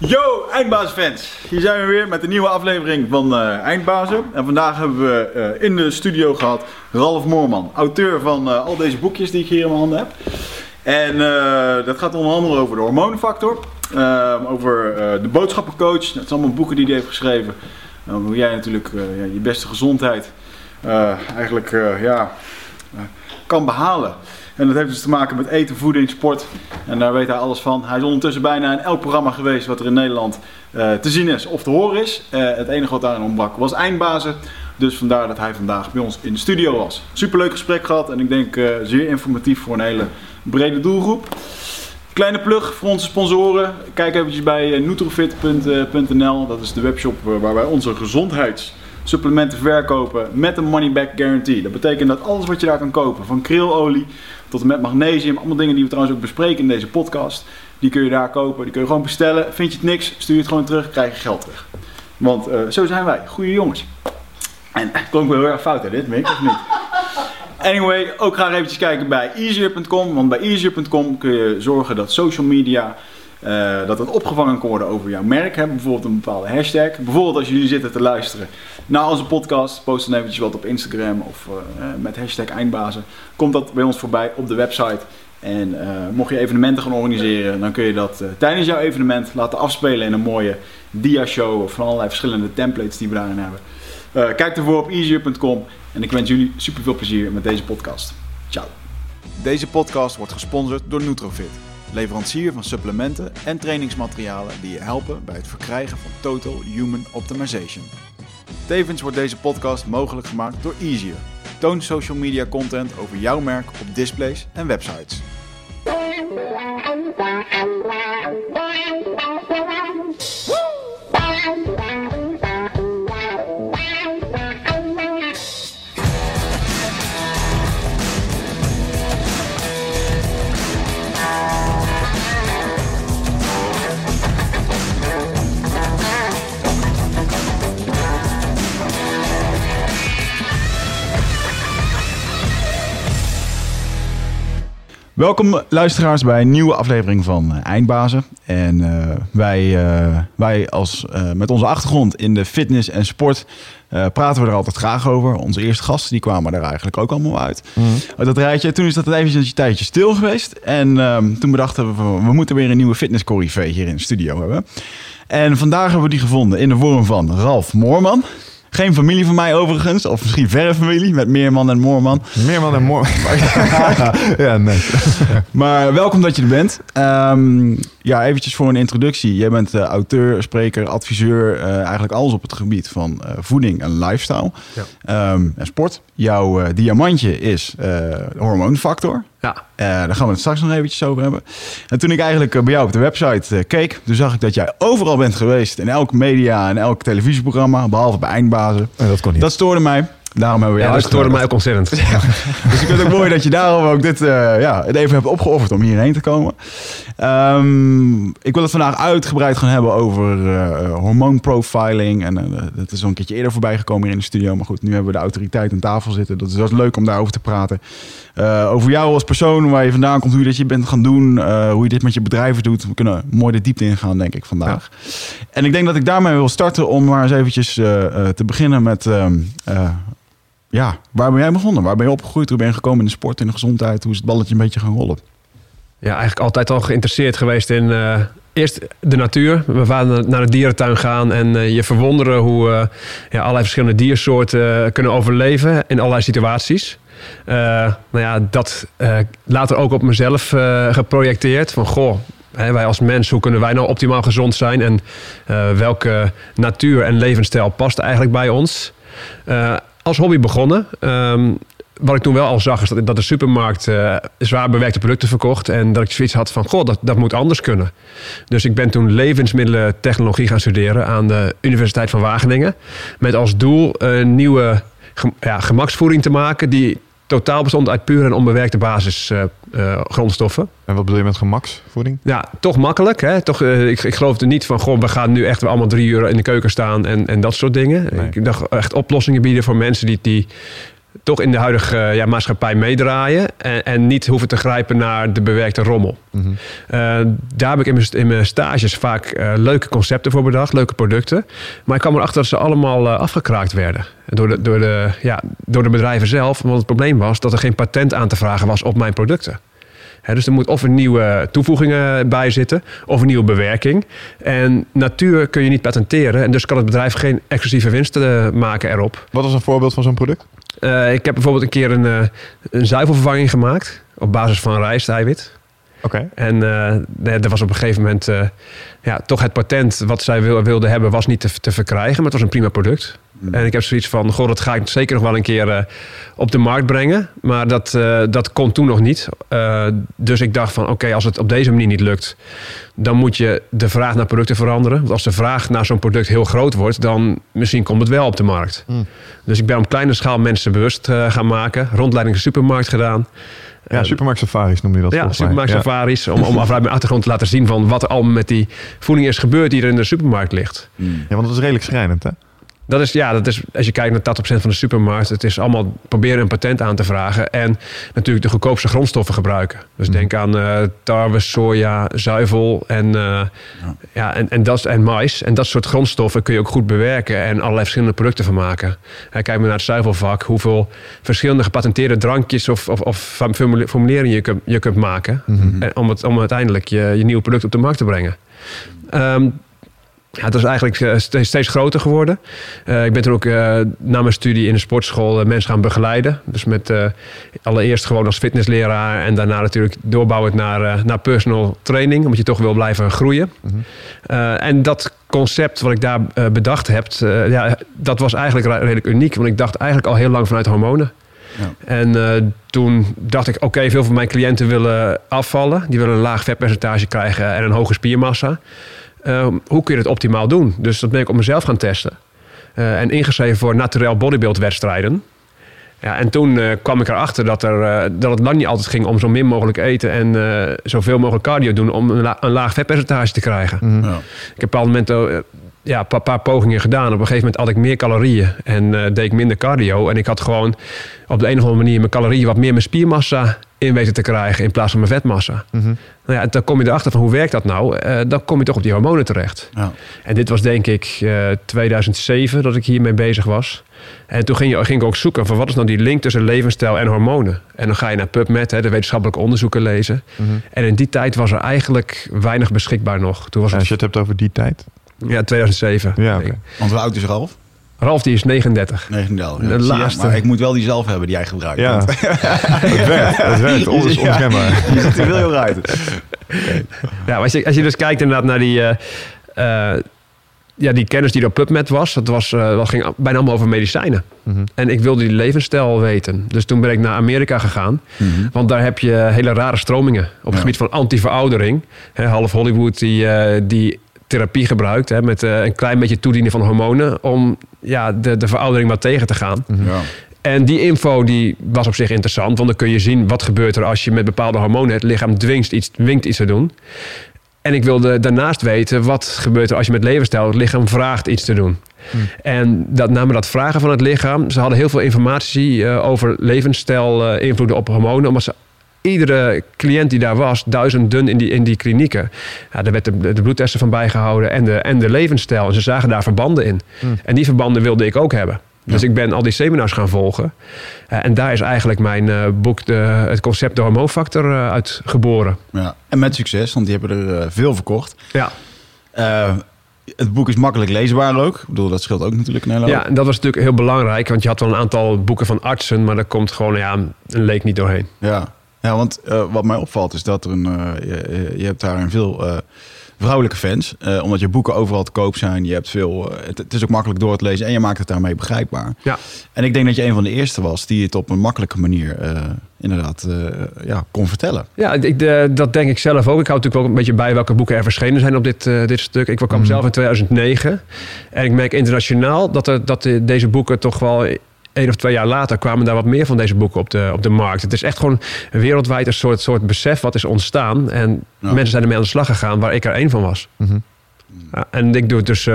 Yo, Eindbazenfans! Hier zijn we weer met een nieuwe aflevering van uh, Eindbazen. En vandaag hebben we uh, in de studio gehad Ralf Moorman, auteur van uh, al deze boekjes die ik hier in mijn handen heb. En dat gaat onder andere over de hormoonfactor, over de boodschappencoach. Dat zijn allemaal boeken die hij heeft geschreven. hoe jij natuurlijk je beste gezondheid eigenlijk ja, kan behalen. En dat heeft dus te maken met eten, voeding, sport. En daar weet hij alles van. Hij is ondertussen bijna in elk programma geweest wat er in Nederland uh, te zien is of te horen is. Uh, het enige wat daarin ontbrak was eindbazen. Dus vandaar dat hij vandaag bij ons in de studio was. Superleuk gesprek gehad en ik denk uh, zeer informatief voor een hele brede doelgroep. Kleine plug voor onze sponsoren. Kijk eventjes bij nutrofit.nl. Dat is de webshop waar wij onze gezondheids supplementen verkopen met een money back guarantee. Dat betekent dat alles wat je daar kan kopen, van krilolie tot en met magnesium, allemaal dingen die we trouwens ook bespreken in deze podcast, die kun je daar kopen, die kun je gewoon bestellen. Vind je het niks, stuur het gewoon terug, krijg je geld terug. Want uh, zo zijn wij, goede jongens. En klonk wel heel erg fout hè, dit, Mick, of niet? Anyway, ook graag eventjes kijken bij easier.com, want bij easier.com kun je zorgen dat social media uh, dat het opgevangen kan worden over jouw merk. Hè? Bijvoorbeeld een bepaalde hashtag. Bijvoorbeeld als jullie zitten te luisteren naar onze podcast. Post dan eventjes wat op Instagram of uh, met hashtag eindbazen. Komt dat bij ons voorbij op de website. En uh, mocht je evenementen gaan organiseren, dan kun je dat tijdens jouw evenement laten afspelen in een mooie dia-show van allerlei verschillende templates die we daarin hebben. kijk ervoor op easier.com en ik wens jullie super veel plezier met deze podcast. Ciao. Deze podcast wordt gesponsord door Nutrofit leverancier van supplementen en trainingsmaterialen die je helpen bij het verkrijgen van Total Human Optimization. Tevens wordt deze podcast mogelijk gemaakt door Easier. Toon social media content over jouw merk op displays en websites. Welkom luisteraars bij een nieuwe aflevering van uh, Eindbazen. En uh, wij, uh, wij als, met onze achtergrond in de fitness en sport praten we er altijd graag over. Onze eerste gasten die kwamen er eigenlijk ook allemaal uit. Mm. Dat rijtje. Toen is dat even een tijdje stil geweest. En ehm, toen bedachten we, we moeten weer een nieuwe fitness hier in de studio hebben. En vandaag hebben we die gevonden in de vorm van Ralf Moorman. Geen familie van mij overigens, of misschien verre familie met Meerman en Moorman. Meerman en Moorman. ja, nee. maar welkom dat je er bent. Um, ja, eventjes voor een introductie. Jij bent uh, auteur, spreker, adviseur, uh, eigenlijk alles op het gebied van uh, voeding en lifestyle ja. um, en sport. Jouw diamantje is hormoonfactor. Ja. daar gaan we het straks nog eventjes over hebben. En toen ik eigenlijk bij jou op de website keek, toen zag ik dat jij overal bent geweest. In elk media en elk televisieprogramma, behalve bij Eindbazen. En dat kon niet. Dat stoorde mij. Daarom hebben we ja, dat stoorde mij ook ontzettend. dus ik vind het ook mooi dat je daarom ook dit uh, ja, het even hebt opgeofferd om hierheen te komen. Um, ik wil het vandaag uitgebreid gaan hebben over uh, hormoonprofiling. En uh, dat is al een keertje eerder voorbij gekomen hier in de studio. Maar goed, nu hebben we de autoriteit aan tafel zitten. Dat is, dat is leuk om daarover te praten. Over jou als persoon, waar je vandaan komt, hoe je dat je bent gaan doen. hoe je dit met je bedrijven doet. We kunnen mooi de diepte ingaan, denk ik, vandaag. Ja. En ik denk dat ik daarmee wil starten om maar eens eventjes te beginnen met... Um, ja, waar ben jij begonnen? Waar ben je opgegroeid? Hoe ben je gekomen in de sport, in de gezondheid? Hoe is het balletje een beetje gaan rollen? Ja, eigenlijk altijd al geïnteresseerd geweest in eerst de natuur. We waren naar de dierentuin gaan en uh, je verwonderen hoe uh, ja, allerlei verschillende diersoorten kunnen overleven in allerlei situaties. Nou ja, dat later ook op mezelf geprojecteerd. Van goh, wij als mens, hoe kunnen wij nou optimaal gezond zijn? En welke natuur en levensstijl past eigenlijk bij ons? als hobby begonnen. Ehm, wat ik toen wel al zag, is dat, dat de supermarkt zwaar bewerkte producten verkocht. En dat ik zoiets had van, goh, dat, dat moet anders kunnen. Dus ik ben toen levensmiddelentechnologie gaan studeren aan de Universiteit van Wageningen. Met als doel een nieuwe ja, gemaksvoeding te maken die totaal bestond uit puur en onbewerkte basisgrondstoffen. Uh, en wat bedoel je met gemaksvoeding? Ja, toch makkelijk. Hè? Toch, uh, ik, ik geloofde niet van, goh, we gaan nu echt allemaal drie uur in de keuken staan en, en dat soort dingen. Ik dacht echt oplossingen bieden voor mensen die, die toch in de huidige eh, ja, maatschappij meedraaien. En, en niet hoeven te grijpen naar de bewerkte rommel. Mhm. Eh, daar heb ik in mijn, in mijn stages vaak eh, leuke concepten voor bedacht, leuke producten. Maar ik kwam erachter dat ze allemaal afgekraakt werden. Door de, door, de, ja, door de bedrijven zelf. Want het probleem was dat er geen patent aan te vragen was op mijn producten. Dus er moet of een nieuwe toevoegingen bij zitten, of een nieuwe bewerking. En natuur kun je niet patenteren. En dus kan het bedrijf geen exclusieve winsten eh, maken erop. Wat is een voorbeeld van zo'n product? Eh, ik heb bijvoorbeeld een keer een, eh, een zuivelvervanging gemaakt. Op basis van rijsteiwit. Oké. En eh, nee, er was op een gegeven moment eh, ja, toch het patent wat zij wil, wilde hebben, was niet te, te verkrijgen. Maar het was een prima product. En ik heb zoiets van, goh, dat ga ik zeker nog wel een keer eh, op de markt brengen. Maar dat, eh, dat kon toen nog niet. Eh, dus ik dacht van, oké, als het op deze manier niet lukt, dan moet je de vraag naar producten veranderen. Want als de vraag naar zo'n product heel groot wordt, dan misschien komt het wel op de markt. Mm. Dus ik ben op kleine schaal mensen bewust gaan maken. Rondleiding de supermarkt gedaan. Ja, supermarkt safaris noem je dat ja, supermarkt Ja. safaris. Om, om vanuit mijn achtergrond te laten zien van wat er allemaal met die voeding is gebeurd die er in de supermarkt ligt. Mm. Ja, want dat is redelijk schrijnend, hè? Dat is, ja, dat is, als je kijkt naar 80% van de supermarkt, het is allemaal proberen een patent aan te vragen. En natuurlijk de goedkoopste grondstoffen gebruiken. Dus denk aan eh, tarwe, soja, zuivel en, eh, ja. en, en, dat, en mais. En dat soort grondstoffen kun je ook goed bewerken en allerlei verschillende producten van maken. En kijk maar naar het zuivelvak, hoeveel verschillende gepatenteerde drankjes of, of, of formule- formuleringen je kunt, je kunt maken. En om, het, om uiteindelijk je, je nieuwe product op de markt te brengen. Ehm, ja, het is eigenlijk eh, steeds, groter geworden. Eh, ik ben toen ook eh, na mijn studie in de sportschool mensen gaan begeleiden. Dus met allereerst gewoon als fitnessleraar en daarna natuurlijk doorbouwend naar, naar personal training, omdat je toch wil blijven groeien. Eh, en dat concept wat ik daar bedacht heb, ja, dat was eigenlijk redelijk uniek. Want ik dacht eigenlijk al heel lang vanuit hormonen. Ja. En toen dacht ik, oké, veel van mijn cliënten willen afvallen. Die willen een laag vetpercentage krijgen en een hoge spiermassa. Eh, hoe kun je het optimaal doen? Dus dat ben ik op mezelf gaan testen. Eh, en ingeschreven voor naturel bodybuild wedstrijden. Ja, en toen eh, kwam ik erachter dat, er, eh, dat het lang niet altijd ging om zo min mogelijk eten en eh, zoveel mogelijk cardio doen om een, la- een laag vetpercentage te krijgen. Mhm. Ja. Ik heb op een bepaald moment ja, een paar, pogingen gedaan. Op een gegeven moment had ik meer calorieën en eh, deed ik minder cardio. En ik had gewoon op de een of andere manier mijn calorieën wat meer mijn spiermassa in weten te krijgen in plaats van mijn vetmassa. Mhm. Nou ja, dan kom je erachter van hoe werkt dat nou? Eh, dan kom je toch op die hormonen terecht. Ja. En dit was denk ik eh, 2007 dat ik hiermee bezig was. En toen ging, je, ging ik ook zoeken van wat is nou die link tussen levensstijl en hormonen. En dan ga je naar PubMed, hè, de wetenschappelijke onderzoeken lezen. Mhm. En in die tijd was er eigenlijk weinig beschikbaar nog. Toen was Als het je het hebt over die tijd. Ja, 2007. Ja, oké. Want hoe oud is Ralf? Ralf die is 39. 39. De Ja, je? laatste. Maar ik moet wel die zelf hebben die jij gebruikt. Ja, want het werkt. Het werkt. On- is Ja. Je ziet er heel heel uit. Ja, als je, als je dus kijkt inderdaad naar die, eh, eh, ja, die kennis die er op PubMed was, dat, was, eh, dat ging bijna allemaal over medicijnen. Mhm. En ik wilde die levensstijl weten. Dus toen ben ik naar Amerika gegaan. Want daar heb je hele rare stromingen op het Ja. gebied van antiveroudering. Hè, half Hollywood die, die therapie gebruikt hè, met eh, een klein beetje toedienen van hormonen om ja, de, de veroudering wat tegen te gaan. Ja. En die info die was op zich interessant, want dan kun je zien wat gebeurt er als je met bepaalde hormonen het lichaam dwingt iets, dwingt iets te doen. En ik wilde daarnaast weten wat gebeurt er als je met levensstijl het lichaam vraagt iets te doen. En dat, namen dat vragen van het lichaam. Ze hadden heel veel informatie eh, over levensstijl, eh, invloeden op hormonen, omdat ze iedere cliënt die daar was, duizend dun in die, in die klinieken. Ja, daar werd de, de bloedtesten van bijgehouden en de, en de levensstijl. En ze zagen daar verbanden in. En die verbanden wilde ik ook hebben. Dus ik ben al die seminars gaan volgen. Eh, en daar is eigenlijk mijn eh, boek, de, het concept de hormoonfactor, eh, uit geboren. Ja. En met succes, want die hebben er veel verkocht. Ja. Het boek is makkelijk leesbaar ook. Ik bedoel, dat scheelt ook natuurlijk een hele hoop. ja, en dat was natuurlijk heel belangrijk. Want je had wel een aantal boeken van artsen, maar daar komt gewoon ja, een leek niet doorheen. Ja, ja want eh, wat mij opvalt is dat er een, eh, je, je hebt daar een veel eh, vrouwelijke fans. omdat je boeken overal te koop zijn. Je hebt veel, het, het is ook makkelijk door te lezen en je maakt het daarmee begrijpbaar. Ja. En ik denk dat je een van de eerste was die het op een makkelijke manier inderdaad ja, kon vertellen. Ja, ik, dat denk ik zelf ook. Ik hou natuurlijk ook een beetje bij welke boeken er verschenen zijn op dit, dit stuk. Ik kwam zelf in 2009. En ik merk internationaal dat, er, dat de- deze boeken toch wel... één of twee jaar later kwamen daar wat meer van deze boeken op de, op de markt. Het is echt gewoon wereldwijd een soort, soort besef wat is ontstaan. En Ja. mensen zijn ermee aan de slag gegaan waar ik er één van was. Mhm. Ja, en ik doe het dus eh,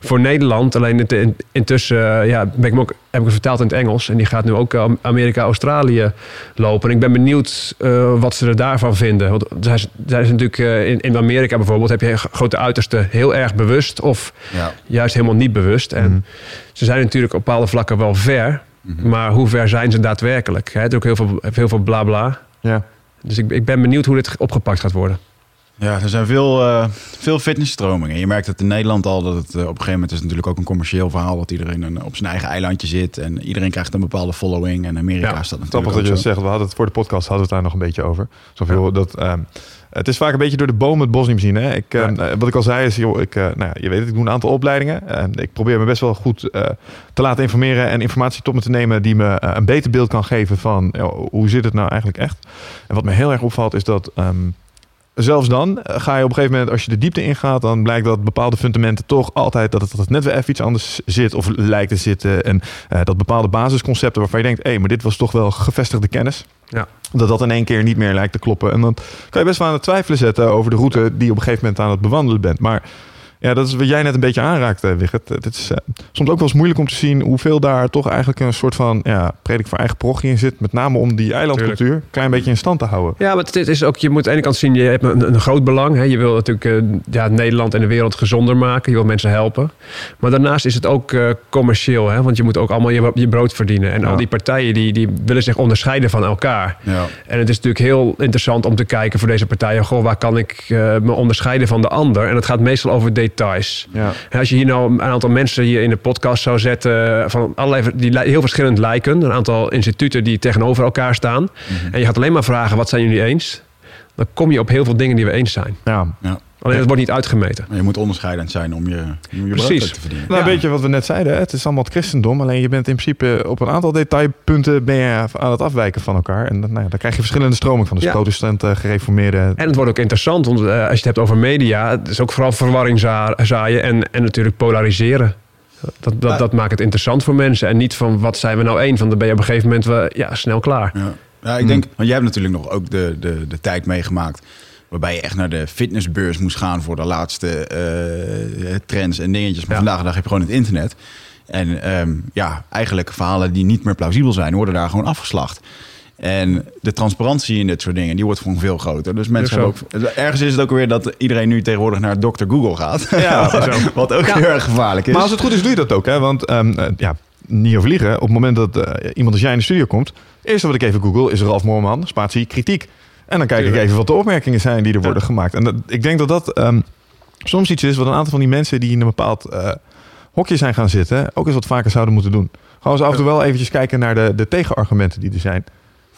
voor Nederland. Alleen het, in- intussen eh, ja, ben ik hem ook, heb ik hem vertaald in het Engels. En die gaat nu ook eh, Amerika, Australië lopen. En ik ben benieuwd eh, wat ze er daarvan vinden. Want zij is, natuurlijk in, in Amerika bijvoorbeeld... heb je grote uitersten heel erg bewust... of Ja. juist helemaal niet bewust. En Mhm. ze zijn natuurlijk op bepaalde vlakken wel ver... Mhm. maar hoe ver zijn ze daadwerkelijk? Hè? Het is ook heel veel, heel veel bla bla. Ja. Dus ik, ik ben benieuwd hoe dit opgepakt gaat worden. Ja, er zijn veel, eh, veel fitnessstromingen. Je merkt het in Nederland al dat het eh, op een gegeven moment is natuurlijk ook een commercieel verhaal dat iedereen een- op zijn eigen eilandje zit en iedereen krijgt een bepaalde following. En Amerika Ja, staat natuurlijk Grappig dat je dat zegt. We hadden het voor de podcast hadden we het daar nog een beetje over. Zoveel dat. ehm, het is vaak een beetje door de bomen het bos niet zien. Hè? Ik, ehm, eh, wat ik al zei is, joh, ik, nou, ja, je weet het, ik doe een aantal opleidingen. En ik probeer me best wel goed te laten informeren en informatie tot me te nemen die me een beter beeld kan geven van ja, hoe zit het nou eigenlijk echt. En wat me heel erg opvalt is dat ehm, zelfs dan eh, ga je op een gegeven moment, als je de diepte ingaat, dan blijkt dat bepaalde fundamenten toch altijd dat het, dat het net weer even iets anders zit of lijkt te zitten. En eh, dat bepaalde basisconcepten waarvan je denkt, hé, maar dit was toch wel gevestigde kennis. Ja. Dat dat in één keer niet meer lijkt te kloppen. En dan kan je best wel aan het twijfelen zetten over de route die je op een gegeven moment aan het bewandelen bent. Maar ja, dat is wat jij net een beetje aanraakt, eh, Wigert. Het is eh, soms ook wel eens moeilijk om te zien hoeveel daar toch eigenlijk een soort van ja, predik voor eigen parochie in zit. Met name om die eilandcultuur een klein beetje in stand te houden. Ja, maar het is ook, je moet aan de ene kant zien, je hebt een, een groot belang. Hè. Je wil natuurlijk eh, ja, Nederland en de wereld gezonder maken. Je wil mensen helpen. Maar daarnaast is het ook eh, commercieel. Hè. Want je moet ook allemaal je, je brood verdienen. En Ja. al die partijen die, die willen zich onderscheiden van elkaar. Ja. En het is natuurlijk heel interessant om te kijken voor deze partijen. Goh, waar kan ik eh, me onderscheiden van de ander? En het gaat meestal over details. Ja. En Als je hier nou een aantal mensen hier in de podcast zou zetten... van allerlei, die heel verschillend lijken. Een aantal instituten die tegenover elkaar staan. Mhm. En je gaat alleen maar vragen, wat zijn jullie eens? Dan kom je op heel veel dingen die we eens zijn. Ja. Alleen het wordt niet uitgemeten. Maar je moet onderscheidend zijn om je, om je Precies. te verdienen. Nou, Ja. weet je wat we net zeiden? hè? Het is allemaal het christendom. Alleen je bent in principe op een aantal detailpunten ben je aan het afwijken van elkaar. En dan, nou ja, dan krijg je verschillende stromingen van. Dus Ja. protestanten, gereformeerden. En het wordt ook interessant, want eh, als je het hebt over media... het is ook vooral verwarring za- zaaien en, en natuurlijk polariseren. Dat, dat, dat maakt het interessant voor mensen. En niet van, wat zijn we nou één? Van, dan ben je op een gegeven moment wel, ja, snel klaar. Ja, ja ik denk, want jij hebt natuurlijk nog ook de, de, de tijd meegemaakt. Waarbij je echt naar de fitnessbeurs moest gaan voor de laatste eh, trends en dingetjes. Maar Ja. vandaag de dag heb je gewoon het internet. En ehm, ja, eigenlijk verhalen die niet meer plausibel zijn, worden daar gewoon afgeslacht. En de transparantie in dit soort dingen, die wordt gewoon veel groter. Dus mensen hebben ook, ergens is het ook weer dat iedereen nu tegenwoordig naar Dr. Google gaat. Ja, wat, zo. wat ook Ja. heel erg gevaarlijk is. Maar als het goed is, doe je dat ook. Hè? Want ehm, eh, ja, niet over liegen. Op het moment dat eh, iemand als jij in de studio komt... eerste wat ik even google is Ralf Moorman, spatie kritiek. En dan kijk ik even wat de opmerkingen zijn die er worden gemaakt. En dat, ik denk dat dat ehm, soms iets is wat een aantal van die mensen... die in een bepaald eh, hokje zijn gaan zitten... ook eens wat vaker zouden moeten doen. Gewoon eens af en toe wel eventjes kijken naar de, de tegenargumenten die er zijn...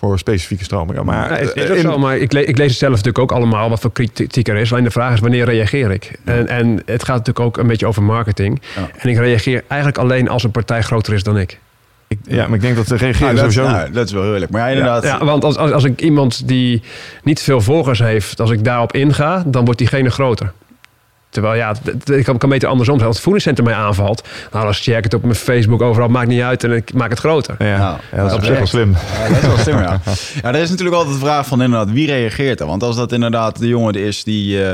voor specifieke stromingen. Maar, Ja, is, is eh, ook in- zo, maar ik, le- ik lees het zelf natuurlijk ook allemaal wat voor kritiek er is. Alleen de vraag is wanneer reageer ik? En, en het gaat natuurlijk ook een beetje over marketing. Ja. En ik reageer eigenlijk alleen als een partij groter is dan ik. ik, ja, maar ik denk dat Nou, reageren dat, is- sowieso... nou, dat is wel heerlijk. Maar ja, inderdaad. Ja, want als, als, als ik iemand die niet veel volgers heeft, als ik daarop inga, dan wordt diegene groter. Terwijl ja, ik kan, kan beter andersom zijn. Als het voedingscentrum mij aanvalt, nou dan share ik het op mijn Facebook overal, maakt niet uit en ik maak het groter. Ja, Ja. ja, dat is op zich wel slim. Ja, dat is wel slim, ja. Ja, er is natuurlijk altijd de vraag van inderdaad, wie reageert er? Want als dat inderdaad de jongen is die... eh,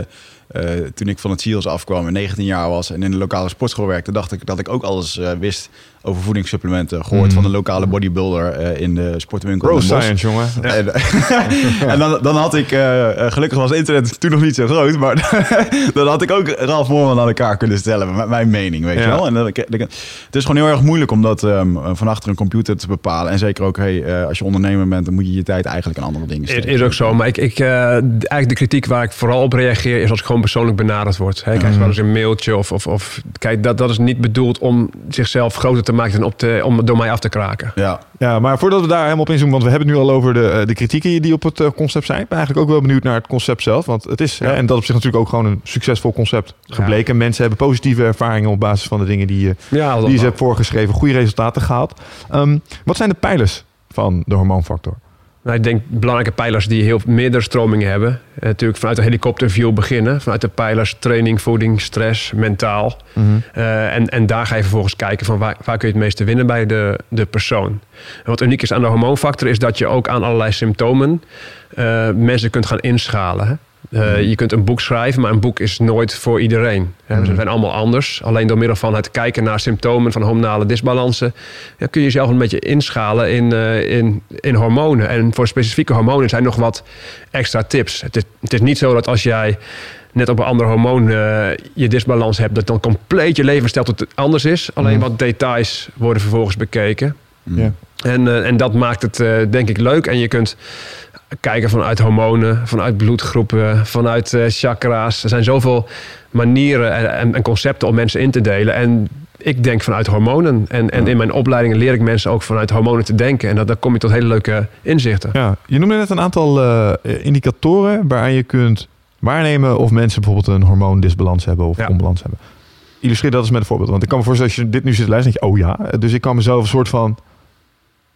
eh, toen ik van het SEALS afkwam en 19 jaar was en in de lokale sportschool werkte, dacht ik dat ik ook alles eh, wist over voedingssupplementen. Gehoord Mm. van de lokale bodybuilder eh, in de sportwinkel. Bosch. science, jongen. En, en dan, dan had ik, eh, eh, gelukkig was internet toen nog niet zo groot, maar dan had ik ook Ralf Moorman aan elkaar kunnen stellen met mijn mening, weet je wel. En dan, ik- ik- het is gewoon heel erg moeilijk om dat ehm, van achter een computer te bepalen. En zeker ook, hey, eh, als je ondernemer bent, dan moet je je tijd eigenlijk aan andere dingen Het steken. is ook zo, maar ik, ik, eh, eigenlijk de kritiek waar ik vooral op reageer is als ik gewoon persoonlijk benaderd word. Hè, ik krijg wel eens een mailtje of, of, of kijk, dat, dat is niet bedoeld om zichzelf groter te maken op te, om door mij af te kraken. Ja, Ja, maar voordat we daar helemaal op inzoomen, want we hebben het nu al over de, eh, de kritieken die op het eh, concept zijn. Ik ben eigenlijk ook wel benieuwd naar het concept zelf. Want het is, Ja. hè, en dat op zich natuurlijk ook gewoon een succesvol concept gebleken. Mensen hebben positieve ervaringen op basis van de dingen die, je Ja, dat die ze hebben voorgeschreven, goede resultaten gehaald. Ehm, wat zijn de pijlers van de hormoonfactor? Nou, ik denk belangrijke pijlers die heel meerdere stromingen hebben. Eh, natuurlijk vanuit de helikopterview beginnen. Vanuit de pijlers training, voeding, stress, mentaal. Eh, en, en daar ga je vervolgens kijken van waar, waar kun je het meeste winnen bij de, de persoon. En wat uniek is aan de hormoonfactor is dat je ook aan allerlei symptomen eh, mensen kunt gaan inschalen. Hè? Uh, Je kunt een boek schrijven, maar een boek is nooit voor iedereen. Ja, We zijn allemaal anders. Alleen door middel van het kijken naar symptomen van hormonale disbalansen... Ja, kun je jezelf een beetje inschalen in, uh, in, in hormonen. En voor specifieke hormonen zijn nog wat extra tips. Het is, het is niet zo dat als jij net op een ander hormoon uh, je disbalans hebt... dat dan compleet je levensstijl tot anders is. Alleen mm. wat details worden vervolgens bekeken. Ja. En, en dat maakt het denk ik leuk. En je kunt kijken vanuit hormonen, vanuit bloedgroepen, vanuit uh, chakra's. Er zijn zoveel manieren en, en, concepten om mensen in te delen. En ik denk vanuit hormonen. En, en in mijn opleidingen leer ik mensen ook vanuit hormonen te denken. En dat, dan kom je tot hele leuke inzichten. Ja, je noemde net een aantal uh, indicatoren waaraan je kunt waarnemen of mensen bijvoorbeeld een hormoondisbalans hebben of ja. onbalans hebben. Illustreer dat eens met een voorbeeld. Want ik kan me voorstellen, als je dit nu zit te luisteren, denk je, oh ja. Dus ik kan mezelf een soort van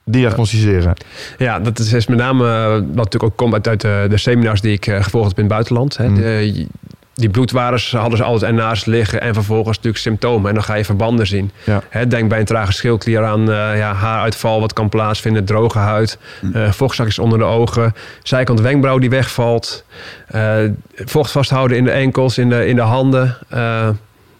diagnosticeren. Ja, dat is met name eh, wat natuurlijk ook komt uit, de, de, seminars die ik uh, gevolgd heb in het buitenland. Hè. Mm. De, die bloedwaardes hadden ze altijd ernaast liggen en vervolgens natuurlijk symptomen. En dan ga je verbanden zien. Ja. denk bij een trage schildklier aan uh, ja, haaruitval wat kan plaatsvinden, droge huid, mm. vochtzakjes onder de ogen, zijkant wenkbrauw die wegvalt, vocht vasthouden in de enkels, in de, in de handen.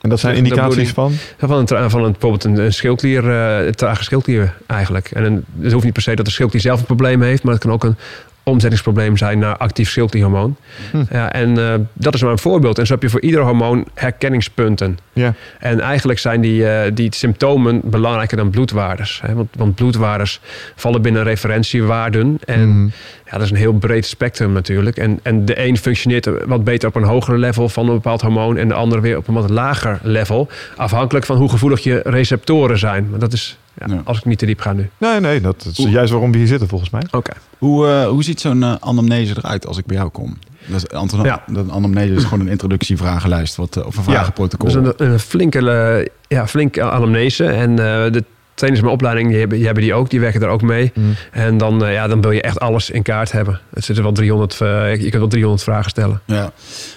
En dat zijn indicaties van? Van, een, van een, bijvoorbeeld een, een schildklier, uh, trage schildklier eigenlijk. En een, het hoeft niet per se dat de schildklier zelf een probleem heeft, maar het kan ook een omzettingsprobleem zijn naar actief schildklierhormoon. Hm. Ja, en uh, dat is maar een voorbeeld. En zo heb je voor ieder hormoon herkenningspunten. Ja. En eigenlijk zijn die, uh, die symptomen belangrijker dan bloedwaardes. Hè? Want, want bloedwaardes vallen binnen referentiewaarden. En hm. ja, dat is een heel breed spectrum natuurlijk. En, en de een functioneert wat beter op een hoger level van een bepaald hormoon... en de ander weer op een wat lager level. Afhankelijk van hoe gevoelig je receptoren zijn. Maar dat is ja, Als ik niet te diep ga nu. Nee, nee, dat is juist waarom we hier zitten volgens mij. Oké. Hoe, uh, hoe ziet zo'n uh, anamnese eruit als ik bij jou kom? Dat is, Anton, ja. de anamnese is gewoon een introductievragenlijst wat, uh, of een vragenprotocol. Ja, dat is een, een flinke, ja, flinke anamnese. En de trainers mijn opleiding, die hebben, die hebben die ook. Die werken daar ook mee. Mm. En dan, ja, dan wil je echt alles in kaart hebben. Het zitten wel 300, je kunt wel 300 vragen stellen. Ja,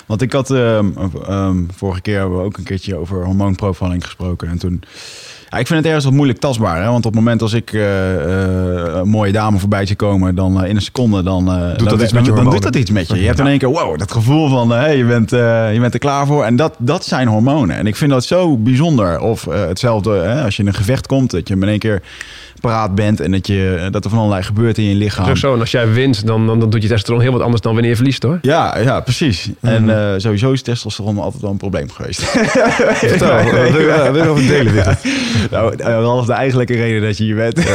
want ik had um, um, vorige keer hebben we ook een keertje over hormoonprofiling gesproken. En toen ik vind het ergens wat moeilijk tastbaar. Hè? Want op het moment als ik uh, een mooie dame voorbij zie komen, dan uh, in een seconde, dan, doet, dan, dat iets met je dan doet dat iets met je. Je hebt in één keer, wow, dat gevoel van, hey, je, bent, je bent er klaar voor. En dat, dat zijn hormonen. En ik vind dat zo bijzonder. Of hetzelfde, als je in een gevecht komt, dat je in één keer paraat bent en dat, je, dat er van allerlei gebeurt in je lichaam. Zo, zo. En als jij wint, dan, dan, dan doet je testosteron heel wat anders dan wanneer je verliest hoor. Ja, ja precies. En uh, sowieso is testosteron altijd wel een probleem geweest. Vertel, wil over delen dit? Nou, dat is de eigenlijke reden dat je hier bent.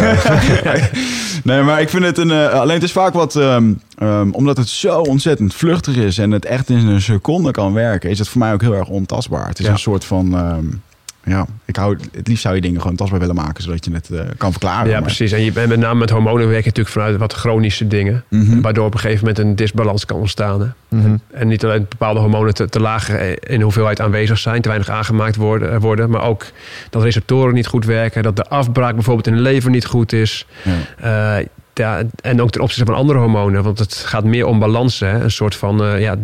nee, maar ik vind het een... Uh, alleen het is vaak wat... Um, um, omdat het zo ontzettend vluchtig is en het echt in een seconde kan werken... is het voor mij ook heel erg ontastbaar. Het is een soort van... Um, ja, ik hou, het liefst zou je dingen gewoon tastbaar willen maken, zodat je het uh, kan verklaren. Ja, precies. En je, met name met hormonen werk je natuurlijk vanuit wat chronische dingen, mm -hmm. waardoor op een gegeven moment een disbalans kan ontstaan. Mm -hmm. En niet alleen bepaalde hormonen te, te laag in hoeveelheid aanwezig zijn, te weinig aangemaakt worden, eh, worden, maar ook dat receptoren niet goed werken, dat de afbraak bijvoorbeeld in de lever niet goed is. Ja. Uh, ja, en ook ten opzichte van andere hormonen, want het gaat meer om balans. Hè? Een soort van uh, ja,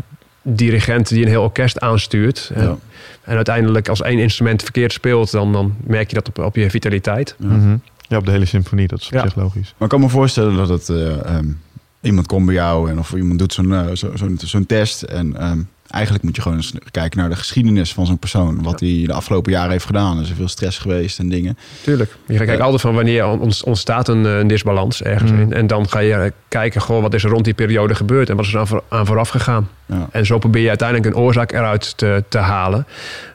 dirigent die een heel orkest aanstuurt. Ja. En uiteindelijk als één instrument verkeerd speelt, dan, dan merk je dat op, op je vitaliteit. Ja. Mm -hmm. ja, op de hele symfonie, dat is op ja. zich logisch. Maar ik kan me voorstellen dat het, uh, um, iemand komt bij jou en of iemand doet zo'n uh, zo'n zo, zo test en um, eigenlijk moet je gewoon eens kijken naar de geschiedenis van zo'n persoon. Wat hij de afgelopen jaren heeft gedaan. Er is veel stress geweest en dingen. Tuurlijk. Je kijkt altijd van wanneer ontstaat een, een disbalans ergens Mm. in. En dan ga je kijken, goh, wat is er rond die periode gebeurd en wat is er aan, voor, aan vooraf gegaan. Ja. En zo probeer je uiteindelijk een oorzaak eruit te, te halen.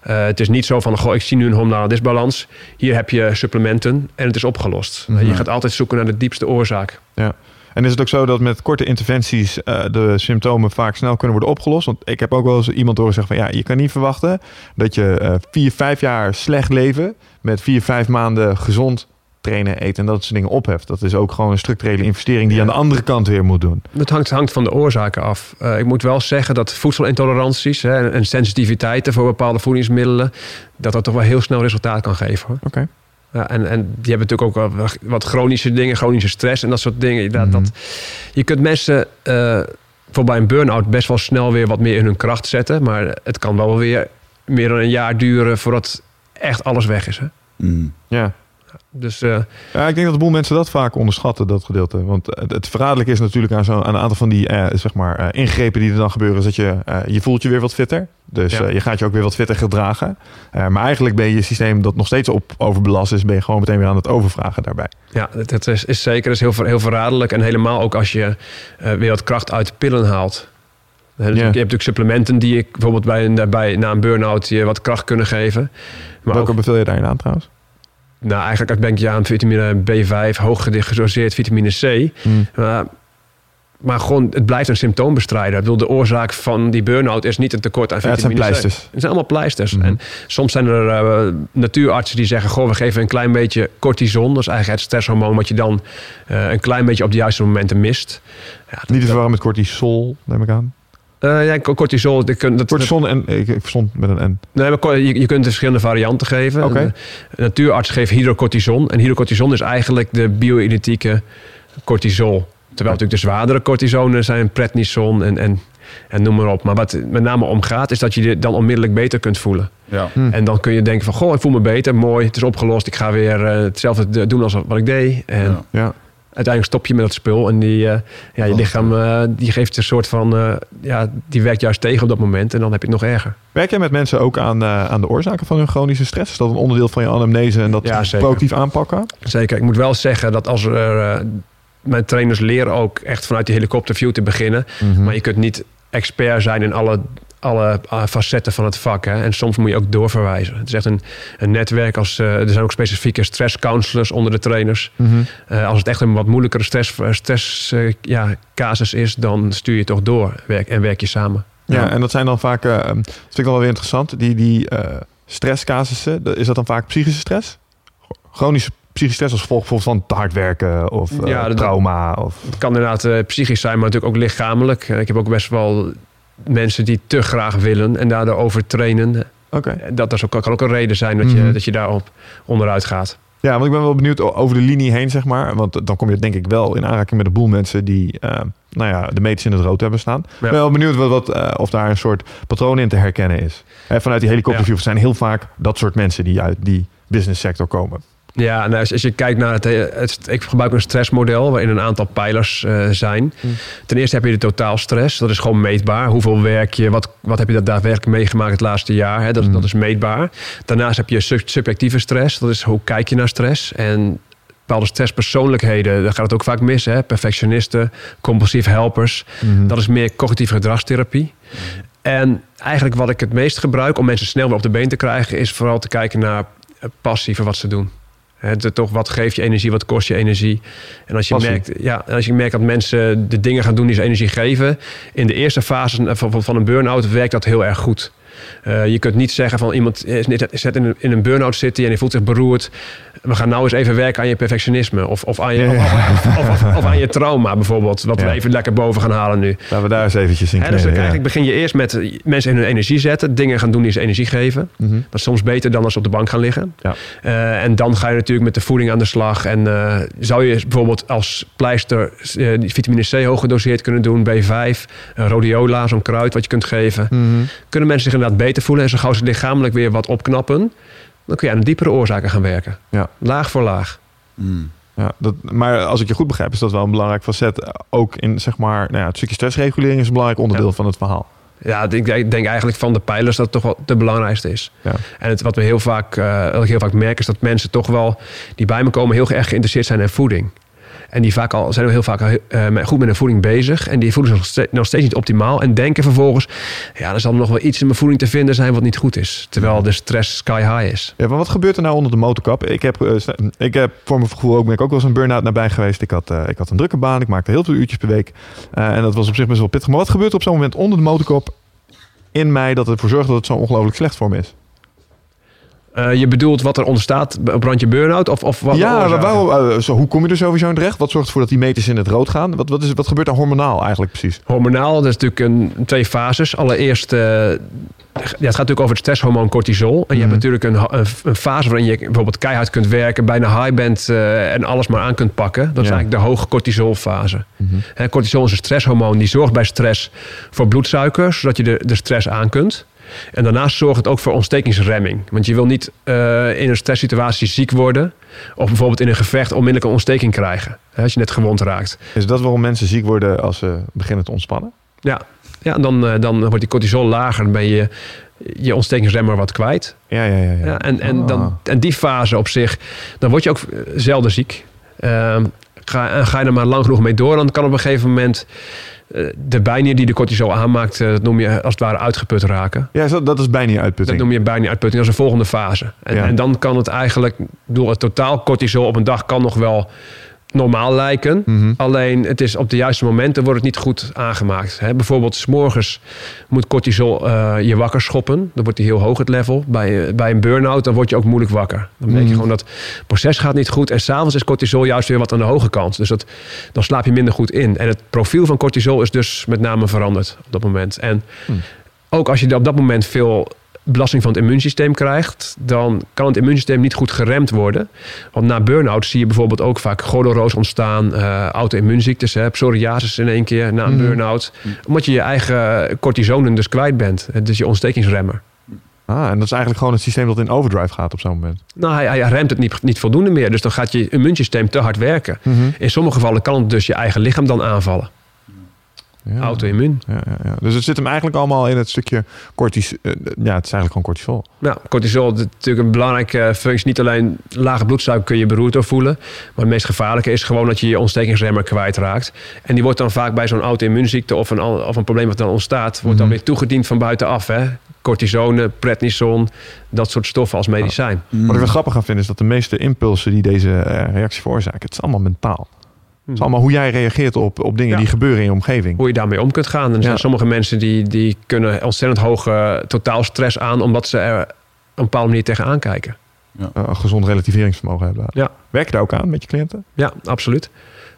Uh, het is niet zo van, goh, ik zie nu een hormonale disbalans. Hier heb je supplementen en het is opgelost. Mhm. Je gaat altijd zoeken naar de diepste oorzaak. Ja. En is het ook zo dat met korte interventies uh, de symptomen vaak snel kunnen worden opgelost? Want ik heb ook wel eens iemand horen zeggen van ja, je kan niet verwachten dat je uh, vier, vijf jaar slecht leven met vier, vijf maanden gezond trainen, eten en dat soort dingen opheft. Dat is ook gewoon een structurele investering die je aan de andere kant weer moet doen. Het hangt, hangt van de oorzaken af. Uh, ik moet wel zeggen dat voedselintoleranties hè, en sensitiviteiten voor bepaalde voedingsmiddelen, dat dat toch wel heel snel resultaat kan geven. Oké. Okay. Ja, en, en die hebben natuurlijk ook wel wat chronische dingen, chronische stress en dat soort dingen. Dat, Mhm. dat, je kunt mensen uh, voor bij een burn-out best wel snel weer wat meer in hun kracht zetten. Maar het kan wel weer meer dan een jaar duren voordat echt alles weg is. Hè? Mm. Ja. Dus uh, ja, ik denk dat een boel mensen dat vaak onderschatten, dat gedeelte. Want het, het verraderlijk is natuurlijk aan, zo, aan een aantal van die uh, zeg maar, uh, ingrepen die er dan gebeuren, is dat je, je voelt je weer wat fitter. Dus ja. je gaat je ook weer wat fitter gedragen. maar eigenlijk ben je systeem dat nog steeds op overbelast is, ben je gewoon meteen weer aan het overvragen daarbij. Ja, dat is, is zeker dat is heel, heel verraderlijk. En helemaal ook als je weer wat kracht uit pillen haalt. Dus Je hebt natuurlijk supplementen die ik bijvoorbeeld bij na een burn-out je wat kracht kunnen geven. Maar Welke ook, beveel je daarin aan trouwens? Nou, eigenlijk je aan vitamine B5, hoog gedoseerd vitamine C. Hmm. Maar, maar gewoon, het blijft een symptoombestrijder. Ik bedoel, de oorzaak van die burn-out is niet een tekort aan vitamine ja, het zijn pleisters. C. Het zijn allemaal pleisters. Hmm. En soms zijn er uh, natuurartsen die zeggen... goh, we geven een klein beetje cortison. Dat is eigenlijk het stresshormoon... wat je dan uh, een klein beetje op de juiste momenten mist. Ja, niet te verwarren met cortisol, neem ik aan. Uh, ja, cortisol. Dat, dat, cortisol en ik, ik verstond met een N. Nee, maar je, je kunt verschillende varianten geven. Okay. Een, een natuurarts geeft hydrocortison. En hydrocortison is eigenlijk de bio-identieke cortisol. Terwijl natuurlijk de zwaardere cortisonen zijn prednison en, en, en noem maar op. Maar wat met name om gaat, is dat je je dan onmiddellijk beter kunt voelen. Ja. Hm. En dan kun je denken van, goh, ik voel me beter, mooi, het is opgelost. Ik ga weer uh, hetzelfde doen als wat ik deed. En ja. ja uiteindelijk stop je met dat spul en die, uh, ja, je lichaam uh, die geeft een soort van, uh, ja, die werkt juist tegen op dat moment en dan heb je het nog erger. Werk jij met mensen ook aan, aan de oorzaken van hun chronische stress? Is dat een onderdeel van je anamnese en dat ja, proactief aanpakken? Zeker. Ik moet wel zeggen dat als er, mijn trainers leren ook echt vanuit die helikopterview te beginnen, mm -hmm. maar je kunt niet expert zijn in alle alle facetten van het vak. Hè. En soms moet je ook doorverwijzen. Het is echt een, een netwerk. Als, uh, er zijn ook specifieke stresscounselors onder de trainers. Mm -hmm. uh, als het echt een wat moeilijkere stress, stress ja, casus is, dan stuur je toch door werk, en werk je samen. Ja, ja. en dat zijn dan vaak, dat vind ik dan wel weer interessant, die, die stresscasussen, is dat dan vaak psychische stress? Chronische psychische stress als gevolg van te hard werken of ja, dat, trauma? Of... Het kan inderdaad psychisch zijn, maar natuurlijk ook lichamelijk. Ik heb ook best wel mensen die te graag willen en daardoor overtrainen. Okay. Dat, dat ook, kan ook een reden zijn dat je, Mhm. dat je daarop onderuit gaat. Ja, want ik ben wel benieuwd over de linie heen, zeg maar. Want dan kom je denk ik wel in aanraking met een boel mensen die, eh, nou ja, de meters in het rood hebben staan. Ik ben wel benieuwd wat, wat, eh, of daar een soort patroon in te herkennen is. Hè, vanuit die helikopterview zijn heel vaak dat soort mensen die uit die business sector komen. Ja, nou, als, als je kijkt naar het, het, Ik gebruik een stressmodel waarin een aantal pijlers uh, zijn. Hmm. Ten eerste heb je de totaalstress. Dat is gewoon meetbaar. Hoeveel werk je, wat, wat heb je dat daadwerkelijk meegemaakt het laatste jaar? Hè? Dat, Hmm. dat is meetbaar. Daarnaast heb je sub subjectieve stress. Dat is hoe kijk je naar stress. En bepaalde stresspersoonlijkheden, daar gaat het ook vaak mis. Hè? Perfectionisten, compulsief helpers. Mhm. Dat is meer cognitieve gedragstherapie. En eigenlijk wat ik het meest gebruik om mensen snel weer op de been te krijgen, is vooral te kijken naar passie voor wat ze doen. Het, toch, wat geeft je energie, wat kost je energie? En als je, Passie. merkt, ja, als je merkt dat mensen de dingen gaan doen die ze energie geven, in de eerste fase van, van een burn-out werkt dat heel erg goed. Uh, je kunt niet zeggen van iemand is net in een, in een burn-out zit en die voelt zich beroerd. We gaan nou eens even werken aan je perfectionisme. Of, of, aan, je, Ja, ja. Of, of, aan je trauma bijvoorbeeld. Wat Ja. we even lekker boven gaan halen nu. Laten we daar eens eventjes in dus ja. eigenlijk begin je eerst met mensen in hun energie zetten. Dingen gaan doen die ze energie geven. Mhm. Dat is soms beter dan als ze op de bank gaan liggen. Ja. Eh, en dan ga je natuurlijk met de voeding aan de slag. En eh, zou je bijvoorbeeld als pleister eh, vitamine C hoog gedoseerd kunnen doen. B5, eh, rhodiola, zo'n kruid wat je kunt geven. Mhm. Kunnen mensen zich inderdaad beter voelen. En zo gauw ze lichamelijk weer wat opknappen. Dan kun je aan de diepere oorzaken gaan werken. Ja. Laag voor laag. Mm. Ja, dat, maar als ik je goed begrijp, is dat wel een belangrijk facet. Ook in zeg maar, nou ja, het stukje stressregulering is een belangrijk onderdeel Ja. van het verhaal. Ja, ik denk, ik denk eigenlijk van de pijlers dat het toch wel de belangrijkste is. Ja. En het, wat we heel vaak, eh, wat ik heel vaak merk, is dat mensen toch wel die bij me komen heel erg geïnteresseerd zijn in voeding. En die vaak al, zijn heel vaak eh, goed met hun voeding bezig. En die voelen zich nog ste- nog steeds niet optimaal. En denken vervolgens, ja, er zal nog wel iets in mijn voeding te vinden zijn wat niet goed is. Terwijl de stress sky high is. Ja, maar wat gebeurt er nou onder de motorkap? Ik heb, eh, ik heb voor mijn gevoel ook, ben ik ook wel eens een burn-out nabij geweest. Ik had, eh, ik had een drukke baan, ik maakte heel veel uurtjes per week. En dat was op zich best wel pittig. Maar wat gebeurt er op zo'n moment onder de motorkap in mij dat ervoor zorgt dat het zo ongelooflijk slecht voor me is? Eh, je bedoelt wat er ontstaat op randje burn-out? Of, of wat ja, waarom, eh, zo, hoe kom je er sowieso in terecht? Wat zorgt ervoor dat die meters in het rood gaan? Wat, wat, is, wat gebeurt er hormonaal eigenlijk precies? Hormonaal, dat is natuurlijk een, twee fases. Allereerst, eh, ja, het gaat natuurlijk over het stresshormoon cortisol. En je hebt Mhm. natuurlijk een, een, een fase waarin je bijvoorbeeld keihard kunt werken, bijna high bent en alles maar aan kunt pakken. Dat is eigenlijk de hoge cortisolfase. Mhm. Cortisol is een stresshormoon die zorgt bij stress voor bloedsuiker, zodat je de, de stress aan kunt. En daarnaast zorgt het ook voor ontstekingsremming. Want je wil niet uh, in een stresssituatie ziek worden. Of bijvoorbeeld in een gevecht onmiddellijk een ontsteking krijgen. Hè, als je net gewond raakt. Is dat waarom mensen ziek worden als ze beginnen te ontspannen? Ja, ja dan, uh, dan wordt die cortisol lager. Dan ben je je ontstekingsremmer wat kwijt. Ja, ja, ja. ja. ja en, en, dan, Ah. en die fase op zich, dan word je ook zelden ziek. Ehm, ga, ga je er maar lang genoeg mee door, dan kan op een gegeven moment eh, de bijnier die de cortisol aanmaakt, eh, dat noem je als het ware uitgeput raken. Ja, dat is bijna Dat noem je bijnieruitputting, dat is een volgende fase. En, Ja. en dan kan het eigenlijk, door het totaal cortisol op een dag kan nog wel normaal lijken. Mhm. Alleen het is op de juiste momenten wordt het niet goed aangemaakt. Hè? Bijvoorbeeld s'morgens moet cortisol eh, je wakker schoppen. Dan wordt die heel hoog het level. Bij, eh, bij een burn-out dan word je ook moeilijk wakker. Dan merk je Mhm. gewoon dat het proces gaat niet goed. En s'avonds is cortisol juist weer wat aan de hoge kant. Dus dat, dan slaap je minder goed in. En het profiel van cortisol is dus met name veranderd op dat moment. En Hmm. ook als je op dat moment veel belasting van het immuunsysteem krijgt, dan kan het immuunsysteem niet goed geremd worden. Want na burn-out zie je bijvoorbeeld ook vaak gordelroos ontstaan, eh auto-immuunziektes, psoriasis in één keer na een Mhm. burn-out. Omdat je je eigen cortisonen dus kwijt bent. Is je ontstekingsremmer. Ah, en dat is eigenlijk gewoon het systeem dat in overdrive gaat op zo'n moment. Nou, hij, hij remt het niet, niet voldoende meer. Dus dan gaat je immuunsysteem te hard werken. In sommige gevallen kan het dus je eigen lichaam dan aanvallen. Ja. Auto-immuun. Ja, ja, ja. Dus het zit hem eigenlijk allemaal in het stukje cortisol. ja, het is eigenlijk gewoon cortisol. Nou, cortisol is natuurlijk een belangrijke functie. Niet alleen lage bloedsuiker kun je beroerd door voelen. Maar het meest gevaarlijke is gewoon dat je je ontstekingsremmer kwijtraakt. En die wordt dan vaak bij zo'n auto-immuunziekte of een, of een probleem wat dan ontstaat... wordt dan Mhm. weer toegediend van buitenaf. Hè? Cortisone, prednison, dat soort stoffen als medicijn. Wat ik wel grappig aan vind is dat de meeste impulsen die deze eh, reactie veroorzaken, het is allemaal mentaal. Het is allemaal hoe jij reageert op, op dingen Ja. die gebeuren in je omgeving. Hoe je daarmee om kunt gaan. En er zijn Ja. sommige mensen die, die kunnen ontzettend hoge totaalstress aan... omdat ze er op een bepaalde manier tegenaan kijken. Eh, een gezond relativeringsvermogen hebben. Ja. Werk je daar ook aan met je cliënten? Ja, absoluut.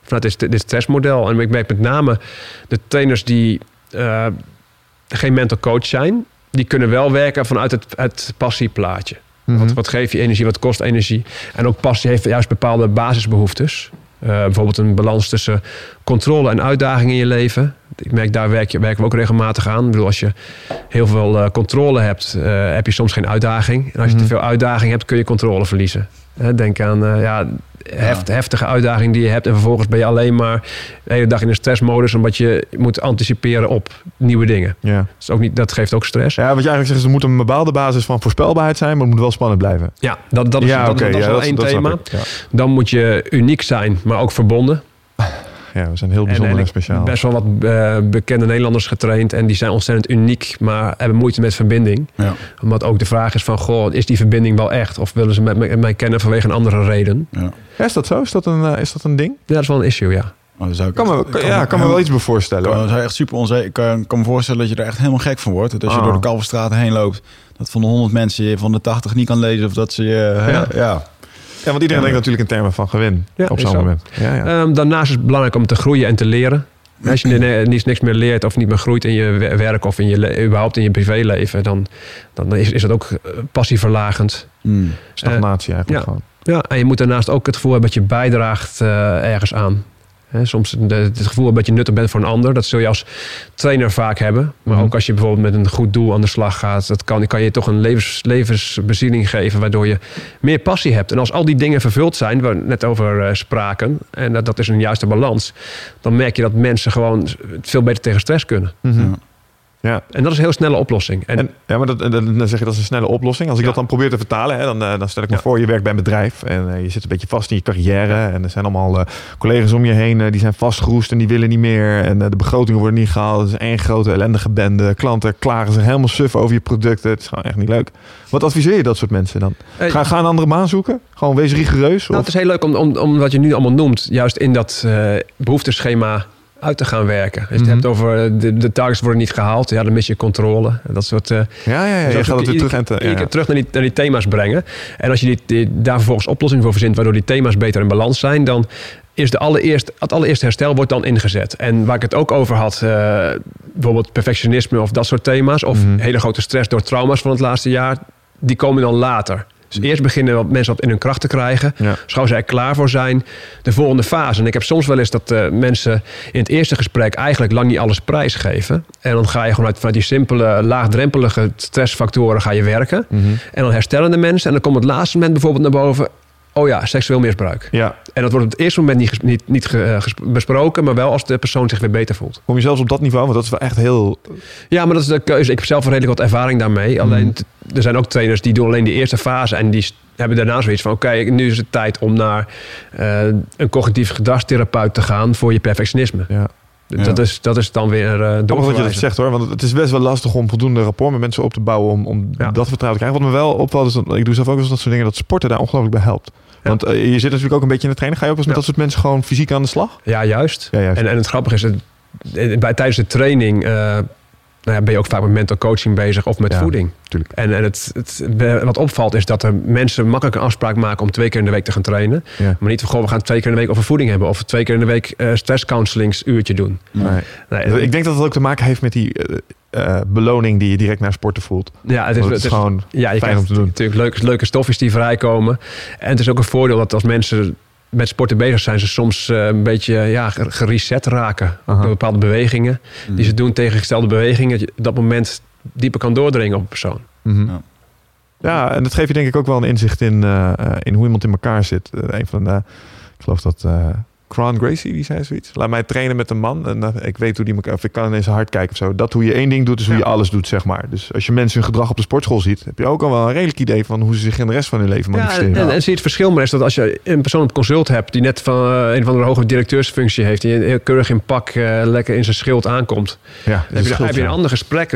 Vanuit dit, dit stressmodel. En ik merk met name de trainers die eh, geen mental coach zijn, die kunnen wel werken vanuit het, het passieplaatje. Mhm. Wat, wat geeft je energie, wat kost energie? En ook passie heeft juist bepaalde basisbehoeftes. Eh, bijvoorbeeld een balans tussen controle en uitdaging in je leven. Ik merk, daar werk je, werken we ook regelmatig aan. Ik bedoel, als je heel veel eh, controle hebt, eh, heb je soms geen uitdaging. En als je Mhm. te veel uitdaging hebt, kun je controle verliezen. Hè, denk aan ja, heft, heftige uitdaging die je hebt. En vervolgens ben je alleen maar de hele dag in een stressmodus... omdat je moet anticiperen op nieuwe dingen. Ja. Dat, is ook niet, dat geeft ook stress. ja, wat je eigenlijk zegt is er moet een bepaalde basis van voorspelbaarheid zijn, maar het moet wel spannend blijven. Ja, dat, dat is, ja, dat, is wel één thema. Dan moet je uniek zijn, maar ook verbonden. Ja, we zijn heel bijzonder en speciaal. best wel wat eh, bekende Nederlanders getraind. En die zijn ontzettend uniek, maar hebben moeite met verbinding. Ja. Omdat ook de vraag is van, goh, is die verbinding wel echt? Of willen ze met me- mij kennen vanwege een andere reden? Ja. Ja, is dat zo? Is dat een, eh, is dat een ding? Ja, dat is wel een issue, ja. Zou ik Kan me, kan, ja, kan me wel iets bij voorstellen. Kan, echt super onzeker. Ik kan, kan me voorstellen dat je er echt helemaal gek van wordt. Dat als je Ah. door de Kalverstraat heen loopt, dat van de 100 mensen je van de 80 niet kan lezen of dat ze je. ja. Ja, want iedereen denkt natuurlijk in termen van gewin Ja, op zo'n zo. moment. Ja, ja. Ehm, daarnaast is het belangrijk om te groeien en te leren. Als je niks meer leert of niet meer groeit in je wer- werk of in je überhaupt in je privéleven, dan, dan is, is het ook eh, passieverlagend. Mm. Stagnatie eigenlijk ja. gewoon. Ja, en je moet daarnaast ook het gevoel hebben dat je bijdraagt eh, ergens aan. Soms het gevoel dat je nuttig bent voor een ander. Dat zul je als trainer vaak hebben. Maar Mhm. ook als je bijvoorbeeld met een goed doel aan de slag gaat. Dat kan, kan je toch een levens, levensbezieling geven. Waardoor je meer passie hebt. En als al die dingen vervuld zijn. Waar we net over eh, spraken. En dat, dat is een juiste balans. Dan merk je dat mensen gewoon veel beter tegen stress kunnen. Ja. Ja. En dat is een heel snelle oplossing. En, En, ja, maar dat, dan zeg je dat is een snelle oplossing. Als ik Ja. dat dan probeer te vertalen, hè, dan, eh, dan stel ik me Ja. voor, je werkt bij een bedrijf en eh, je zit een beetje vast in je carrière. En er zijn allemaal eh, collega's om je heen die zijn vastgeroest en die willen niet meer. En de begrotingen worden niet gehaald. Het is één grote ellendige bende. Klanten klagen zich helemaal suf over je producten. Het is gewoon echt niet leuk. Wat adviseer je dat soort mensen dan? Ga, ga een andere baan zoeken? Gewoon wees rigoureus? Nou, Of? het is heel leuk om, om, om wat je nu allemaal noemt, juist in dat eh behoefteschema uit te gaan werken. Als je het Mhm. hebt over eh, de, de targets worden niet gehaald, ja, dan mis je controle. Dat soort. eh, Ja, ja, ja. zo Je gaat het weer terug en te, ja, terug naar die, naar die thema's brengen. En als je die, die- daar vervolgens oplossingen voor verzint, waardoor die thema's beter in balans zijn, dan is de allereerst, het allereerste herstel wordt dan ingezet. En waar ik het ook over had, eh, bijvoorbeeld perfectionisme of dat soort thema's, of Mhm. hele grote stress door trauma's van het laatste jaar, die komen dan later. Dus eerst beginnen wat mensen wat in hun kracht te krijgen. Ja. Dus gauw zij er klaar voor zijn, de volgende fase. En ik heb soms wel eens dat eh, mensen in het eerste gesprek eigenlijk lang niet alles prijsgeven. En dan ga je gewoon uit, vanuit die simpele, laagdrempelige stressfactoren ga je werken. Mhm. En dan herstellen de mensen. En dan komt het laatste moment bijvoorbeeld naar boven. Oh ja, seksueel misbruik. Ja. En dat wordt op het eerste moment niet, niet, niet eh, besproken, maar wel als de persoon zich weer beter voelt. Kom je zelfs op dat niveau? Want dat is wel echt heel... Ja, maar dat is de keuze. Ik heb zelf redelijk wat ervaring daarmee. Alleen, Mhm. t- er zijn ook trainers die doen alleen de eerste fase. En die hebben daarna zoiets van... Oké, nu is het tijd om naar eh, een cognitief gedragstherapeut te gaan voor je perfectionisme. Ja. Dat, is, dat is dan weer uh, Grappig wat je dat zegt hoor, want het is best wel lastig om voldoende rapport met mensen op te bouwen om, om Ja. dat vertrouwen te krijgen. Wat me wel opvalt is, dat, ik doe zelf ook wel eens dat soort dingen, dat sporten daar ongelooflijk bij helpt. Want eh, je zit natuurlijk ook een beetje in de training. Ga je ook eens met dat soort mensen gewoon fysiek aan de slag? Ja, juist. Ja, juist. En, en het grappige is, het, eh, bij, tijdens de training... eh, nou ja, ben je ook vaak met mental coaching bezig of met Ja, voeding. tuurlijk. En, en het, het, wat opvalt is dat er mensen makkelijk een afspraak maken om twee keer in de week te gaan trainen. Ja. Maar niet van, we gaan twee keer in de week over voeding hebben. Of twee keer in de week eh stresscounselingsuurtje doen. Nee. Nee, Ik denk dat het ook te maken heeft met die eh, eh, beloning die je direct na sporten voelt. ja, het is, het is gewoon ja, je fijn krijgt om te doen. Natuurlijk leuke, leuke stofjes die vrijkomen. En het is ook een voordeel dat als mensen met sporten bezig zijn, ze soms eh, een beetje ja, ge- gereset raken. Aha. Door bepaalde bewegingen die ze doen, tegengestelde bewegingen. Dat je op dat moment dieper kan doordringen op een persoon. Mhm. Ja. Ja, en dat geeft je denk ik ook wel een inzicht in, eh, eh, in hoe iemand in elkaar zit. Een van de, ik geloof dat eh Cron Gracie, die zei zoiets. Laat mij trainen met een man en eh, ik weet hoe die elkaar, of ik kan in zijn hart kijken of zo. Dat hoe je één ding doet, is hoe Ja. je alles doet, zeg maar. Dus als je mensen hun gedrag op de sportschool ziet, heb je ook al wel een redelijk idee van hoe ze zich in de rest van hun leven Ja, manifesteren. en, en zie je het verschil maar is dat als je een persoon op consult hebt die net van eh, een van de hoge directeursfunctie heeft, die heel keurig in pak eh, lekker in zijn schild aankomt, ja, dan heb je, heb je een ander gesprek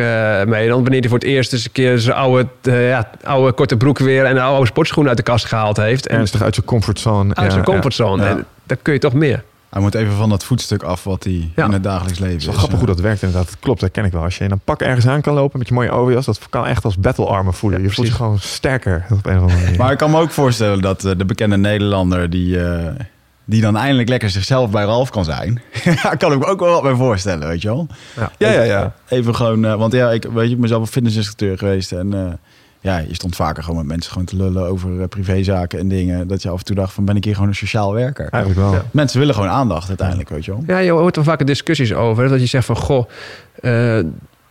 mee dan wanneer hij voor het eerst eens een keer zijn oude, ja, oude korte broek weer en een oude sportschoen uit de kast gehaald heeft. En Ernstig uit zijn comfortzone. uit zijn Ja, comfortzone. Ja. En dan kun je toch meer. Hij moet even van dat voetstuk af wat hij Ja. in het dagelijks leven is wel grappig hoe dat werkt inderdaad. Dat klopt, dat ken ik wel. Als je in een pak ergens aan kan lopen met je mooie overjas, dat kan echt als battle armor voelen. Ja, je voelt je gewoon sterker op een of andere manier. Maar ik kan me ook voorstellen dat eh, de bekende Nederlander die, eh, die dan eindelijk lekker zichzelf bij Ralf kan zijn. Ja, kan ik me ook wel wat bij voorstellen, weet je wel. Ja. ja, ja, ja. Even gewoon, eh, want ja, ik weet je, ik ben zelf een fitnessinstructeur geweest en eh, ja, je stond vaker gewoon met mensen gewoon te lullen over eh, privézaken en dingen. Dat je af en toe dacht van ben ik hier gewoon een sociaal werker. Eigenlijk wel. Ja. Mensen willen gewoon aandacht uiteindelijk, weet je wel. Ja, je hoort er vaak discussies over. Dat je zegt van, goh, eh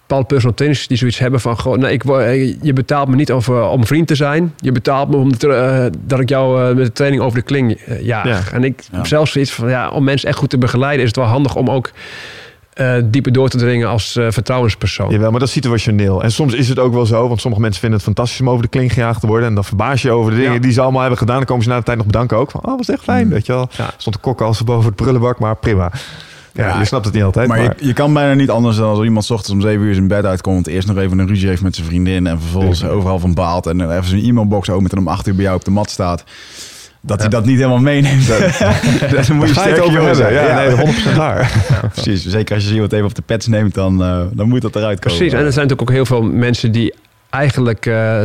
bepaalde personal trainers die zoiets hebben van, goh, nee, ik, eh, je betaalt me niet over, om vriend te zijn. Je betaalt me om dat ik jou met de training over de kling jaag. Ja. En ik Ja. heb zelfs zoiets van, ja, om mensen echt goed te begeleiden is het wel handig om ook eh, dieper door te dringen als eh, vertrouwenspersoon. Jawel, maar dat is situationeel. En soms is het ook wel zo, want sommige mensen vinden het fantastisch om over de kling gejaagd te worden. En dan verbaas je je over de dingen Ja. die ze allemaal hebben gedaan. Dan komen ze na de tijd nog bedanken ook. Van, oh, was echt fijn, Mm. weet je wel. Ja. Stond de kok als boven het prullenbak, maar prima. Ja, Ja, je snapt het niet altijd. Maar Maar, je, je kan bijna niet anders dan als iemand 's ochtends om 7 uur zijn bed uitkomt. Eerst nog even een ruzie heeft met zijn vriendin. En vervolgens overal van baalt. En even zijn e-mailbox opent en om 8 uur bij jou op de mat staat. Dat hij dat niet helemaal meeneemt. Dan moet je Daar sterk over hebben. Ja, nee, 100% waar. Precies. Zeker als je iemand even op de pets neemt, dan, eh, dan moet dat eruit komen. Precies, en er zijn natuurlijk ook heel veel mensen die eigenlijk eh,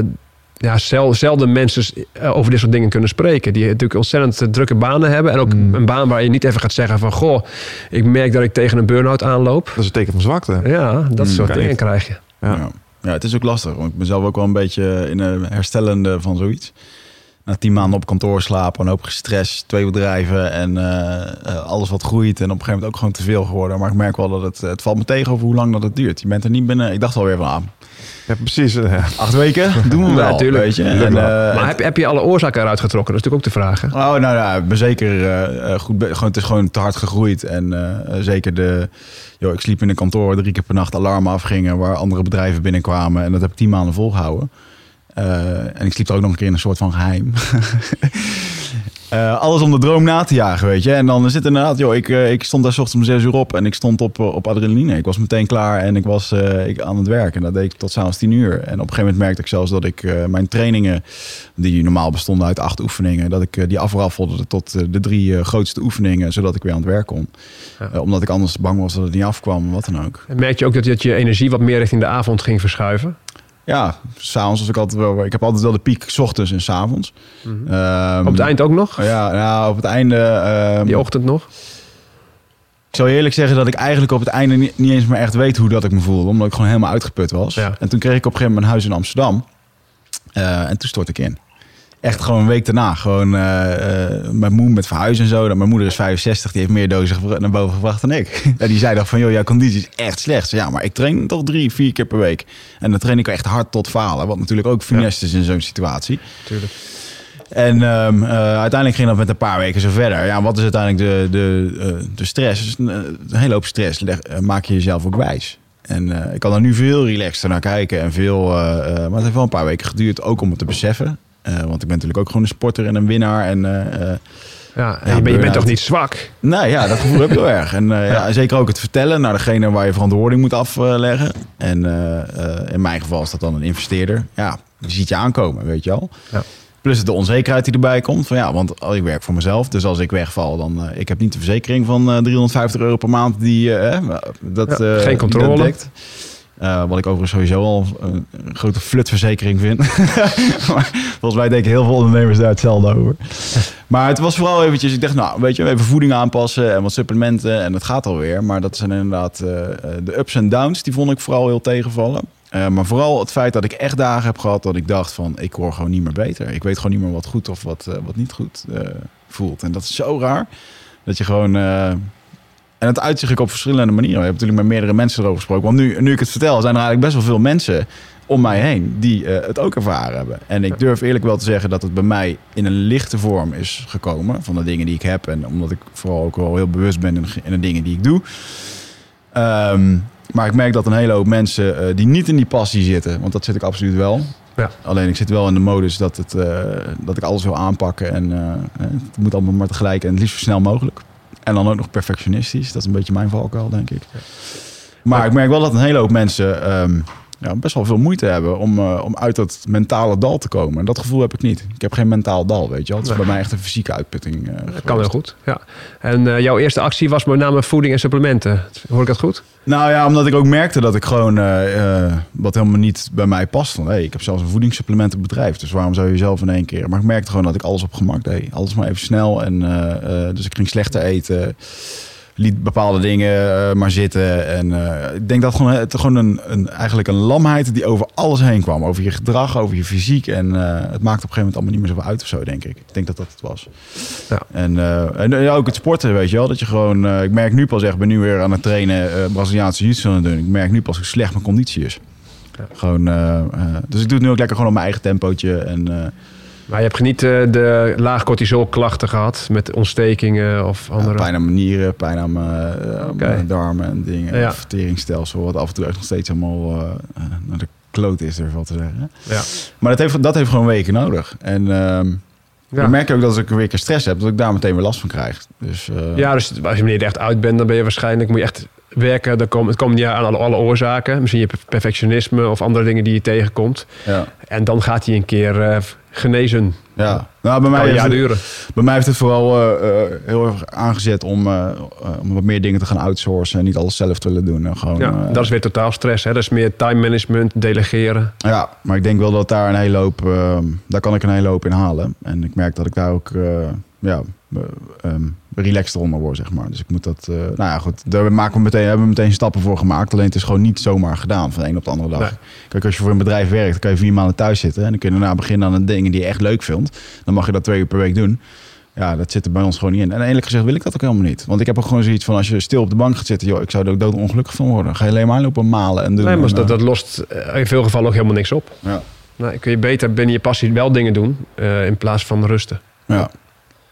ja, zel- zelden mensen eh, over dit soort dingen kunnen spreken. Die natuurlijk ontzettend drukke banen hebben. En ook Mm. een baan waar je niet even gaat zeggen van... goh, ik merk dat ik tegen een burn-out aanloop. Dat is een teken van zwakte. Ja, dat Mm, soort dingen niet. krijg je. Ja. Ja. ja, het is ook lastig. Want ik ben zelf ook wel een beetje in een herstellende van zoiets. Na tien maanden op kantoor slapen, een hoop gestrest, twee bedrijven en eh, eh, alles wat groeit. En op een gegeven moment ook gewoon te veel geworden. Maar ik merk wel dat het, het valt me tegen over hoe lang dat het duurt. Je bent er niet binnen. Ik dacht alweer van, ah, Ja, precies. eh, acht weken, doen we Ja, wel, tuurlijk. weet je. En, eh, maar heb, heb je alle oorzaken eruit getrokken? Dat is natuurlijk ook de vraag. hè? Oh, nou ja, ik ben zeker goed. be- Gewoon, het is gewoon te hard gegroeid. En zeker de. Joh, ik sliep in een kantoor waar drie keer per nacht alarmen afgingen. Waar andere bedrijven binnenkwamen. En dat heb ik tien maanden volgehouden. Eh, en ik sliep er ook nog een keer in een soort van geheim. Eh, alles om de droom na te jagen, weet je. En dan zit inderdaad, joh, ik, eh, ik stond daar 's ochtends om zes uur op en ik stond op, op adrenaline. Ik was meteen klaar en ik was ik, aan het werk. En dat deed ik tot s'avonds tien uur. En op een gegeven moment merkte ik zelfs dat ik mijn trainingen, die normaal bestonden uit acht oefeningen, dat ik die afraffelde tot de drie grootste oefeningen, zodat ik weer aan het werk kon. Ja. Omdat ik anders bang was dat het niet afkwam, wat dan ook. En merk je ook dat, dat je energie wat meer richting de avond ging verschuiven? Ja, s'avonds was ik altijd wel, ik heb altijd wel de piek 's ochtends en 's avonds. Ehm, Op het eind ook nog? Ja, nou, op het einde. ehm, Die ochtend nog? Ik zou je eerlijk zeggen dat ik eigenlijk op het einde niet, niet eens meer echt weet hoe dat ik me voelde. Omdat ik gewoon helemaal uitgeput was. Ja. En toen kreeg ik op een gegeven moment een huis in Amsterdam. Eh, en toen stort ik in. Echt gewoon een week daarna. Gewoon eh, eh, mijn moe met verhuizen en zo. Dat Mijn moeder is 65, die heeft meer dozen naar boven gebracht dan ik. En die zei dan van, joh, jouw conditie is echt slecht. Zei, Ja, maar ik train toch drie, vier keer per week. En dan train ik echt hard tot falen. Wat natuurlijk ook funest is in zo'n situatie. Tuurlijk. En ehm, eh, uiteindelijk ging dat met een paar weken zo verder. Ja, wat is uiteindelijk de, de, eh, de stress? Dus een, eh, een hele hoop stress leg- eh, maak je jezelf ook wijs. En eh, ik kan er nu veel relaxter naar kijken. En veel, eh, eh, maar het heeft wel een paar weken geduurd ook om het te beseffen. Eh, want ik ben natuurlijk ook gewoon een sporter en een winnaar. En eh, eh, Ja, en Ja, je, bent, je bent toch niet zwak? nou ja, dat gevoel heb ik heel erg. En ja. zeker ook het vertellen naar degene waar je verantwoording moet afleggen. En in mijn geval is dat dan een investeerder. Ja, die ziet je aankomen, weet je al. Ja. Plus de onzekerheid die erbij komt. Van ja, want al ik werk voor mezelf. Dus als ik wegval, dan... ik heb niet de verzekering van eh 350 euro per maand die... dat, geen controle. dat Eh, wat ik overigens sowieso al een, een grote flutverzekering vind. volgens mij denken heel veel ondernemers daar hetzelfde over. Maar het was vooral eventjes, ik dacht, nou, weet je, even voeding aanpassen en wat supplementen en het gaat alweer. Maar dat zijn inderdaad eh, eh, de ups en downs, die vond ik vooral heel tegenvallen. Eh, maar vooral het feit dat ik echt dagen heb gehad dat ik dacht van, ik hoor gewoon niet meer beter. Ik weet gewoon niet meer wat goed of wat, eh, wat niet goed eh, voelt. En dat is zo raar, dat je gewoon... en het uit zich ook op verschillende manieren. We hebben natuurlijk met meerdere mensen erover gesproken. Want nu, nu ik het vertel, zijn er eigenlijk best wel veel mensen om mij heen die eh, het ook ervaren hebben. En ik durf eerlijk wel te zeggen dat het bij mij in een lichte vorm is gekomen. Van de dingen die ik heb. En omdat ik vooral ook wel heel bewust ben in, de dingen die ik doe. Ehm, maar ik merk dat een hele hoop mensen eh, die niet in die passie zitten. Want dat zit ik absoluut wel. Ja. Alleen ik zit wel in de modus dat, het, eh, dat ik alles wil aanpakken. En het moet allemaal maar tegelijk en het liefst zo snel mogelijk. En dan ook nog perfectionistisch. Dat is een beetje mijn valkuil, denk ik. Maar ik merk wel dat een hele hoop mensen ehm, ja, best wel veel moeite hebben om, eh, om uit dat mentale dal te komen. En dat gevoel heb ik niet. Ik heb geen mentaal dal, weet je wel. Het is bij mij echt een fysieke uitputting. eh, Dat kan heel goed. Ja. En eh, jouw eerste actie was met name voeding en supplementen. Hoor ik dat goed? Nou ja, omdat ik ook merkte dat ik gewoon wat helemaal niet bij mij past. Van, hey, ik heb zelfs een voedingssupplementenbedrijf, dus waarom zou je zelf in één keer? Maar ik merkte gewoon dat ik alles op gemak deed. Alles maar even snel. En, dus ik ging slechter eten. Liet bepaalde dingen eh, maar zitten. En eh, ik denk dat gewoon, het gewoon een, een, eigenlijk een lamheid die over alles heen kwam. Over je gedrag, over je fysiek. En eh, het maakte op een gegeven moment allemaal niet meer zoveel uit of zo, denk ik. Ik denk dat dat het was. Ja. En, en ook het sporten, weet je wel. Dat je gewoon, ik merk nu pas echt, ben nu weer aan het trainen, Braziliaanse jiu-jitsu aan het doen. Ik merk nu pas hoe slecht mijn conditie is. Ja. Gewoon, dus ik doe het nu ook lekker gewoon op mijn eigen tempootje. En, Maar je hebt niet eh, de laag cortisol klachten gehad met ontstekingen of andere... pijn aan mijn nieren, pijn aan mijn, eh, mijn darmen en dingen. Ja. Verteringsstelsel, wat af en toe echt nog steeds helemaal eh, naar de kloot is, ik wel te zeggen. Ja. Maar dat heeft, dat heeft gewoon weken nodig. En ehm Ja. ik merk ook dat als ik weer een keer stress heb, dat ik daar meteen weer last van krijg. Dus, ja, dus als je wanneer er echt uit bent, dan ben je waarschijnlijk... moet je echt werken. Dan kom, het komt niet aan alle, alle oorzaken. Misschien je perfectionisme of andere dingen die je tegenkomt. ja. En dan gaat hij een keer genezen. Ja, nou, bij mij, heeft het, duren. bij mij heeft het vooral eh, eh, heel erg aangezet om, eh, om wat meer dingen te gaan outsourcen en niet alles zelf te willen doen. En gewoon, Ja, dat is weer totaal stress. Hè? Dat is meer time management, delegeren. ja, maar ik denk wel dat daar een hele hoop, daar kan ik een hele hoop in halen. En ik merk dat ik daar ook, ja, ehm, relaxed onder word, zeg maar. Dus ik moet dat, eh, nou ja, goed, daar maken we meteen, hebben we meteen stappen voor gemaakt. Alleen het is gewoon niet zomaar gedaan van de een op de andere dag. Nee. Kijk, als je voor een bedrijf werkt, dan kan je vier maanden thuis zitten. En dan kun je daarna beginnen aan de dingen die je echt leuk vindt. Dan mag je dat twee uur per week doen. Ja, dat zit er bij ons gewoon niet in. En eerlijk gezegd wil ik dat ook helemaal niet. Want ik heb ook gewoon zoiets van, als je stil op de bank gaat zitten... joh, ik zou er ook dood ongelukkig van worden. Ga je alleen maar lopen malen en doen. Nee, maar En, dat, eh, dat lost in veel gevallen ook helemaal niks op. ja, Nee, kun je beter binnen je passie wel dingen doen in plaats van rusten. ja.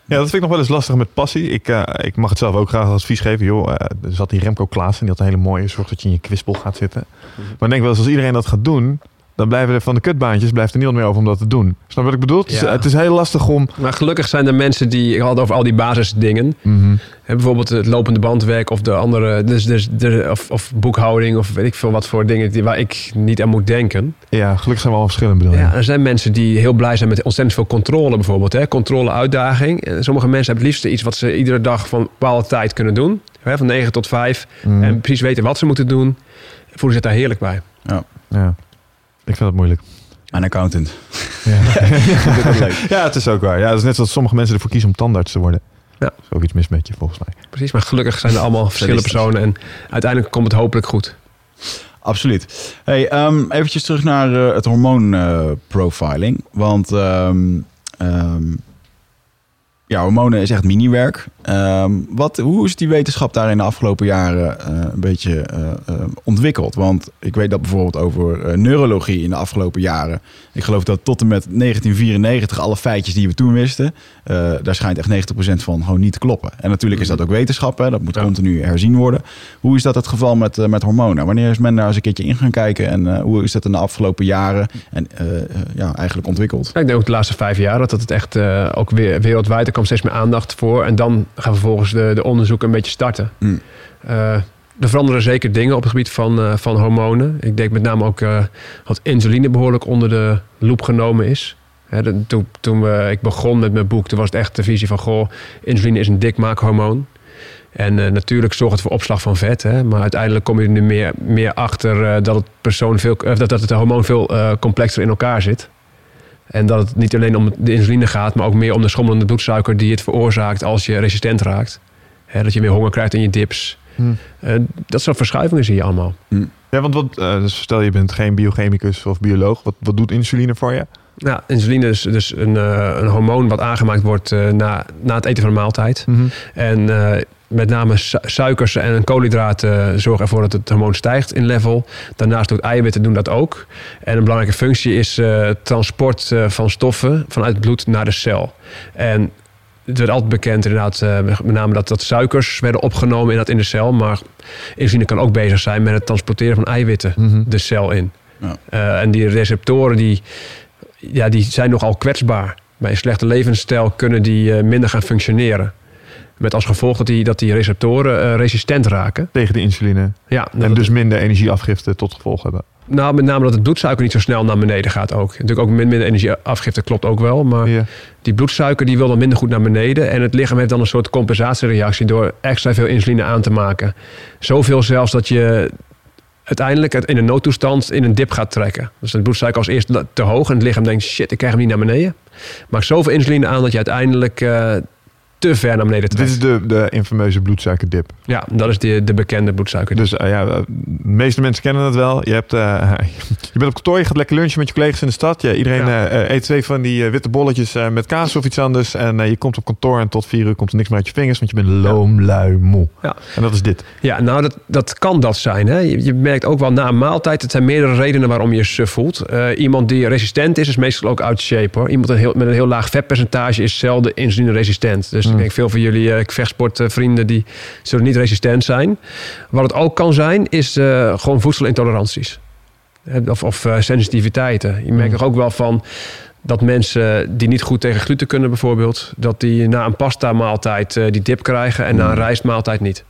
Ja, dat vind ik nog wel eens lastig met passie. Ik, eh, ik mag het zelf ook graag als advies geven. Joh, eh, er zat die Remco Klaassen, die had een hele mooie. Zorg dat je in je kwispel gaat zitten. Maar ik denk wel eens, als iedereen dat gaat doen... dan blijven er van de kutbaantjes blijft er niemand meer over om dat te doen. Snap wat ik bedoel? Het is, Ja. het is heel lastig om... Maar gelukkig zijn er mensen die, ik had over al die basisdingen. Mhm. Hè, bijvoorbeeld het lopende bandwerk of de andere, dus, dus, de, of, of boekhouding of weet ik veel wat voor dingen die, waar ik niet aan moet denken. Ja, gelukkig zijn we al verschillend bedoel je. Ja, er zijn mensen die heel blij zijn met ontzettend veel controle bijvoorbeeld. Hè? Controle, uitdaging. En sommige mensen hebben het liefst iets wat ze iedere dag van bepaalde tijd kunnen doen. Hè? Van 9 tot 5. Mhm. En precies weten wat ze moeten doen. Voelen zich daar heerlijk bij. ja. Ik vind dat moeilijk. Een accountant. Ja. Ik ja, het is ook waar. Ja, het is net zoals sommige mensen ervoor kiezen om tandarts te worden. Ja. Er is ook iets mis met je, volgens mij. Precies, maar gelukkig zijn er allemaal verschillende personen. En uiteindelijk komt het hopelijk goed. Absoluut. Hey, ehm eventjes terug naar eh, het hormoonprofiling. Want ehm, ehm, ja, hormonen is echt miniwerk. Ehm, wat, hoe is die wetenschap daar in de afgelopen jaren eh, een beetje eh, eh, ontwikkeld? Want ik weet dat bijvoorbeeld over neurologie in de afgelopen jaren. Ik geloof dat tot en met 1994 alle feitjes die we toen wisten, daar schijnt echt 90% van gewoon niet te kloppen. En natuurlijk is dat ook wetenschap, hè? dat moet Ja. continu herzien worden. Hoe is dat het geval met, met hormonen? Wanneer is men daar eens een keertje in gaan kijken en hoe is dat in de afgelopen jaren en, ja, eigenlijk ontwikkeld? Ik denk ook de laatste vijf jaar dat het echt ook weer wereldwijd, er komt steeds meer aandacht voor. En dan gaan vervolgens de, de onderzoeken een beetje starten. Eh, er veranderen zeker dingen op het gebied van, eh, van hormonen. Ik denk met name ook eh, dat insuline behoorlijk onder de loep genomen is. De- toen toen we, ik begon met mijn boek, toen was het echt de visie van... goh, insuline is een dikmaakhormoon. En eh, natuurlijk zorgt het voor opslag van vet. Hè, maar uiteindelijk kom je er nu meer, meer achter eh, dat, het persoon veel, eh, dat, dat het hormoon veel eh, complexer in elkaar zit. En dat het niet alleen om de insuline gaat, maar ook meer om de schommelende bloedsuiker die het veroorzaakt als je resistent raakt. Hè, dat je meer honger krijgt in je dips. Hm. Eh, dat soort verschuivingen zie je allemaal. Ja, want wat, eh, dus stel je bent geen biochemicus of bioloog. Wat, wat doet insuline voor je? Ja, insuline is dus een, eh, een hormoon wat aangemaakt wordt eh, na, na het eten van een maaltijd. En eh, met name su- suikers en koolhydraten zorgen ervoor dat het hormoon stijgt in level. Daarnaast doet eiwitten doen dat ook. En een belangrijke functie is eh, het transport eh, van stoffen vanuit het bloed naar de cel. En het werd altijd bekend inderdaad, eh, met name dat, dat suikers werden opgenomen in, dat in de cel. Maar insuline kan ook bezig zijn met het transporteren van eiwitten Mhm. de cel in. Ja. Eh, en die receptoren die, ja, die zijn nogal kwetsbaar. Bij een slechte levensstijl kunnen die eh, minder gaan functioneren. Met als gevolg dat die, dat die receptoren eh, resistent raken. Tegen de insuline. Ja, En dat- dus minder energieafgifte tot gevolg hebben. nou, met name dat het bloedsuiker niet zo snel naar beneden gaat ook. Natuurlijk ook min- minder energieafgifte klopt ook wel. Maar Ja. die bloedsuiker die wil dan minder goed naar beneden. En het lichaam heeft dan een soort compensatiereactie door extra veel insuline aan te maken. Zoveel zelfs dat je uiteindelijk het in een noodtoestand in een dip gaat trekken. Dus de bloedsuiker als eerst te hoog en het lichaam denkt shit, ik krijg hem niet naar beneden. Maak zoveel insuline aan dat je uiteindelijk eh, te ver naar beneden Dit is de, de infameuze bloedsuikerdip. Ja, dat is de, de bekende bloedsuiker. Dus eh, ja, eh, de meeste mensen kennen het wel. Je, hebt, eh, je bent op kantoor, je gaat lekker lunchen met je collega's in de stad. Ja, iedereen Ja. eet twee van die witte bolletjes met kaas of iets anders. En je komt op kantoor en tot vier uur komt er niks meer uit je vingers, want je bent loom, lui, moe. Ja. En dat is dit. Ja, nou, dat, dat kan dat zijn. Hè? Je, je merkt ook wel na een maaltijd, het zijn meerdere redenen waarom je je suf voelt. Iemand die resistent is, is meestal ook out shape hoor. Iemand een heel, met een heel laag vetpercentage is zelden insulineresistent. Dus Mm. ik denk veel van jullie uh, vechtsportvrienden die zullen niet resistent zijn. Wat het ook kan zijn, is eh, gewoon voedselintoleranties. Of, of eh, sensitiviteiten. Je merkt Mm. er ook wel van dat mensen die niet goed tegen gluten kunnen bijvoorbeeld... dat die na een pasta maaltijd die dip krijgen en na een Mm. rijstmaaltijd niet.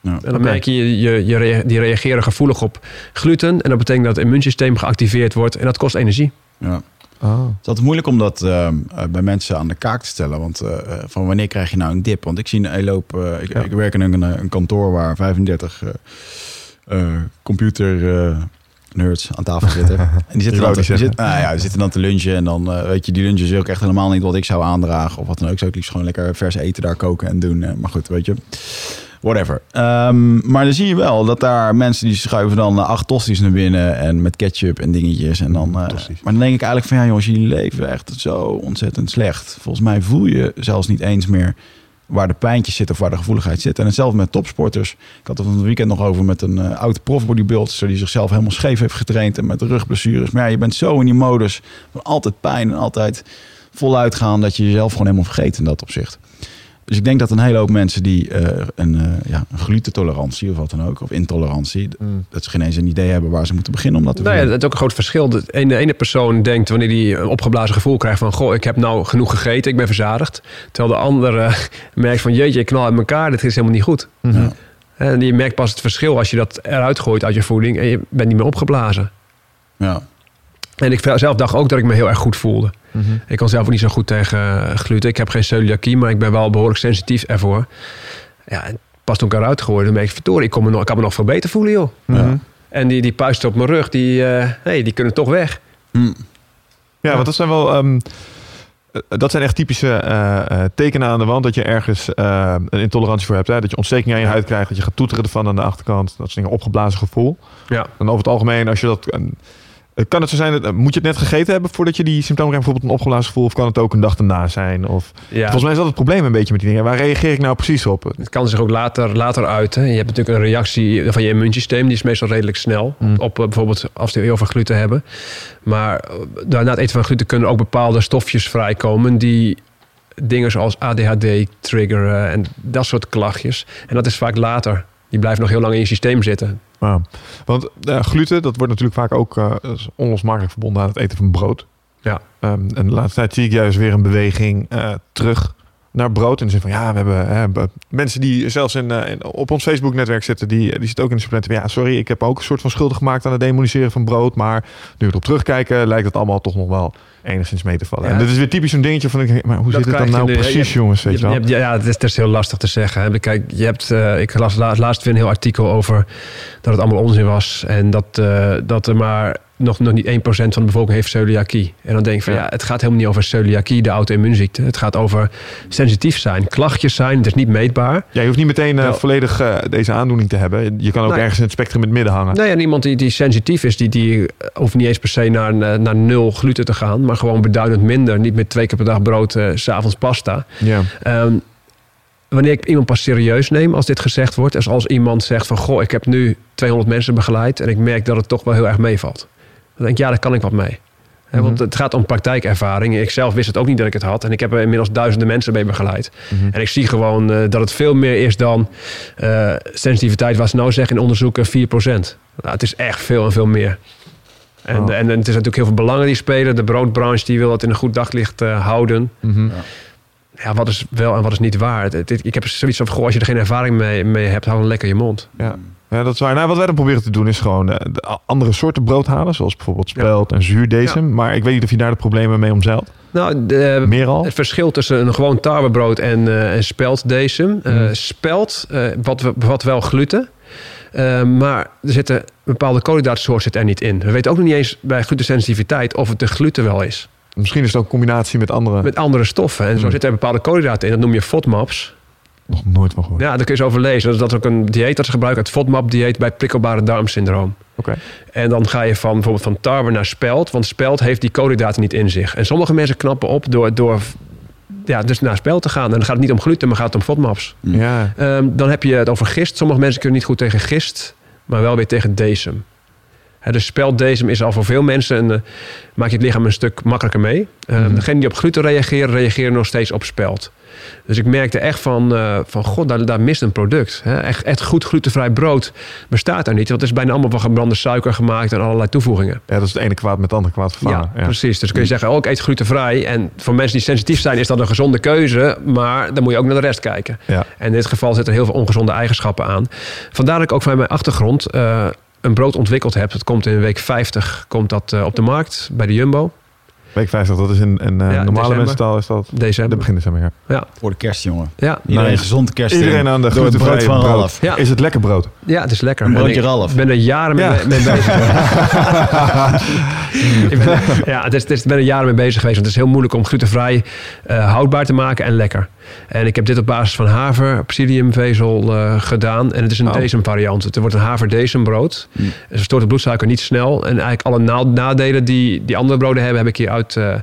Ja. En dan merk je, je, je rea- die reageren gevoelig op gluten. En dat betekent dat het immuunsysteem geactiveerd wordt. En dat kost energie. Ja. Oh. Het is altijd moeilijk om dat ehm, eh, bij mensen aan de kaak te stellen. Want eh, eh, van wanneer krijg je nou een dip? Want ik zie een eh, ik, Ja. ik werk in een, een kantoor waar 35 eh, eh, computer... eh, nerds aan tafel zitten. En die zitten, dan te, die nou ja, die zitten dan te lunchen. En dan eh, weet je, die lunches is ook echt helemaal niet wat ik zou aandragen. Of wat dan ook. Ik zou liefst gewoon lekker vers eten daar koken en doen. eh, maar goed, weet je. Whatever. Ehm, maar dan zie je wel dat daar mensen die schuiven dan eh, acht tosties naar binnen. En met ketchup en dingetjes. En dan, eh, Tosties. maar dan denk ik eigenlijk van ja jongens, jullie leven echt zo ontzettend slecht. Volgens mij voel je zelfs niet eens meer waar de pijntjes zitten of waar de gevoeligheid zit. En hetzelfde met topsporters. Ik had het van het weekend nog over met een eh oude profbodybuilder die zichzelf helemaal scheef heeft getraind en met rugblessures. Maar ja, je bent zo in die modus van altijd pijn en altijd voluit gaan dat je jezelf gewoon helemaal vergeet in dat opzicht. Dus ik denk dat een hele hoop mensen die eh, een, eh, ja, een glutentolerantie of wat dan ook, of intolerantie, Mm. dat ze geen eens een idee hebben waar ze moeten beginnen om dat te Nou ja, dat is ook een groot verschil. De ene, de ene persoon denkt wanneer hij een opgeblazen gevoel krijgt van... goh, ik heb nou genoeg gegeten, ik ben verzadigd. Terwijl de andere merkt van jeetje, ik knal uit elkaar, dit is helemaal niet goed. Ja. En je merkt pas het verschil als je dat eruit gooit uit je voeding... en je bent niet meer opgeblazen. Ja. En ik zelf dacht ook dat ik me heel erg goed voelde. Mhm. Ik kan zelf ook niet zo goed tegen eh, gluten. Ik heb geen celiakie, maar ik ben wel behoorlijk sensitief ervoor. Ja, en pas toen ik eruit gooide, dan merk ik, verdorie, ik, kon me nog, ik kan me nog veel beter voelen, joh. Mhm. En die, die puisten op mijn rug, die, eh, hey, die kunnen toch weg. Hm. Ja, want dat zijn wel. ehm, eh, dat zijn echt typische eh, eh, tekenen aan de wand dat je ergens een intolerantie voor hebt. Hè? Dat je ontsteking aan je huid krijgt, dat je gaat toeteren ervan aan de achterkant. Dat is een opgeblazen gevoel. Ja. En over het algemeen, als je dat. Kan het zo zijn, dat, eh, moet je het net gegeten hebben voordat je die symptomen krijgt? Bijvoorbeeld een opgeblazen gevoel of kan het ook een dag daarna zijn? Of, Ja, Volgens mij is dat het probleem een beetje met die dingen. Waar reageer ik nou precies op? Het kan zich ook later, later uiten. Je hebt natuurlijk een reactie van je immuunsysteem. Die is meestal redelijk snel. Mm. Op eh, bijvoorbeeld als we heel veel gluten hebben. Maar eh, na het eten van gluten kunnen ook bepaalde stofjes vrijkomen. Die dingen zoals ADHD triggeren en dat soort klachtjes. En dat is vaak later. Die blijven nog heel lang in je systeem zitten. Ah, want gluten, dat wordt natuurlijk vaak ook eh, onlosmakelijk verbonden aan het eten van brood. Ja. Ehm, en de laatste tijd zie ik juist weer een beweging eh, terug naar brood. In de zin van, ja, we hebben hè, mensen die zelfs in, eh, in- op ons Facebook-netwerk zitten, die, die zitten ook in de supplementen. Ja, sorry, ik heb ook een soort van schuldig gemaakt aan het demoniseren van brood. Maar nu we erop terugkijken, lijkt het allemaal toch nog wel enigszins mee te vallen. Ja. En dit is weer typisch zo'n dingetje van, ik- maar hoe Dat zit het dan nou de- precies, je- jongens? Weet je, Je- wel? je hebt- ja, het is, het is heel lastig te zeggen. hè. Kijk, je hebt, eh, ik las la- laatst weer een heel artikel over dat het allemaal onzin was. En dat, eh, dat er maar nog, nog niet 1% van de bevolking heeft celiakie. En dan denk ik van ja. Het gaat helemaal niet over celiakie, de auto-immuunziekte. Het gaat over sensitief zijn, klachtjes zijn. Het is niet meetbaar. Ja, je hoeft niet meteen eh, volledig eh, deze aandoening te hebben. Je kan ook Nee. ergens in het spectrum in het midden hangen. Ja, en iemand die, die sensitief is, die, die hoeft niet eens per se naar, naar nul gluten te gaan. Maar gewoon beduidend minder. Niet met twee keer per dag brood, eh, s s'avonds pasta. Ja. Ehm, wanneer ik iemand pas serieus neem als dit gezegd wordt, is als iemand zegt van goh, ik heb nu 200 mensen begeleid en ik merk dat het toch wel heel erg meevalt. Dan denk ik, ja, daar kan ik wat mee. Hè, Want Mhm. het gaat om praktijkervaring. Ik zelf wist het ook niet dat ik het had. En ik heb er inmiddels duizenden mensen mee begeleid. Mhm. En ik zie gewoon eh, dat het veel meer is dan eh, sensitiviteit, wat ze nou zeggen in onderzoeken, 4%. Nou, het is echt veel en veel meer. En, Oh. en, en het is natuurlijk heel veel belangen die spelen. De broodbranche die wil het in een goed daglicht eh, houden Mhm. ja, wat is wel en wat is niet waar. Het- het- ik heb zoiets van, goh, als je er geen ervaring mee, mee hebt, hou dan lekker je mond. Ja. Ja, dat is waar. Nou, wat wij dan proberen te doen is gewoon de a- andere soorten brood halen. Zoals bijvoorbeeld spelt en zuurdesem. Maar ik weet niet of je daar de problemen mee omzeilt. Nou, de, Meer al? het verschil tussen een gewoon tarwebrood en, eh en spelddesem. Eh, Mm. spelt wat, we- bevat wel gluten. Maar er zitten bepaalde koolhydraatsoorten zit er niet in. We weten ook nog niet eens bij glutensensitiviteit of het de gluten wel is. Misschien is het ook een combinatie met andere. Met andere stoffen. En zo Mm. zitten er bepaalde koolhydraten in. Dat noem je FODMAPs. Nog nooit van gehoord. Ja, daar kun je eens over lezen. Dat is ook een dieet dat ze gebruiken. Het FODMAP-dieet bij prikkelbare darmsyndroom. Oké. En dan ga je van bijvoorbeeld van tarwe naar spelt. Want spelt heeft die koolhydraten niet in zich. En sommige mensen knappen op door, door ja, dus naar spelt te gaan. En dan gaat het niet om gluten, maar gaat het om FODMAPs. Ja. Ehm, dan heb je het over gist. Sommige mensen kunnen niet goed tegen gist, maar wel weer tegen decem. Dus speldecem is al voor veel mensen een, eh, maakt je het lichaam een stuk makkelijker mee. Mhm. Degenen die op gluten reageren, reageren nog steeds op spelt. Dus ik merkte echt van, eh, van god, daar, daar mist een product. Hè. Echt, echt goed glutenvrij brood bestaat daar niet. Want het is bijna allemaal van gebrande suiker gemaakt en allerlei toevoegingen. ja, dat is het ene kwaad met het andere kwaad vervangen. Ja, precies. Dus kun je zeggen, oh, ik eet glutenvrij. En voor mensen die sensitief zijn is dat een gezonde keuze. Maar dan moet je ook naar de rest kijken. Ja. En in dit geval zitten er heel veel ongezonde eigenschappen aan. Vandaar dat ik ook van mijn achtergrond eh, een brood ontwikkeld heb. Het komt in week 50 komt dat, eh, op de markt bij de Jumbo. Week 50, dat is in, in eh, Ja, normale mensentaal is dat... De December. begin december, ja. Voor de kerst, jongen. Ja, Iedereen gezond kerst in. Iedereen aan de Door het brood van brood. Ralf. Ja. Is het lekker brood? ja, het is lekker. Een En broodje ik Ralf. ben er jaren mee, Ja. mee bezig. ik ben, ja, het is, het is, ik ben er jaren mee bezig geweest. Want het is heel moeilijk om glutenvrij eh, houdbaar te maken en lekker. En ik heb dit op basis van haver, psylliumvezel eh, gedaan. En het is een Oh. decem variant. Het wordt een haver decembrood. Mm. Het verstoort het bloedsuiker niet snel. En eigenlijk alle na- nadelen die, die andere broden hebben, heb ik hieruit eh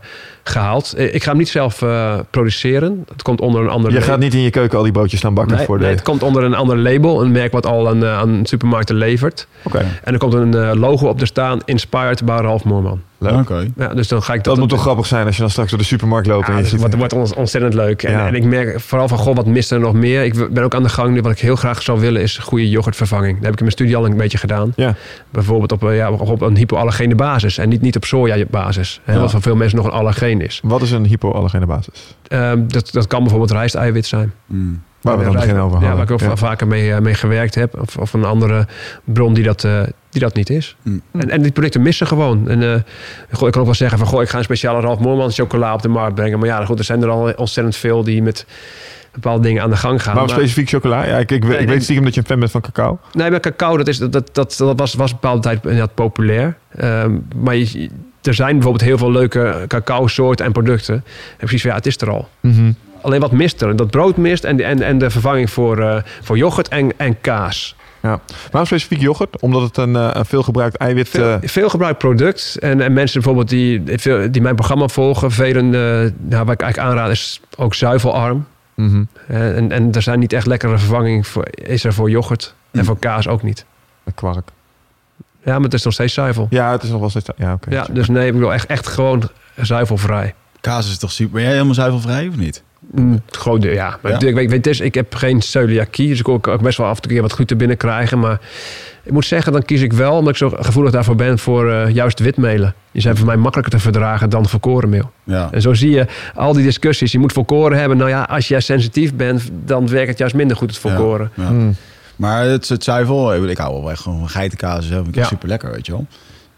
gehaald. Eh, Ik ga hem niet zelf produceren. Het komt onder een ander Je gaat niet in je keuken al die broodjes staan bakken Nee, voor de... nee, het komt onder een ander label. Een merk wat al aan, aan supermarkten levert. Oké, En er komt een logo op te staan. Inspired by Ralf Moorman. Leuk. Ja, dus dan ga ik dat... Dat moet toch grappig zijn als je dan straks door de supermarkt loopt. Ja, en je dus ziet- het wordt, ontzettend leuk. En, Ja. en ik merk vooral van, goh, wat mist er nog meer? Ik ben ook aan de gang nu. Wat ik heel graag zou willen is goede yoghurtvervanging. Dat heb ik in mijn studie al een beetje gedaan. Ja. Bijvoorbeeld op, eh, ja, op een hypoallergene basis. En niet, niet op soja-basis. Hè, Ja. Wat voor veel mensen nog een allergeen is. Wat is een hypoallergene basis? Ehm, dat, dat kan bijvoorbeeld rijsteiwit zijn. Mm. Waar we dan begin over Ja, waar ik ook Ja. vaker mee, eh, mee gewerkt heb. Of, of een andere bron die dat, eh, die dat niet is. Mm. En, en die producten missen gewoon. En, eh, goh, ik kan ook wel zeggen van... Goh, ik ga een speciale Ralf Moorman chocola op de markt brengen. Maar ja, goed, er zijn er al ontzettend veel die met bepaalde dingen aan de gang gaan. Waarom Maar- specifiek chocola? Ja, ik, ik, ik nee. weet stiekem dat je een fan bent van cacao. Nee, maar cacao, dat, is, dat, dat, dat, dat was, was een bepaalde tijd inderdaad populair. Ehm, maar je- er zijn bijvoorbeeld heel veel leuke cacao-soorten en producten. En precies van, ja, het is er al. Alleen wat mist er? Dat brood mist en, en, en de vervanging voor, eh, voor yoghurt en, en kaas. Ja. Waarom specifiek yoghurt? Omdat het een, uh, een veelgebruikt eiwit... Veel, uh... veel gebruikt product. En, en, mensen bijvoorbeeld die, die mijn programma volgen... velen, uh, nou, wat ik eigenlijk aanraad is ook zuivelarm. Mm -hmm. en, en er zijn niet echt lekkere vervanging voor, is er voor yoghurt. Mm. En voor kaas ook niet. Kwark. Ja, maar het is nog steeds zuivel. Ja, het is nog wel steeds... Ja, oké. ja, dus nee, ik bedoel echt, echt gewoon zuivelvrij. Kaas is toch super... Ben jij helemaal zuivelvrij of niet? Mm, gewoon, ja. Maar Ja. Ik, weet, weet, dus, ik heb geen celiakie, dus ik kan ook best wel af en toe wat gluten binnenkrijgen. Maar ik moet zeggen, dan kies ik wel, omdat ik zo gevoelig daarvoor ben, voor eh, juist witmelen. Die zijn voor mij makkelijker te verdragen dan volkorenmeel. Ja. En zo zie je al die discussies. Je moet volkoren hebben. Nou ja, als jij sensitief bent, dan werkt het juist minder goed, het volkoren. Ja. Mm. Maar het, het zuivel, ik, ik hou wel echt gewoon van geitenkaas. Zo, vind ik Ja. super lekker, weet je wel.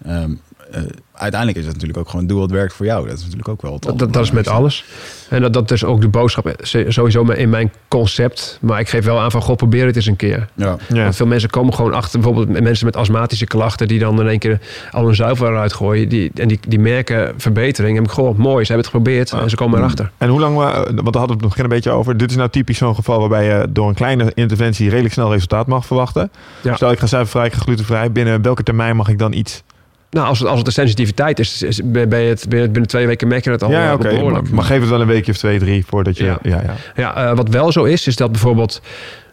Ehm, eh, uiteindelijk is het natuurlijk ook gewoon doe wat werkt voor jou. Dat is natuurlijk ook wel het Dat, dat, dat is met alles. En dat, dat is ook de boodschap eh, sowieso in mijn concept. Maar ik geef wel aan van, god, probeer het eens een keer. Ja. Ja. Want veel mensen komen gewoon achter, bijvoorbeeld met mensen met astmatische klachten, die dan in één keer al hun zuivel eruit gooien. Die, en die, die merken verbetering. En ik gewoon mooi, ze hebben het geprobeerd en ze komen erachter. En hoe lang, we, want daar hadden we het begin een beetje over. Dit is nou typisch zo'n geval waarbij je door een kleine interventie redelijk snel resultaat mag verwachten. Ja. Stel ik ga zuivelvrij, ik ga glutenvrij. Binnen welke termijn mag ik dan iets? Nou, als het, als het de sensitiviteit is, is ben je het binnen, binnen twee weken merk je het al ja, eh, oké. Maar, maar geef het wel een weekje of twee, drie voordat je... Ja, Ja. ja, Ja, eh, wat wel zo is, is dat bijvoorbeeld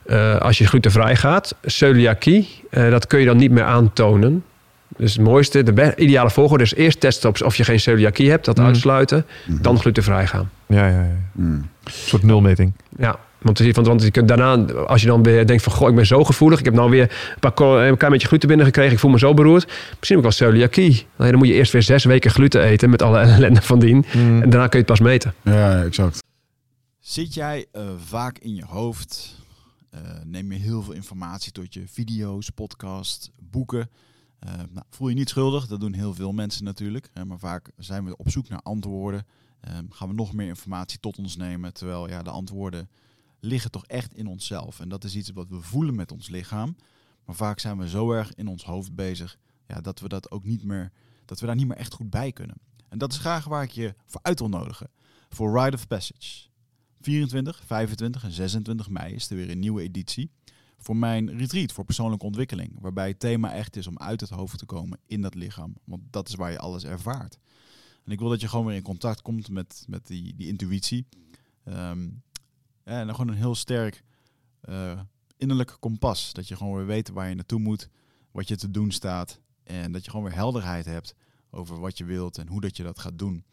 eh, als je glutenvrij gaat, celiakie, eh, dat kun je dan niet meer aantonen. Dus het mooiste, de ideale volgorde is eerst testen op of je geen celiakie hebt, dat Mhm. uitsluiten, dan glutenvrij gaan. ja, ja, ja. Mm. Een soort nulmeting. Ja, want, want, want je kunt daarna, als je dan weer denkt van... goh, ik ben zo gevoelig, ik heb nou weer een, paar, een klein beetje gluten binnengekregen... ik voel me zo beroerd, misschien heb ik wel celiakie. Nee, dan moet je eerst weer zes weken gluten eten met alle ellende van dien. Mm. En daarna kun je het pas meten. Ja, exact. Zit jij eh, vaak in je hoofd? Eh, neem je heel veel informatie tot je video's, podcast, boeken? Eh, nou, voel je niet schuldig, dat doen heel veel mensen natuurlijk. Hè, maar vaak zijn we op zoek naar antwoorden. Ehm, gaan we nog meer informatie tot ons nemen. Terwijl ja, de antwoorden liggen toch echt in onszelf. En dat is iets wat we voelen met ons lichaam. Maar vaak zijn we zo erg in ons hoofd bezig ja, dat we dat ook niet meer, dat we daar niet meer echt goed bij kunnen. En dat is graag waar ik je voor uit wil nodigen. Voor Rite of Passage. 24, 25 en 26 mei is er weer een nieuwe editie. Voor mijn retreat voor persoonlijke ontwikkeling. Waarbij het thema echt is om uit het hoofd te komen in dat lichaam. Want dat is waar je alles ervaart. En ik wil dat je gewoon weer in contact komt met, met die, die intuïtie. Ehm, en dan gewoon een heel sterk eh, innerlijk kompas. Dat je gewoon weer weet waar je naartoe moet. Wat je te doen staat. En dat je gewoon weer helderheid hebt over wat je wilt en hoe dat je dat gaat doen.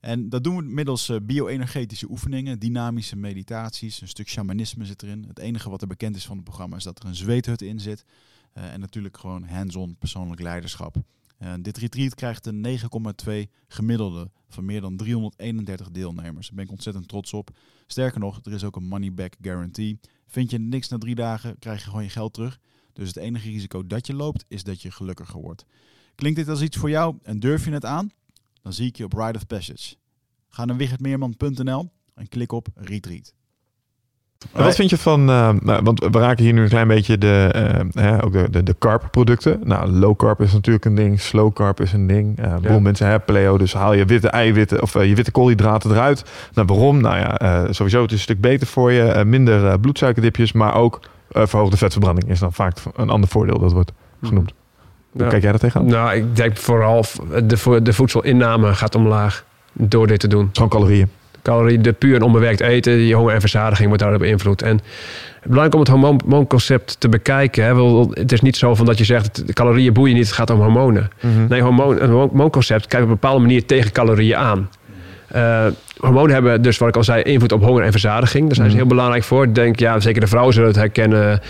En dat doen we middels eh, bio-energetische oefeningen, dynamische meditaties, een stuk shamanisme zit erin. Het enige wat er bekend is van het programma is dat er een zweethut in zit. Eh, en natuurlijk gewoon hands-on persoonlijk leiderschap. En dit retreat krijgt een 9,2 gemiddelde van meer dan 331 deelnemers. Daar ben ik ontzettend trots op. Sterker nog, er is ook een money back guarantee. Vind je niks na drie dagen, krijg je gewoon je geld terug. Dus het enige risico dat je loopt, is dat je gelukkiger wordt. Klinkt dit als iets voor jou en durf je het aan? Dan zie ik je op Ride of Passage. Ga naar wichertmeerman.nl en klik op Retreat. Wat vind je van, eh, nou, want we raken hier nu een klein beetje de, eh, hè, ook de, de, de carb producten. Nou, low carb is natuurlijk een ding, slow carb is een ding. Uh, Ja. mensen hebben paleo, dus haal je witte eiwitten of je witte koolhydraten eruit. Nou, waarom? Nou ja, sowieso het is een stuk beter voor je, minder bloedsuikerdipjes, maar ook verhoogde vetverbranding is dan vaak een ander voordeel dat wordt genoemd. Hoe kijk jij daar tegenaan? Nou, ik denk vooral de, de voedselinname gaat omlaag door dit te doen. Gewoon calorieën. Calorieën, de puur en onbewerkt eten, je honger en verzadiging wordt daardoor beïnvloed. En belangrijk om het hormoonconcept te bekijken. Hè. Wel, Het is niet zo van dat je zegt, de calorieën boeien niet, het gaat om hormonen. Nee, hormoon, een hormoonconcept kijkt op een bepaalde manier tegen calorieën aan. Eh, hormonen hebben dus, wat ik al zei, invloed op honger en verzadiging. Daar zijn ze Mhm. heel belangrijk voor. Ik denk, ja, zeker de vrouwen zullen het herkennen.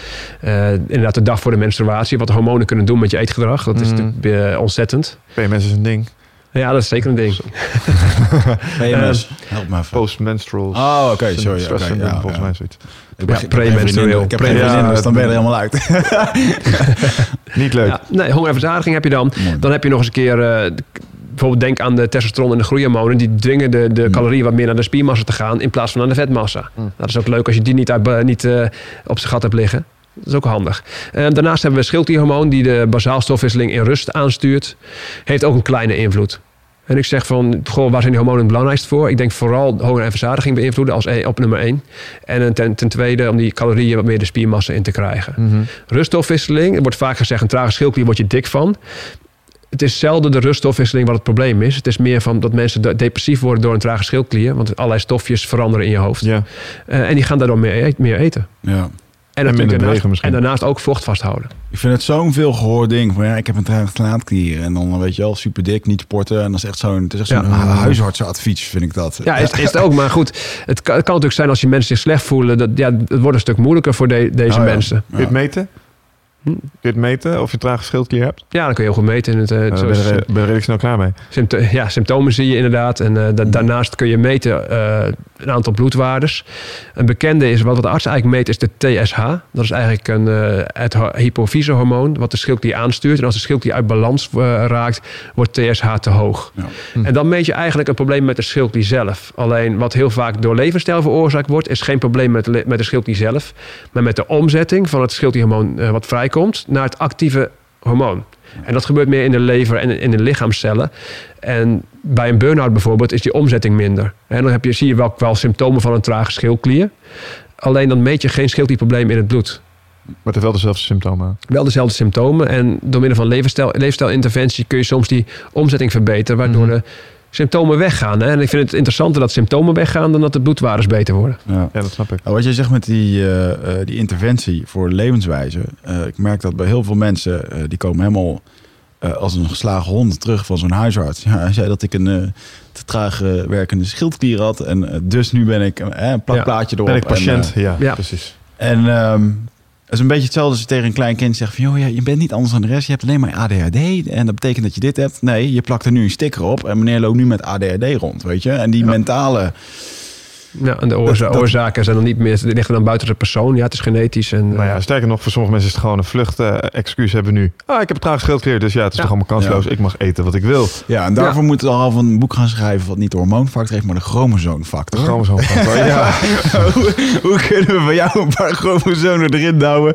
eh, inderdaad, de dag voor de menstruatie. Wat de hormonen kunnen doen met je eetgedrag. Dat is Mhm. natuurlijk eh, ontzettend. PMS is een ding. Ja, dat is zeker een ding. PMS, help me even. Postmenstrual. Oh, oké, sorry, stress oké, syndrome, ja, volgens ja. mij zoiets. Ik Ja, heb geen- ik heb geen premenstrueel. vriendin, Ik heb geen Pre- vriendin, Ja, dus dan ben je er helemaal uit. Niet leuk. Ja, nee, honger en verzadiging heb je dan. Mooi. Dan heb je nog eens een keer... eh, bijvoorbeeld denk aan de testosteron en de groeihormonen. Die dwingen de, de Mm. calorieën wat meer naar de spiermassa te gaan... in plaats van naar de vetmassa. Mm. Nou, dat is ook leuk als je die niet, uit, niet eh, op zijn gat hebt liggen. Dat is ook handig. Eh, daarnaast hebben we schildklierhormoon... die de basaalstofwisseling in rust aanstuurt. Heeft ook een kleine invloed. En ik zeg van, goh, waar zijn die hormonen het belangrijkst voor? Ik denk vooral honger en verzadiging beïnvloeden als e- op nummer één. En ten, ten tweede om die calorieën wat meer de spiermassa in te krijgen. Mhm. Ruststofwisseling, er wordt vaak gezegd, een trage schildklier word je dik van. Het is zelden de ruststofwisseling wat het probleem is. Het is meer van dat mensen de- depressief worden door een trage schildklier. Want allerlei stofjes veranderen in je hoofd. Ja. Eh, en die gaan daardoor meer, eet- meer eten. Ja. En, minder daarnaast, en daarnaast ook vocht vasthouden. Ik vind het zo'n veel gehoord ding. Van ja, ik heb een slaatklier. En dan weet je wel, super dik, niet sporten. En dat is echt zo'n, het is echt zo'n Ja. huisartsenadvies, vind ik dat. Ja, is, is het ook. Maar goed, het kan, het kan natuurlijk zijn als je mensen zich slecht voelen. Dat, ja, het wordt een stuk moeilijker voor de- deze Oh ja. mensen. Het meten? Kun je het meten of je een trage schildklier hebt? Ja, dan kun je heel goed meten. In het, eh, Daar ben je, ben redelijk snel klaar mee. Sympto- ja, symptomen zie je inderdaad. En eh, da- daarnaast kun je meten eh, een aantal bloedwaardes. Een bekende is, wat de arts eigenlijk meet, is de TSH. Dat is eigenlijk een, eh, het ho- hypofysehormoon wat de schildklier aanstuurt. En als de schildklier uit balans eh, raakt, wordt TSH te hoog. Ja. Hm. En dan meet je eigenlijk een probleem met de schildklier zelf. Alleen wat heel vaak door levensstijl veroorzaakt wordt, is geen probleem met, met de schildklier zelf. Maar met de omzetting van het schildklierhormoon eh, wat vrijkomt naar het actieve hormoon. En dat gebeurt meer in de lever en in de lichaamcellen. En bij een burn-out bijvoorbeeld is die omzetting minder. En dan heb je, zie je wel, wel symptomen van een trage schildklier. Alleen dan meet je geen schildklierprobleem in het bloed. Maar het wel dezelfde symptomen. Wel dezelfde symptomen. En door middel van leefstijlinterventie kun je soms die omzetting verbeteren. Waardoor Mhm. de symptomen weggaan. Hè? En ik vind het interessanter dat symptomen weggaan dan dat de bloedwaardes beter worden. Ja. Ja, dat snap ik. Nou, wat jij zegt met die, eh, eh, die interventie voor levenswijze. eh, ik merk dat bij heel veel mensen, eh, die komen helemaal eh, als een geslagen hond terug van zo'n huisarts. Ja, hij zei dat ik een eh, te traag werkende schildklier had. En dus nu ben ik een plakplaatje erop. Ben ik patiënt? En, ja, ja. precies. en ehm, is een beetje hetzelfde als je tegen een klein kind zegt van... joh, ja, je bent niet anders dan de rest, je hebt alleen maar ADHD. En dat betekent dat je dit hebt. Nee, je plakt er nu een sticker op en meneer loopt nu met ADHD rond, weet je. En die Ja. mentale... Ja, en de oorza- Dat- dat- oorzaken zijn dan niet meer, die liggen dan buiten de persoon. Ja, het is genetisch. En, Nou ja, sterker nog, voor sommige mensen is het gewoon een vlucht. eh, excuus hebben nu. Ah, ik heb een traag schildklier, dus ja, het is Ja. toch allemaal kansloos. Ja. Ik mag eten wat ik wil. Ja, en daarvoor moeten we al van een boek gaan schrijven... wat niet de hormoonfactor heeft, maar de chromosoomfactor. Gewoon zo'n ja. hoe, hoe kunnen we bij jou een paar chromosomen erin douwen?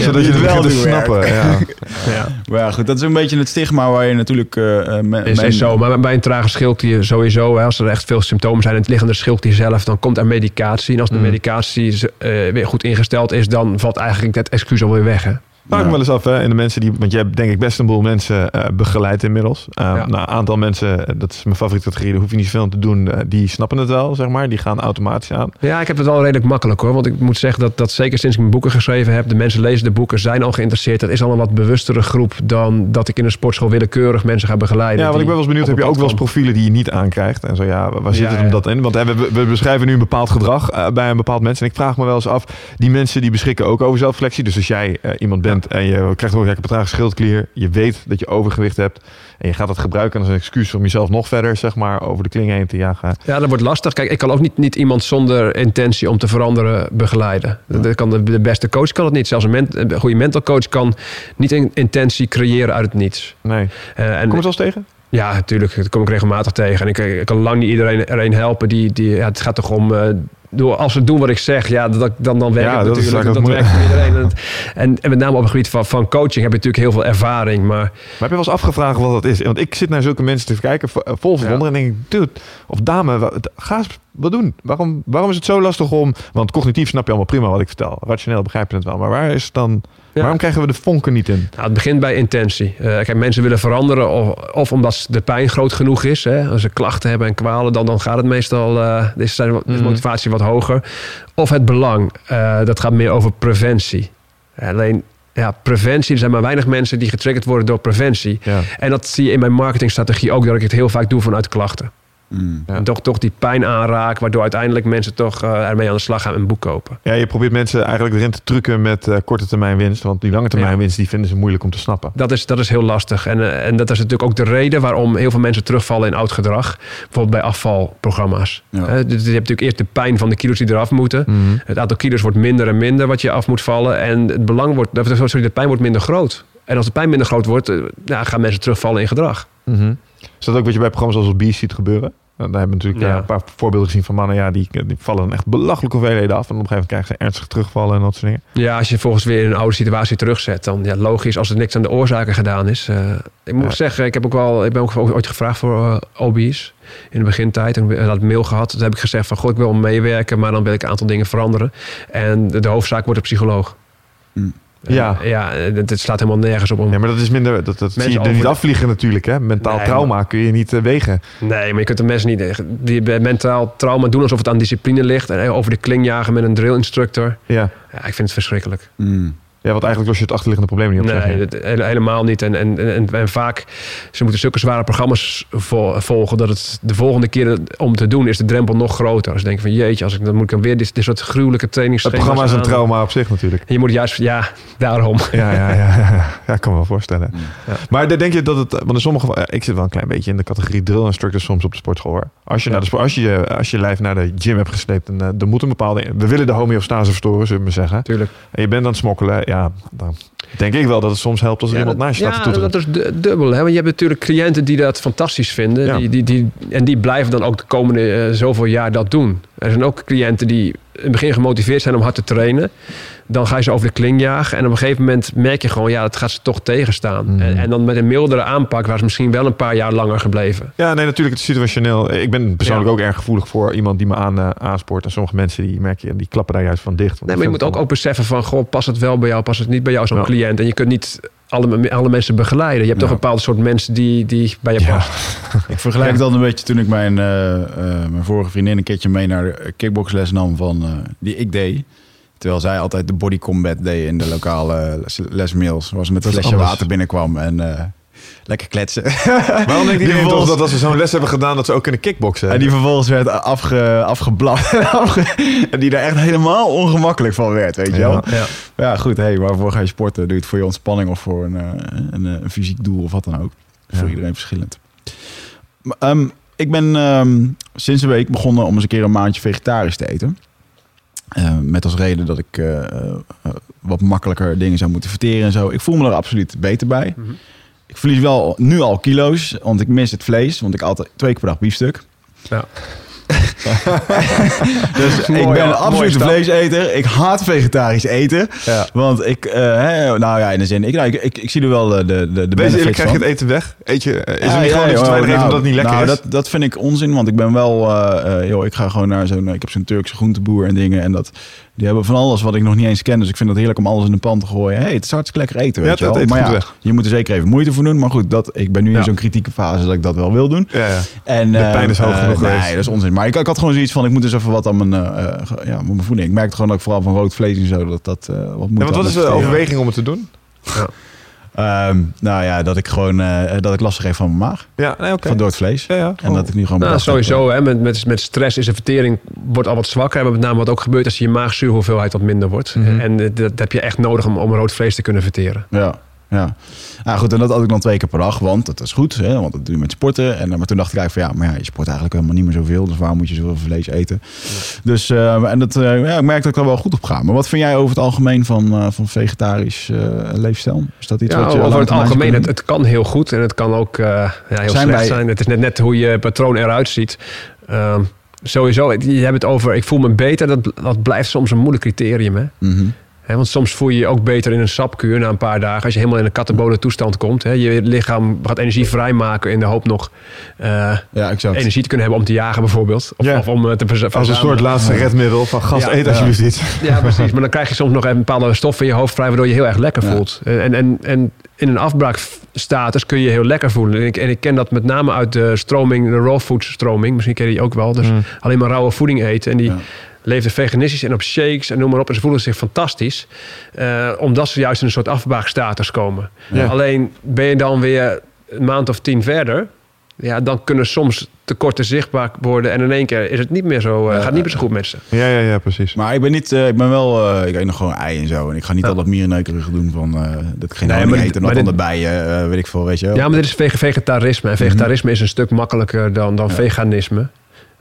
Zodat je het wel snappen. Ja. ja. Maar ja, goed, dat is een beetje het stigma waar je natuurlijk... eh, eh, me- Is, mijn- is zo, maar bij een trage schildklier sowieso, hè, als er echt veel symptomen zijn in het liggende schildklier zelf, dan komt er medicatie. En als de Mm. medicatie eh, weer goed ingesteld is, dan valt eigenlijk dat excuus alweer weg. Hè? Vraag ik me wel eens af, hè, in de mensen die, want je hebt denk ik best een boel mensen eh, begeleid inmiddels. Uh, Ja. Nou, een aantal mensen, eh, dat is mijn favoriete categorie, daar hoef je niet zoveel aan te doen, eh, die snappen het wel, zeg maar. Die gaan automatisch aan. Ja, ik heb het wel redelijk makkelijk hoor. Want ik moet zeggen dat, dat zeker sinds ik mijn boeken geschreven heb, de mensen lezen de boeken, zijn al geïnteresseerd. Dat is al een wat bewustere groep dan dat ik in een sportschool willekeurig mensen ga begeleiden. Ja, want ik ben wel eens benieuwd, heb je ook wel eens profielen die je niet aankrijgt? En zo ja, waar zit Ja, het ja. dat in? Want hè, we, we beschrijven nu een bepaald gedrag eh, bij een bepaald mens. En ik vraag me wel eens af, die mensen die beschikken ook over zelfreflectie. Dus als jij eh, iemand bent en je krijgt horen, ja, ik heb een trage schildklier. Je weet dat je overgewicht hebt. En je gaat dat gebruiken als een excuus om jezelf nog verder, zeg maar, over de kling heen te jagen. Ja, dat wordt lastig. Kijk, ik kan ook niet, niet iemand zonder intentie om te veranderen begeleiden. Dat kan de, de beste coach kan het niet. Zelfs een, ment- een goede mental coach kan niet een intentie creëren uit het niets. Nee. Eh, en Kom je het eens tegen? Ja, natuurlijk. Dat kom ik regelmatig tegen. En ik, ik kan lang niet iedereen er een helpen. Die, die, ja, het gaat toch om... eh, door, als ze doen wat ik zeg, ja, dat, dan, dan werkt Ja, het dat is natuurlijk. Dat, werkt voor iedereen. En, en, en met name op het gebied van, van coaching heb je natuurlijk heel veel ervaring. Maar Maar heb je wel eens afgevraagd wat dat is? Want ik zit naar zulke mensen te kijken, vo- vol verwondering. En denk ik, dude, of dame, ga eens wat doen. Waarom, waarom is het zo lastig om... Want cognitief snap je allemaal prima wat ik vertel. Rationeel begrijp je het wel. Maar waar is het dan... Ja. Waarom krijgen we de vonken niet in? Nou, het begint bij intentie. Eh, kijk, mensen willen veranderen of, of omdat de pijn groot genoeg is. Hè. Als ze klachten hebben en kwalen, dan, dan gaat het meestal... eh is, de Mhm. motivatie wat hoger. Of het belang. Eh, dat gaat meer over preventie. Alleen, ja, preventie. Er zijn maar weinig mensen die getriggerd worden door preventie. Ja. En dat zie je in mijn marketingstrategie ook, dat ik het heel vaak doe vanuit klachten. Mm. Ja. En toch, toch die pijn aanraak, waardoor uiteindelijk mensen toch eh, ermee aan de slag gaan en een boek kopen. ja, je probeert mensen eigenlijk erin te trucken met eh, korte termijn winst. Want die lange termijn Ja. winst, die vinden ze moeilijk om te snappen. Dat is, dat is heel lastig. En, eh, en dat is natuurlijk ook de reden waarom heel veel mensen terugvallen in oud gedrag. Bijvoorbeeld bij afvalprogramma's. Ja. Dus je hebt natuurlijk eerst de pijn van de kilo's die eraf moeten. Mhm. Het aantal kilo's wordt minder en minder wat je af moet vallen. En het belang wordt, sorry, de pijn wordt minder groot. En als de pijn minder groot wordt, ja, gaan mensen terugvallen in gedrag. Mhm. Is dat ook wat je bij programma's als Beast ziet gebeuren? Nou, Daar hebben we natuurlijk Ja. ja, een paar voorbeelden gezien van mannen. Ja, die, die vallen dan echt belachelijke hoeveelheden af. En op een gegeven moment krijgen ze ernstig terugvallen en dat soort dingen. Ja, als je volgens weer in een oude situatie terugzet, dan ja, logisch als er niks aan de oorzaken gedaan is. Eh, ik moet Ja. zeggen, ik heb ook wel, ik ben ook ooit gevraagd voor eh, OB's in de begintijd. En ik had een mail gehad. Toen heb ik gezegd van, goh, ik wil meewerken, maar dan wil ik een aantal dingen veranderen. En de, de hoofdzaak wordt een psycholoog. Hmm. Eh, Ja. ja, eh, het, het slaat helemaal nergens op. Om, Ja, maar dat is minder. Dat, dat zie je er niet de- afvliegen natuurlijk. Hè? Mentaal Nee, trauma kun je niet eh, wegen. Nee, maar je kunt de mensen niet die bij mentaal trauma doen alsof het aan discipline ligt. En over de kling jagen met een drill instructor. Ja. Ja, ik vind het verschrikkelijk. Mm. Ja, want eigenlijk los je het achterliggende probleem niet op. zeg Nee, je. dat- hele- helemaal niet. En, en, en, en vaak, ze moeten zulke zware programma's vo- volgen... dat het de volgende keer om te doen is de drempel nog groter. Als je denkt van jeetje, als ik, dan moet ik dan weer dit, dit soort gruwelijke Het trainingsschema's programma is een aan. trauma op zich natuurlijk. En je moet juist, ja, daarom. Ja, ja, ja, ja, ja, ik kan me wel voorstellen. Ja. Maar dan denk je dat het, want in sommige gevallen, ik zit wel een klein beetje in de categorie drill instructor soms op de sportschool hoor. Als je, Ja. naar de, sport- als je, als je lijf naar de gym hebt gesleept en eh, er moet een bepaalde, we willen de homeostase verstoren, zullen we maar zeggen. Tuurlijk. En je bent aan het smokkelen, ja, dan denk ik wel dat het soms helpt als er iemand naast je staat te ja, dat is du- dubbel. Hè? Want je hebt natuurlijk cliënten die dat fantastisch vinden. Ja. Die, die, die, en die blijven dan ook de komende eh, zoveel jaar dat doen. Er zijn ook cliënten die in het begin gemotiveerd zijn om hard te trainen. Dan ga je ze over de kling jagen. En op een gegeven moment merk je gewoon, ja, dat gaat ze toch tegenstaan. Mhm. En, en dan met een mildere aanpak waren ze misschien wel een paar jaar langer gebleven. Ja, nee, natuurlijk, het is situationeel. Ik ben persoonlijk Ja. ook erg gevoelig voor iemand die me aan, eh, aanspoort. En sommige mensen die merk je, die klappen daar juist van dicht. Want Nee, maar je moet ook, ook beseffen van, goh, past het wel bij jou, past het niet bij jou, zo'n Ja. cliënt. En je kunt niet alle, alle mensen begeleiden. Je hebt Ja. toch een bepaald soort mensen die, die bij je Ja. past. Ik vergelijk Ja. dat een beetje toen ik mijn, eh, eh, mijn vorige vriendin een keertje mee naar de kickboxles nam van, eh, die ik deed. Terwijl zij altijd de body combat deed in de lokale les- lesmails. Was met een flesje anders. water binnenkwam en eh, lekker kletsen. Waarom denkt Die iedereen toch vervolgens- dat als ze zo'n les hebben gedaan... dat ze ook kunnen kickboksen? En die vervolgens werd afge, afgeblaft. Afge- en die daar echt helemaal ongemakkelijk van werd, weet je Ja. wel. Ja. Ja, goed. Hey, waarvoor ga je sporten? Doe je het voor je ontspanning of voor een, eh, een, eh, een fysiek doel of wat dan ook? Voor iedereen verschillend. Maar, ehm, ik ben ehm, sinds een week begonnen om eens een keer een maandje vegetarisch te eten. Eh, met als reden dat ik eh, eh, wat makkelijker dingen zou moeten verteren en zo. Ik voel me er absoluut beter bij. Mhm. Ik verlies wel nu al kilo's, want ik mis het vlees. Want ik altijd twee keer per dag biefstuk. Ja. Dus ik ben een absolute vleeseter. Ik haat vegetarisch eten. Ja. Want ik, eh, hè, nou ja, in de zin, ik, nou, ik, ik, ik zie er wel eh, de, de, de Wees eerlijk, krijg je het eten weg? Eet je, eh, is Ja, er niet ja, gewoon iets te weinig nou, omdat het niet lekker nou, is? Dat, dat vind ik onzin, want ik ben wel, eh, joh, ik ga gewoon naar zo'n, ik heb zo'n Turkse groenteboer en dingen en dat, die hebben van alles wat ik nog niet eens ken, dus ik vind het heerlijk om alles in de pan te gooien. hey, het is hartstikke lekker eten, weet je wel. maar ja, weg. je moet er zeker even moeite voor doen, maar goed, dat, ik ben nu in zo'n kritieke fase dat ik dat wel wil doen. Ja, ja. En, De pijn is hoog genoeg Nee, dat is onzin. Maar ik, ik had gewoon zoiets van, ik moet dus even wat aan mijn, eh, eh, ja, mijn voeding. Ik merkte gewoon dat ik vooral van rood vlees en zo, dat dat eh, wat moet. Ja, wat is de overweging? overweging om het te doen? Ehm, nou ja, dat ik gewoon eh, dat ik lastig heb van mijn maag. Ja, nee, oké. Van door het vlees. Ja, ja. En dat ik nu gewoon Nou, sowieso, hè, met, met, met stress is de vertering wordt al wat zwakker. Met name wat ook gebeurt als je maagzuurhoeveelheid wat minder wordt. Mhm. En eh, dat heb je echt nodig om, om rood vlees te kunnen verteren. Ja, ja. Ja, goed, en dat had ik dan twee keer per dag, want dat is goed, hè, want dat doe je met sporten. En, eh, maar toen dacht ik eigenlijk van ja, maar ja, je sport eigenlijk helemaal niet meer zoveel, dus waarom moet je zoveel vlees eten? Dus, eh, en dat, eh, ja, ik merk dat ik er wel goed op ga. Maar wat vind jij over het algemeen van, van vegetarisch leefstijl? Is dat iets Ja, wat je over het algemeen, het, het kan heel goed en het kan ook ja, heel Zijn slecht wij- zijn. Het is net, net hoe je patroon eruit ziet. Ehm, sowieso, je hebt het over ik voel me beter. Dat, dat blijft soms een moeilijk criterium. Hè? Mhm. Want soms voel je je ook beter in een sapkuur na een paar dagen. Als je helemaal in een katabole toestand komt. Hè? Je lichaam gaat energie vrijmaken in de hoop nog eh, Ja, exact. energie te kunnen hebben om te jagen bijvoorbeeld. Of, Ja. of om eh, te verza- Als een verzamelen. soort laatste redmiddel van gast, Ja. eet alsjeblieft iets. Ja, precies. Maar dan krijg je soms nog even bepaalde stoffen in je hoofd vrij... waardoor je heel erg lekker voelt. En, en, en in een afbraakstatus kun je heel lekker voelen. En ik, en ik ken dat met name uit de stroming, de raw food stroming. Misschien ken je die ook wel. Dus Mm. alleen maar rauwe voeding eten. En die. Leefden veganistisch en op shakes en noem maar op. En ze voelen zich fantastisch. eh, omdat ze juist in een soort afbraakstatus komen. Ja. Alleen ben je dan weer een maand of tien verder... Ja, dan kunnen soms tekorten zichtbaar worden. En in één keer is het niet meer zo, eh, Ja, gaat niet meer zo goed met ze. Ja, ja, ja, precies. Maar ik ben niet, eh, ik ben wel, eh, ik eet nog gewoon ei en zo. En ik ga niet Ja. al dat mierenneukerige doen van eh, dat ik geen Nee, honing maar eet dit- en dan erbij, eh, weet ik veel, weet je wel. Ja, maar dit is vege- vegetarisme. En vegetarisme is een stuk makkelijker dan, dan Ja. veganisme.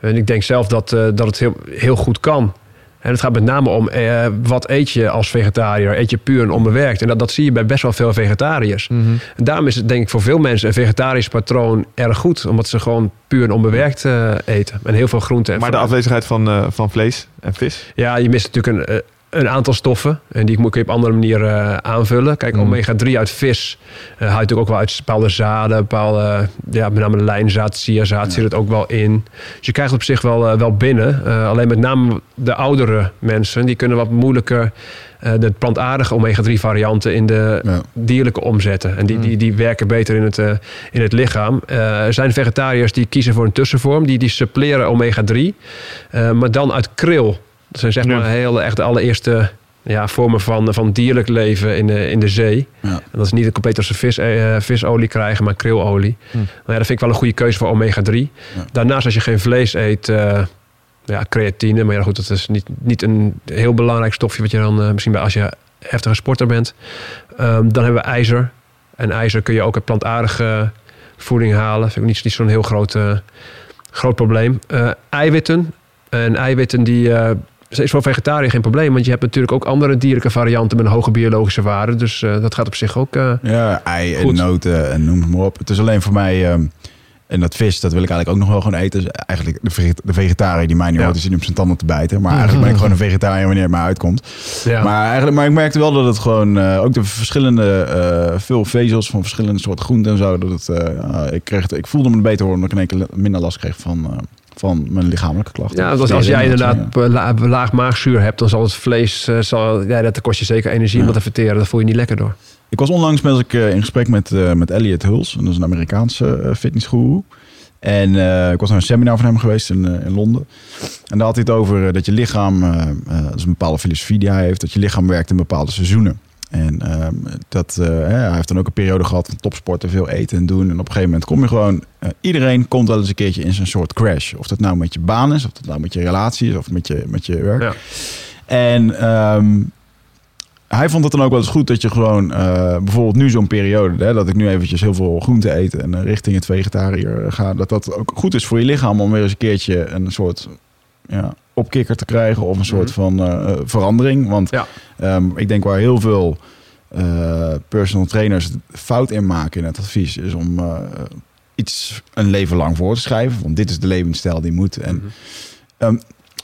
En ik denk zelf dat, eh, dat het heel, heel goed kan. En het gaat met name om eh, wat eet je als vegetariër? Eet je puur en onbewerkt? En dat, dat zie je bij best wel veel vegetariërs. Mhm. En daarom is het denk ik voor veel mensen een vegetarisch patroon erg goed. Omdat ze gewoon puur en onbewerkt eh, eten. En heel veel groenten. en Maar de afwezigheid van, van vlees en vis. Ja, je mist natuurlijk een, een aantal stoffen. En die moet kun je op andere manieren eh, aanvullen. Kijk, Mm. omega-3 uit vis haal je natuurlijk ook wel uit bepaalde zaden. Bepaalde, ja, met name lijnzaad, chiazaad zit het ook wel in. Dus je krijgt het op zich wel, eh, wel binnen. Alleen met name de oudere mensen, die kunnen wat moeilijker de plantaardige omega-3 varianten in de Ja. dierlijke omzetten. En die, Mm. die, die werken beter in het, in het lichaam. Er zijn vegetariërs die kiezen voor een tussenvorm. Die, die suppleren omega-3, eh, maar dan uit kril. Dat zijn zeg Ja. maar heel echt de allereerste ja, vormen van, van dierlijk leven in de, in de zee. Ja. En dat is niet compleet als ze vis, eh, visolie krijgen, maar krilolie. Hm. Nou ja, dat vind ik wel een goede keuze voor omega-3. Ja. Daarnaast als je geen vlees eet, eh, ja, creatine. Maar ja, goed, dat is niet, niet een heel belangrijk stofje wat je dan eh, misschien bij als je heftige sporter bent. Ehm, dan hebben we ijzer. En ijzer kun je ook uit plantaardige voeding halen. Vind ik niet, niet zo'n heel groot, groot probleem. Eh, eiwitten. En eiwitten die... is voor vegetariër geen probleem, want je hebt natuurlijk ook andere dierlijke varianten met een hoge biologische waarde. Dus eh, dat gaat op zich ook. eh, Ja, ei en noten en noem het maar op. Het is alleen voor mij... ehm, en dat vis, dat wil ik eigenlijk ook nog wel gewoon eten. Dus eigenlijk de, vege- de vegetariër die mij niet Ja. is niet op zijn tanden te bijten. Maar eigenlijk ben ik gewoon een vegetariër wanneer het mij uitkomt. ja. Maar, eigenlijk, maar ik merkte wel dat het gewoon... eh, ook de verschillende... veel vezels van verschillende soorten groenten en zo. Dat het, ik, kreeg, het- ik voelde me beter worden omdat ik in één keer minder last kreeg van, van mijn lichamelijke klachten. Ja, als, als jij inderdaad la- laag maagzuur hebt, dan zal het vlees, eh, zal, ja, dat kost je zeker energie om dat te verteren. Dat voel je niet lekker door. Ik was onlangs met, ik, eh, in gesprek met, eh, met Elliot Huls. Dat is een Amerikaanse eh, fitnessguru. En ik was naar een seminar van hem geweest in, in Londen. En daar had hij het over dat je lichaam, dat is een bepaalde filosofie die hij heeft, dat je lichaam werkt in bepaalde seizoenen. En ehm, dat, eh, hij heeft dan ook een periode gehad van topsporten, veel eten en doen. En op een gegeven moment kom je gewoon, eh, iedereen komt wel eens een keertje in zo'n soort crash. Of dat nou met je baan is, of dat nou met je relatie is, of met je, met je werk. Ja. En ehm, hij vond het dan ook wel eens goed dat je gewoon, eh, bijvoorbeeld nu zo'n periode, hè, dat ik nu eventjes heel veel groente eet en richting het vegetariër ga, dat dat ook goed is voor je lichaam om weer eens een keertje een soort ja, opkikker te krijgen of een soort Mhm. van eh, verandering. Want Ja. ehm, ik denk waar heel veel eh, personal trainers fout in maken in het advies is om eh, iets een leven lang voor te schrijven. Want dit is de levensstijl die moet. En Mhm. Ehm,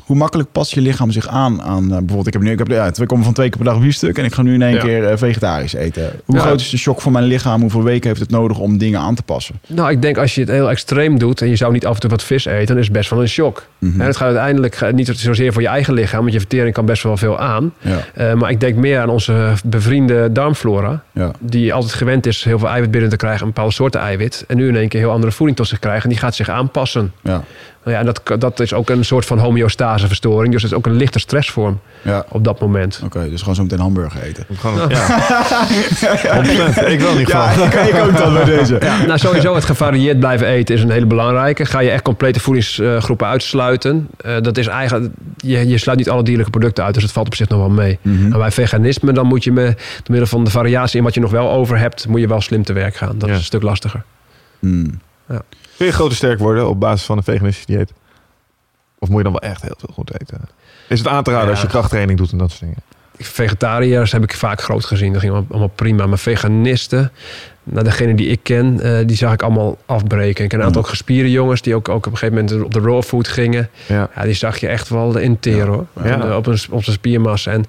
hoe makkelijk past je lichaam zich aan aan eh, bijvoorbeeld ik heb nu ik heb ja, ik kom van twee keer per dag biefstuk en ik ga nu in één Ja. keer eh, vegetarisch eten. Hoe Ja. groot is de shock voor mijn lichaam? Hoeveel weken heeft het nodig om dingen aan te passen? Nou, ik denk als je het heel extreem doet en je zou niet af en toe wat vis eten, dan is het best wel een shock. Mhm. En het gaat uiteindelijk ga- niet zozeer voor je eigen lichaam, want je vertering kan best wel veel aan. Eh, maar ik denk meer aan onze bevriende darmflora, die altijd gewend is heel veel eiwit binnen te krijgen, een bepaalde soorten eiwit. En nu in één keer heel andere voeding tot zich krijgen en die gaat zich aanpassen. ja, Nou ja, en dat, dat is ook een soort van homeostaseverstoring, dus het is ook een lichte stressvorm ja. op dat moment. Oké, dus gewoon zo meteen hamburger eten. Gewoon, ja. 100%. Ik wil niet Ja, gewoon. ik, ik ook dan bij deze. Ja, nou sowieso het gevarieerd blijven eten is een hele belangrijke. Ga je echt complete voedingsgroepen uitsluiten. eh, dat is eigenlijk, je, je sluit niet alle dierlijke producten uit, dus het valt op zich nog wel mee. Mhm. En bij veganisme, dan moet je met, door middel van de variatie in wat je nog wel over hebt, moet je wel slim te werk gaan. Dat Ja. is een stuk lastiger. Hmm. Kun je groot en sterk worden op basis van een veganistisch dieet? Of moet je dan wel echt heel veel goed eten? Is het aan te raden Ja. als je krachttraining doet en dat soort dingen? Vegetariërs heb ik vaak groot gezien. Dat ging allemaal- prima. Maar veganisten, nou, degene die ik ken, eh, die zag ik allemaal afbreken. Ik ken een aantal Mm. gespierde jongens die ook, ook op een gegeven moment op de raw food gingen. Ja. Ja, die zag je echt wel in teer Ja. hoor. Ja. Op, de- op, een, op zijn spiermassa. En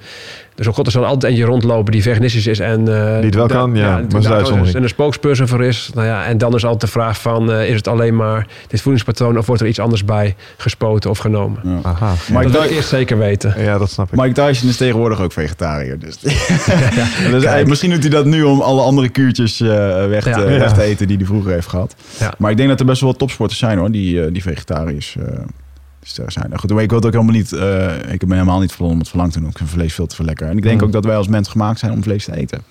dus op god, er zal altijd eentje rondlopen die veganistisch is. En, eh, Die het wel kan, ja, maar is daar uitzondering. En een spokesperson voor is. Nou ja, en dan is altijd de vraag van, eh, is het alleen maar dit voedingspatroon of wordt er iets anders bij gespoten of genomen? Ja. Aha. Maar dat ik wil ik eerst zeker weten. Ja, dat snap ik. Mike Tyson is tegenwoordig ook vegetariër. Dus, dus hij- misschien doet hij dat nu om alle andere kuurtjes eh, weg, te, Ja. weg Ja. te eten die hij vroeger heeft gehad. Ja. Maar ik denk dat er best wel wat topsporters zijn hoor, die, eh, die vegetariërs zijn. Goed, maar ik wil het ook helemaal niet, eh, ik ben helemaal niet van om het verlang te doen. Ik vind vlees veel te veel lekker. En ik denk Mm. ook dat wij als mens gemaakt zijn om vlees te eten.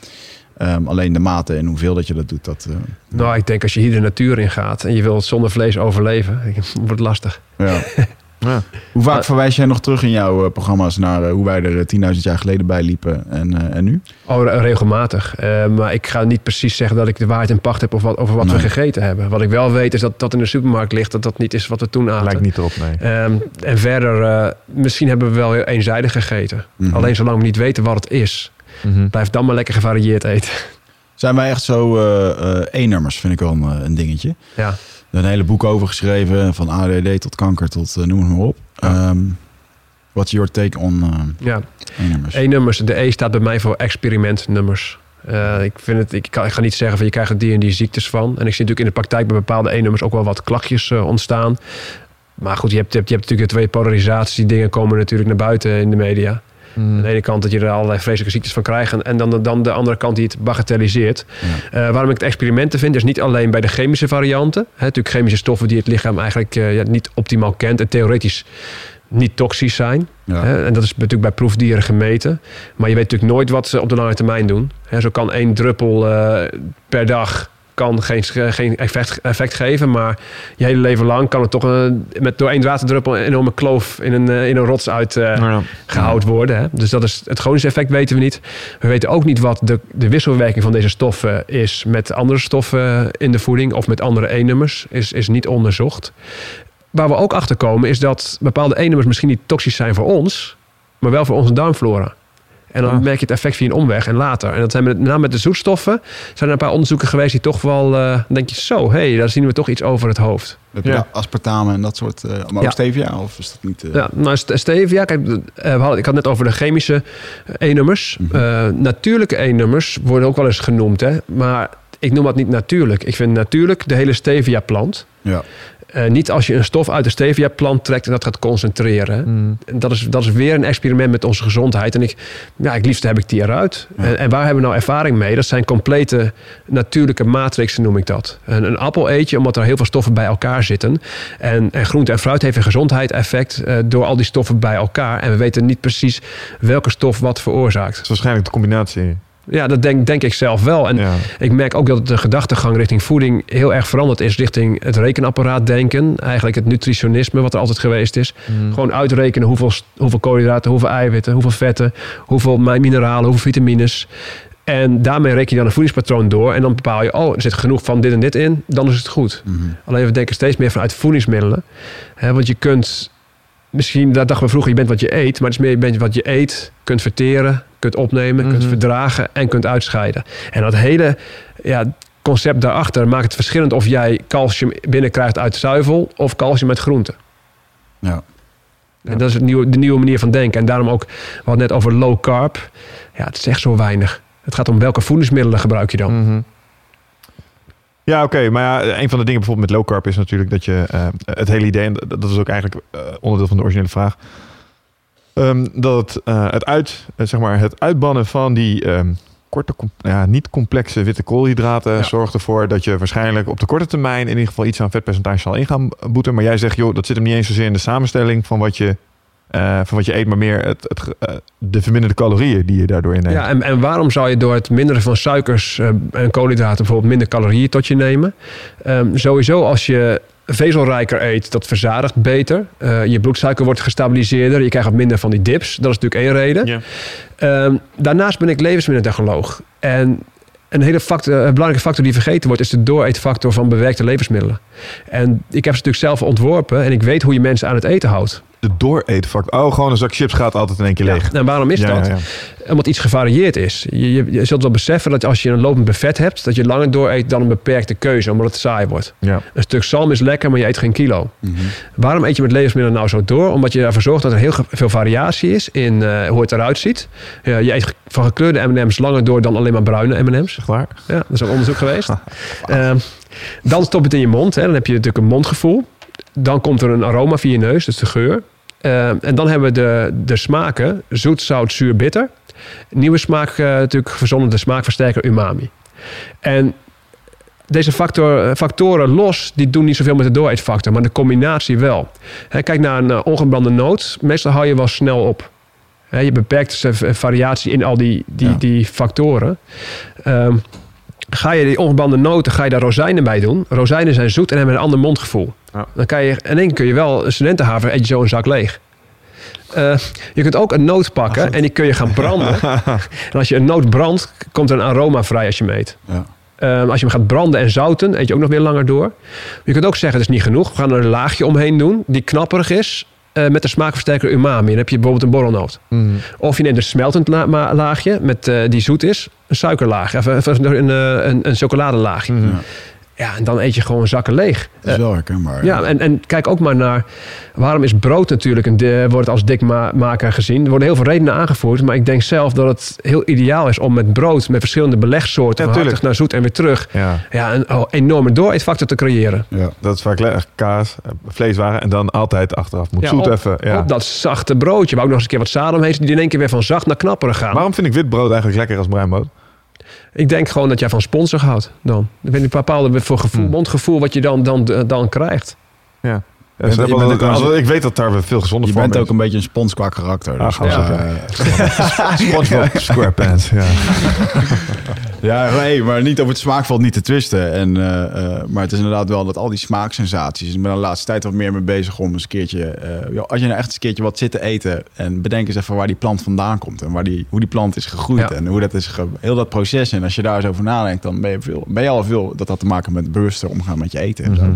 Ehm, alleen de mate en hoeveel dat je dat doet, dat... eh, Nou, ik denk als je hier de natuur in gaat en je wilt zonder vlees overleven, wordt het lastig. ja. Ja. Hoe vaak Ah. verwijs jij nog terug in jouw eh, programma's naar eh, hoe wij er eh, 10.000 jaar geleden bij liepen en, eh, en nu? Oh, re- regelmatig. Eh, maar ik ga niet precies zeggen dat ik de waarheid in pacht heb of wat, over wat we gegeten hebben. Wat ik wel weet is dat dat in de supermarkt ligt, dat dat niet is wat we toen aten. Lijkt niet erop, nee. Ehm, en verder, eh, misschien hebben we wel heel eenzijdig gegeten. Mhm. Alleen zolang we niet weten wat het is, Mhm. blijf dan maar lekker gevarieerd eten. Zijn wij echt zo eh eh E-nummers, vind ik wel een, eh, een dingetje. ja. Een hele boek over geschreven, van ADD tot kanker tot eh, noem het maar op. Ehm what's your take on eh ja. E-nummers? E-nummers. De E staat bij mij voor experimentnummers. Eh, ik, vind het, ik, kan, ik ga niet zeggen van je krijgt er die en die ziektes van. En ik zie natuurlijk in de praktijk bij bepaalde E-nummers ook wel wat klachtjes ontstaan. Maar goed, je hebt, je, hebt, je hebt natuurlijk de twee polarisaties. Die dingen komen natuurlijk naar buiten in de media. Mhm. Aan de ene kant dat je er allerlei vreselijke ziektes van krijgt. En, en dan, dan de andere kant die het bagatelliseert. Eh, waarom ik het experimenten vind, is niet alleen bij de chemische varianten. Hè, natuurlijk chemische stoffen die het lichaam eigenlijk eh, ja, niet optimaal kent. En theoretisch niet toxisch zijn. Ja. Hè, en dat is natuurlijk bij proefdieren gemeten. Maar je weet natuurlijk nooit wat ze op de lange termijn doen. Hè, zo kan één druppel eh, per dag kan geen, geen effect, effect geven. Maar je hele leven lang kan het toch eh, met, door één waterdruppel een enorme kloof in een, eh, in een rots uit eh, Ja. gehouden worden. Hè? Dus dat is het chronische effect weten we niet. We weten ook niet wat de, de wisselwerking van deze stoffen is met andere stoffen in de voeding of met andere E-nummers. Is, is niet onderzocht. Waar we ook achter komen is dat bepaalde E-nummers misschien niet toxisch zijn voor ons, maar wel voor onze darmflora. En dan Ah. merk je het effect via een omweg en later. En dat zijn met, met name met de zoetstoffen. Zijn er een paar onderzoeken geweest die toch wel... eh, dan denk je zo, hé, hey, daar zien we toch iets over het hoofd. Ja. aspartame en dat soort, eh maar Ja. stevia? Of is dat niet... eh, Ja, nou, st- stevia, kijk, we hadden, ik had net over de chemische E-nummers. Mhm. Eh, natuurlijke E-nummers worden ook wel eens genoemd, hè? maar ik noem dat niet natuurlijk. Ik vind natuurlijk de hele stevia-plant. ja. Eh, niet als je een stof uit de stevia-plant trekt en dat gaat concentreren. En Dat is, dat is weer een experiment met onze gezondheid. En ik, ja, ik liefst heb ik die eruit. Ja. En, en waar hebben we nou ervaring mee? Dat zijn complete natuurlijke matrixen, noem ik dat. Een, een appel eet je omdat er heel veel stoffen bij elkaar zitten. En, en groente en fruit heeft een gezondheidseffect eh, door al die stoffen bij elkaar. En we weten niet precies welke stof wat veroorzaakt. Dat is waarschijnlijk de combinatie. Ja, dat denk, denk ik zelf wel. En ja. ik merk ook dat de gedachtegang richting voeding heel erg veranderd is. Richting het rekenapparaat denken. Eigenlijk het nutritionisme wat er altijd geweest is. Mhm. Gewoon uitrekenen hoeveel, hoeveel koolhydraten, hoeveel eiwitten, hoeveel vetten, hoeveel mi- mineralen, hoeveel vitamines. En daarmee reken je dan een voedingspatroon door. En dan bepaal je, oh, er zit genoeg van dit en dit in. Dan is het goed. Mhm. Alleen we denken steeds meer vanuit voedingsmiddelen. Hè, want je kunt, misschien, dat dachten we vroeger, je bent wat je eet. Maar het is meer, je bent wat je eet, kunt verteren, kunt opnemen, kunt Mhm. verdragen en kunt uitscheiden. En dat hele ja, concept daarachter maakt het verschillend of jij calcium binnenkrijgt uit zuivel of calcium uit groenten. ja. Ja. En dat is het nieuwe, de nieuwe manier van denken. En daarom ook, we hadden net over low carb. Ja, het is echt zo weinig. Het gaat om welke voedingsmiddelen gebruik je dan. Mhm. Ja, oké. Maar ja, een van de dingen bijvoorbeeld met low carb is natuurlijk dat je eh, het hele idee, en dat is ook eigenlijk eh, onderdeel van de originele vraag, ehm, dat het, eh, het, uit, zeg maar, het uitbannen van die ehm, korte, com- ja, niet complexe witte koolhydraten Ja. zorgt ervoor dat je waarschijnlijk op de korte termijn in ieder geval iets aan vetpercentage zal in gaan boeten. Maar jij zegt, joh, dat zit hem niet eens zozeer in de samenstelling van wat je, eh, van wat je eet, maar meer het, het, eh, de verminderde calorieën die je daardoor inneemt. Ja, en, en waarom zou je door het minderen van suikers eh, en koolhydraten bijvoorbeeld minder calorieën tot je nemen? Ehm, sowieso als je vezelrijker eet, dat verzadigt beter. Je bloedsuiker wordt gestabiliseerder. Je krijgt wat minder van die dips. Dat is natuurlijk één reden. Ja. Ehm, daarnaast ben ik levensmiddeltechnoloog. En een hele factor, een belangrijke factor die vergeten wordt, is de dooreetfactor van bewerkte levensmiddelen. En ik heb ze natuurlijk zelf ontworpen en ik weet hoe je mensen aan het eten houdt. De dooreetfactor. Oh, gewoon een zak chips gaat altijd in één keer leeg. En waarom is Ja, dat? ja, ja. Omdat iets gevarieerd is. Je, je, je zult wel beseffen dat als je een lopend buffet hebt, dat je langer door eet dan een beperkte keuze, omdat het saai wordt. Ja. Een stuk zalm is lekker, maar je eet geen kilo. Mhm. Waarom eet je met levensmiddelen nou zo door? Omdat je ervoor zorgt dat er heel veel variatie is in eh, hoe het eruit ziet. Ja, je eet van gekleurde M&M's langer door dan alleen maar bruine M&M's. Echt waar? Ja, dat is ook onderzoek geweest. Ehm, dan stop je het in je mond. Hè. Dan heb je natuurlijk een mondgevoel. Dan komt er een aroma via je neus, dus de geur. Ehm, en dan hebben we de, de smaken. Zoet, zout, zuur, bitter. Nieuwe smaak, eh, natuurlijk verzonnen de smaakversterker umami. En deze factor, eh, factoren los, die doen niet zoveel met de dooreetfactor, maar de combinatie wel. Kijk naar een eh, ongebrande noot. Meestal hou je wel snel op. Je beperkt dus, eh, variatie in al die, die, Ja. die factoren. Ehm, ga je die ongebrande noten, ga je daar rozijnen bij doen. Rozijnen zijn zoet en hebben een ander mondgevoel. Ja. Dan kan je, in één kun je wel een studentenhaven, eet je zo een zak leeg. Eh, je kunt ook een noot pakken en die kun je gaan branden. en als je een noot brandt, komt er een aroma vrij als je hem eet. Ja. Ehm, als je hem gaat branden en zouten, eet je ook nog weer langer door. Je kunt ook zeggen, het is niet genoeg. We gaan er een laagje omheen doen die knapperig is. eh, met de smaakversterker umami. Dan heb je bijvoorbeeld een borrelnoot. Mhm. Of je neemt een smeltend la- laagje met, eh, die zoet is. Een suikerlaag. Of, of een, een, een chocoladelaagje. Ja. Ja, en dan eet je gewoon zakken leeg. Dat is wel herkenbaar. Ja, en, en kijk ook maar naar waarom is brood natuurlijk een, wordt als dikmaker gezien. Er worden heel veel redenen aangevoerd, maar ik denk zelf dat het heel ideaal is om met brood met verschillende belegsoorten Ja, hartig naar zoet en weer terug, Ja, ja, een oh, enorme dooreetfactor te creëren. Ja. dat is vaak kaas, eh, vleeswaren en dan altijd achteraf moet Ja, zoet op, even. Ja. op dat zachte broodje, waar ook nog eens een keer wat zaad omheen zit, die in één keer weer van zacht naar knapperig gaan. Waarom vind ik wit brood eigenlijk lekker als bruin brood? Ik denk gewoon dat jij van sponsor houdt dan. Ik weet niet, bepaalde voor gevoel, Hmm. mondgevoel wat je dan, dan, dan krijgt. Ja. Je bent ook als- ik weet dat daar veel gezonder Je bent is. ook een beetje een spons qua karakter. Dus, Ah, ja. SpongeBob SquarePants. Ja. ja maar niet over het smaakvalt niet te twisten. En, eh, eh, maar het is inderdaad wel dat al die smaaksensaties. Ik ben de laatste tijd wat meer mee bezig om eens een keertje. eh, joh, als je nou echt eens een keertje wat zit te eten. En bedenk eens even waar die plant vandaan komt. En waar die, hoe die plant is gegroeid. Ja. En hoe dat is. Ge, heel dat proces. En als je daar eens over nadenkt, dan ben je, veel, ben je al veel. Dat had te maken met bewuster omgaan met je eten. En zo.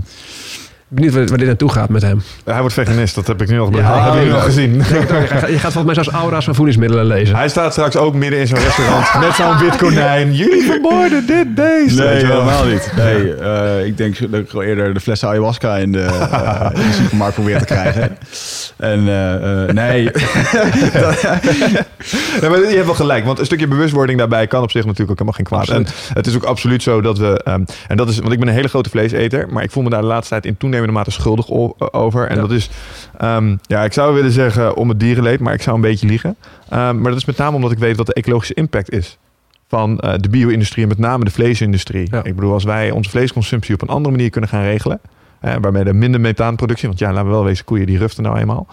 Benieuwd waar, waar dit naartoe gaat met hem. Hij wordt veganist, dat heb ik nu al, Ja, heb ik nu ja. al gezien. Je gaat, je gaat volgens mij zelfs aura's van voedingsmiddelen lezen. Hij staat straks ook midden in zo'n restaurant met zo'n wit konijn. Jullie vermoorden dit. Weet Nee, helemaal niet. Nee, eh, ik denk dat ik wel eerder de flessen ayahuasca in de, eh, in de supermarkt probeer te krijgen. En eh, eh, nee, Ja, maar je hebt wel gelijk, want een stukje bewustwording daarbij kan op zich natuurlijk ook helemaal geen kwaad. Absoluut. En het is ook absoluut zo dat we, ehm, en dat is, want ik ben een hele grote vleeseter, maar ik voel me daar de laatste tijd in toenemende mate schuldig over. En Ja. dat is, ehm, ja, ik zou willen zeggen om het dierenleed, maar ik zou een beetje liegen. Ehm, maar dat is met name omdat ik weet wat de ecologische impact is van eh, de bio-industrie en met name de vleesindustrie. Ja. Ik bedoel, als wij onze vleesconsumptie op een andere manier kunnen gaan regelen, eh, waarmee er minder methaanproductie, want ja, laten we wel wezen, koeien die ruften nou eenmaal.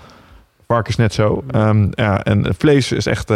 Varkens net zo. Ehm, ja, en vlees is echt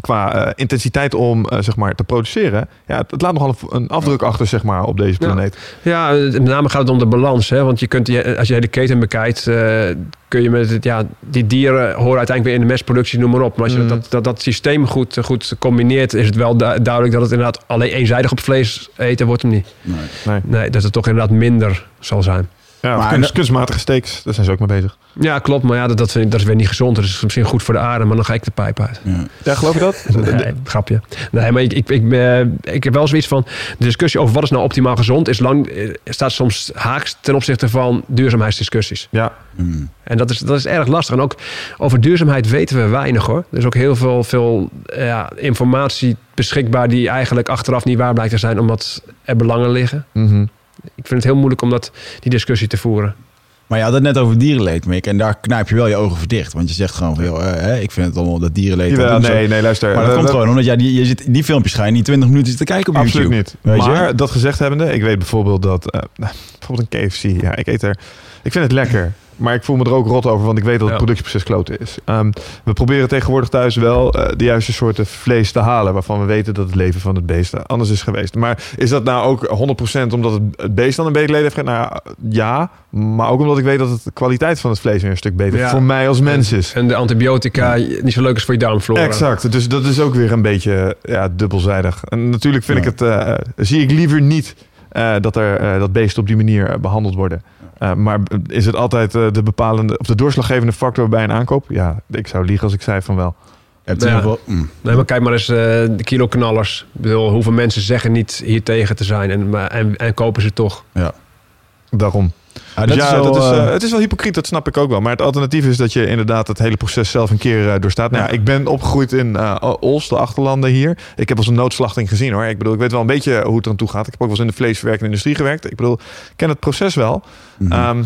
qua eh, intensiteit om eh, zeg maar te produceren. Ja, het, het laat nogal een, een afdruk achter zeg maar op deze planeet. Ja, met name gaat het om de balans. Hè? Want je kunt, die- als je de hele keten bekijkt, eh, kun je met het, ja, die dieren horen uiteindelijk weer in de mestproductie, noem maar op. Maar als je Mm. dat, dat, dat systeem goed, goed combineert, is het wel du- duidelijk dat het inderdaad alleen eenzijdig op vlees eten wordt hem niet. nee. Nee. Nee, dat het toch inderdaad minder zal zijn. Ja, Maar- kunst, kunstmatige steaks, daar zijn ze ook mee bezig. Ja, klopt. Maar ja, dat, dat, vind ik, dat is weer niet gezond. Dat is misschien goed voor de aarde, maar dan ga ik de pijp uit. Ja. Ja, geloof je dat? Nee, grapje. Nee, maar ik, ik, ik, eh, ik heb wel zoiets van... De discussie over wat is nou optimaal gezond... Is lang, eh, staat soms haaks ten opzichte van duurzaamheidsdiscussies. Ja, Mm. En dat is, dat is erg lastig. En ook over duurzaamheid weten we weinig hoor. Er is ook heel veel, veel eh, ja, informatie beschikbaar... die eigenlijk achteraf niet waar blijkt te zijn... omdat er belangen liggen. Mhm. Ik vind het heel moeilijk om dat, die discussie te voeren. Maar je had het net over dierenleed, Mick. En daar knijp je wel je ogen voor dicht. Want je zegt gewoon van, joh, eh, hè, ik vind het allemaal dat dierenleed... ze. nee, nee, luister. Maar dat We- komt gewoon omdat jij die, je zit, die filmpjes ga je niet 20 minuten te kijken op Absoluut YouTube. niet. Weet je? maar dat gezegd hebbende, ik weet bijvoorbeeld dat... eh, bijvoorbeeld een KFC, ja, ik eet er... Ik vind het lekker. Maar ik voel me er ook rot over, want ik weet dat het productieproces kloten is. Ehm, we proberen tegenwoordig thuis wel eh, de juiste soorten vlees te halen... waarvan we weten dat het leven van het beest anders is geweest. Maar is dat nou ook 100% omdat het- het beest dan een beter leven heeft gehad? Nou ja, maar ook omdat ik weet dat het de kwaliteit van het vlees weer een stuk beter Ja. voor mij als mens is. En de antibiotica niet zo leuk is voor je darmflora. Exact, dus dat is ook weer een beetje ja, dubbelzijdig. En natuurlijk vind Ja. ik het, eh, zie ik liever niet eh, dat er dat beesten op die manier eh, behandeld worden. Eh, maar is het altijd eh, de bepalende of de doorslaggevende factor bij een aankoop? Ja, ik zou liegen als ik zei van wel. Ja. geval- mm. Nee, maar kijk maar eens eh, de kiloknallers. Ik bedoel, hoeveel mensen zeggen niet hier tegen te zijn en, en, en kopen ze toch. Daarom. Ja, Dus dat ja, is wel, dat is, eh, eh, het is wel hypocriet, dat snap ik ook wel. Maar het alternatief is dat je inderdaad het hele proces zelf een keer eh, doorstaat. Nou ja, ik ben opgegroeid in eh Ols, de achterlanden hier. Ik heb als een noodslachting gezien hoor. Ik bedoel, ik weet wel een beetje hoe het eraan toe gaat. Ik heb ook wel eens in de vleesverwerkende industrie gewerkt. Ik bedoel, ik ken het proces wel. mhm. Ehm,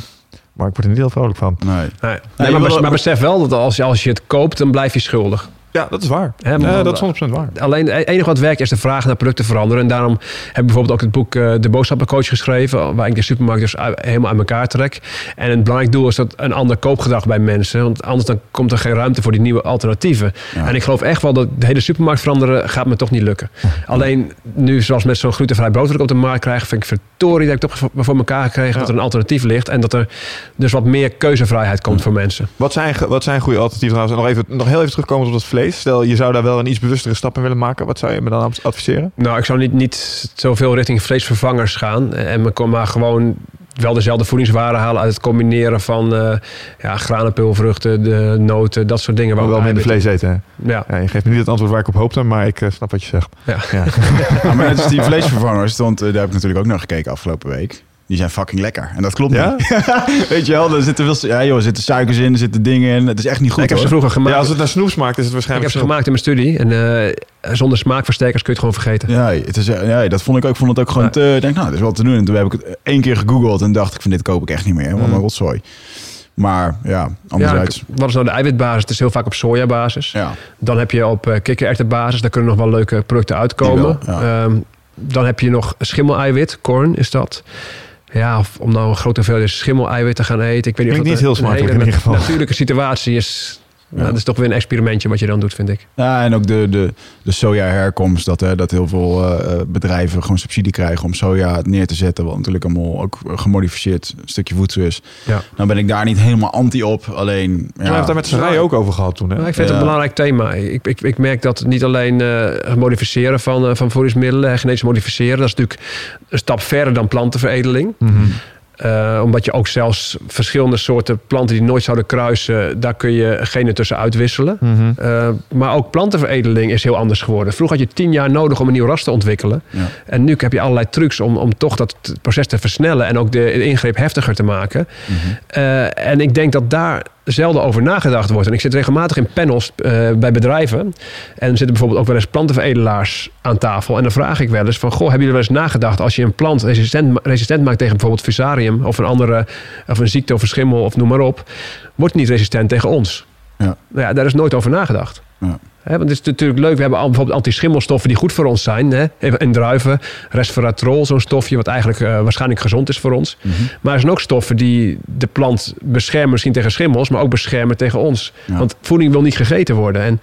maar ik word er niet heel vrolijk van. nee. Nee, maar, maar besef wel dat als je, als je het koopt, dan blijf je schuldig. Ja, dat is waar. Ja, dat is 100% waar. Alleen het enige wat werkt is de vraag naar producten veranderen. En daarom heb ik bijvoorbeeld ook het boek eh, De Boodschappencoach geschreven. Waar ik de supermarkt dus uit- helemaal uit elkaar trek. En het belangrijk doel is dat een ander koopgedrag bij mensen. Want anders dan komt er geen ruimte voor die nieuwe alternatieven. Ja. En ik geloof echt wel dat de hele supermarkt veranderen gaat me toch niet lukken. Alleen nu zoals met zo'n glutenvrij brood dat ik op de markt krijg. Vind ik verdorie dat ik toch voor, elkaar gekregen dat er een alternatief ligt. En dat er dus wat meer keuzevrijheid komt voor mensen. Wat zijn, wat zijn goede alternatieven trouwens? En nog, even, nog heel even terugkomen op dat vlees. Stel, je zou daar wel een iets bewustere stap in willen maken. Wat zou je me dan adviseren? Nou, ik zou niet, niet zoveel richting vleesvervangers gaan. En me- maar gewoon wel dezelfde voedingswaarden halen uit het combineren van eh ja, granenpulvruchten, de noten, dat soort dingen. Maar wel minder vlees eten. Ja, Ja, je geeft me niet het antwoord waar ik op hoopte, maar ik eh, snap wat je zegt. ja. Ja. Ja, maar net als die vleesvervangers, stond, eh, daar heb ik natuurlijk ook naar gekeken afgelopen week. Die zijn fucking lekker. En dat klopt Ja? niet. Weet je wel, er zitten, veel, ja, joh, er zitten suikers in, er zitten dingen in. Het is echt niet goed ik heb ze vroeger gemaakt. ja, als het naar snoep smaakt, is het ik waarschijnlijk heb ze gemaakt in mijn studie. En eh, zonder smaakversterkers kun je het gewoon vergeten. Ja, het is, ja, dat vond ik ook. Ik vond het ook gewoon Ja. te... Ik denk, nou, dat is wel te doen. En toen heb ik het één keer gegoogeld en dacht ik van dit koop ik echt niet meer. Wat Mm. een rotzooi. Maar ja, Ja, anderzijds. wat is nou de eiwitbasis? Het is heel vaak op sojabasis. Ja, Dan heb je op uh, kikkererwtenbasis. Daar kunnen nog wel leuke producten uitkomen. Wel, ja. Ehm, dan heb je nog schimmeleiwit. Corn is dat. Ja, of om nou een grote hoeveelheid schimmeleiwit te gaan eten. Ik weet niet Klinkt of niet dat heel een smakelijk hele in ieder geval. natuurlijke situatie is. Nou, Ja. dat is toch weer een experimentje wat je dan doet, vind ik. ja en ook de, de, de soja-herkomst. Dat, hè, dat heel veel eh, eh, bedrijven gewoon subsidie krijgen om soja neer te zetten. Wat natuurlijk allemaal ook gemodificeerd een stukje voedsel is. Ja. Dan ben ik daar niet helemaal anti op. Alleen. Ja. We hebben het daar met rijen ook over gehad toen. Hè? Ik vind het een belangrijk thema. Ik, ik, ik merk dat niet alleen eh, het modificeren van, van voedingsmiddelen, genetisch modificeren, dat is natuurlijk een stap verder dan plantenveredeling. Mhm. Eh, omdat je ook zelfs verschillende soorten planten die nooit zouden kruisen, daar kun je genen tussen uitwisselen. Mhm. Eh, maar ook plantenveredeling is heel anders geworden. Vroeger had je tien jaar nodig om een nieuw ras te ontwikkelen. Ja. En nu heb je allerlei trucs om, om toch dat proces te versnellen en ook de, de ingreep heftiger te maken. Mhm. Eh, en ik denk dat daar zelden over nagedacht wordt. En ik zit regelmatig in panels eh, bij bedrijven. En zitten bijvoorbeeld ook wel eens plantenveredelaars aan tafel. En dan vraag ik wel eens van... Goh, hebben jullie wel eens nagedacht... als je een plant resistent, resistent maakt tegen bijvoorbeeld fusarium... of een andere of een ziekte of een schimmel of noem maar op... wordt het niet resistent tegen ons. Ja. Nou ja, daar is nooit over nagedacht. Ja. Want het is natuurlijk leuk. We hebben al bijvoorbeeld antischimmelstoffen die goed voor ons zijn. Hè? In druiven. Resveratrol, zo'n stofje wat eigenlijk eh, waarschijnlijk gezond is voor ons. Mhm. Maar er zijn ook stoffen die de plant beschermen misschien tegen schimmels, maar ook beschermen tegen ons. Ja. Want voeding wil niet gegeten worden. En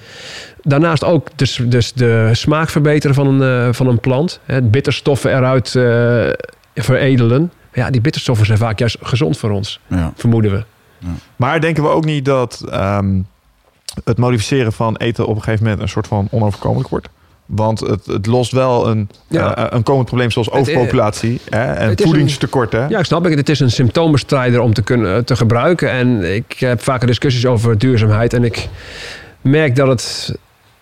daarnaast ook dus, dus de smaak verbeteren van een, eh, van een plant. Hè, bitterstoffen eruit eh, veredelen. Ja, die bitterstoffen zijn vaak juist gezond voor ons, Ja. vermoeden we. Maar denken we ook niet dat ehm, het modificeren van eten op een gegeven moment een soort van onoverkomelijk wordt? Want het, het lost wel een, Ja. eh, een komend probleem zoals Het, eh, overpopulatie hè, en het is voedingstekort. Hè? Ja, ik snap ik. Het is een symptoombestrijder om te kunnen te gebruiken. En ik heb vaker discussies over duurzaamheid. En ik merk dat het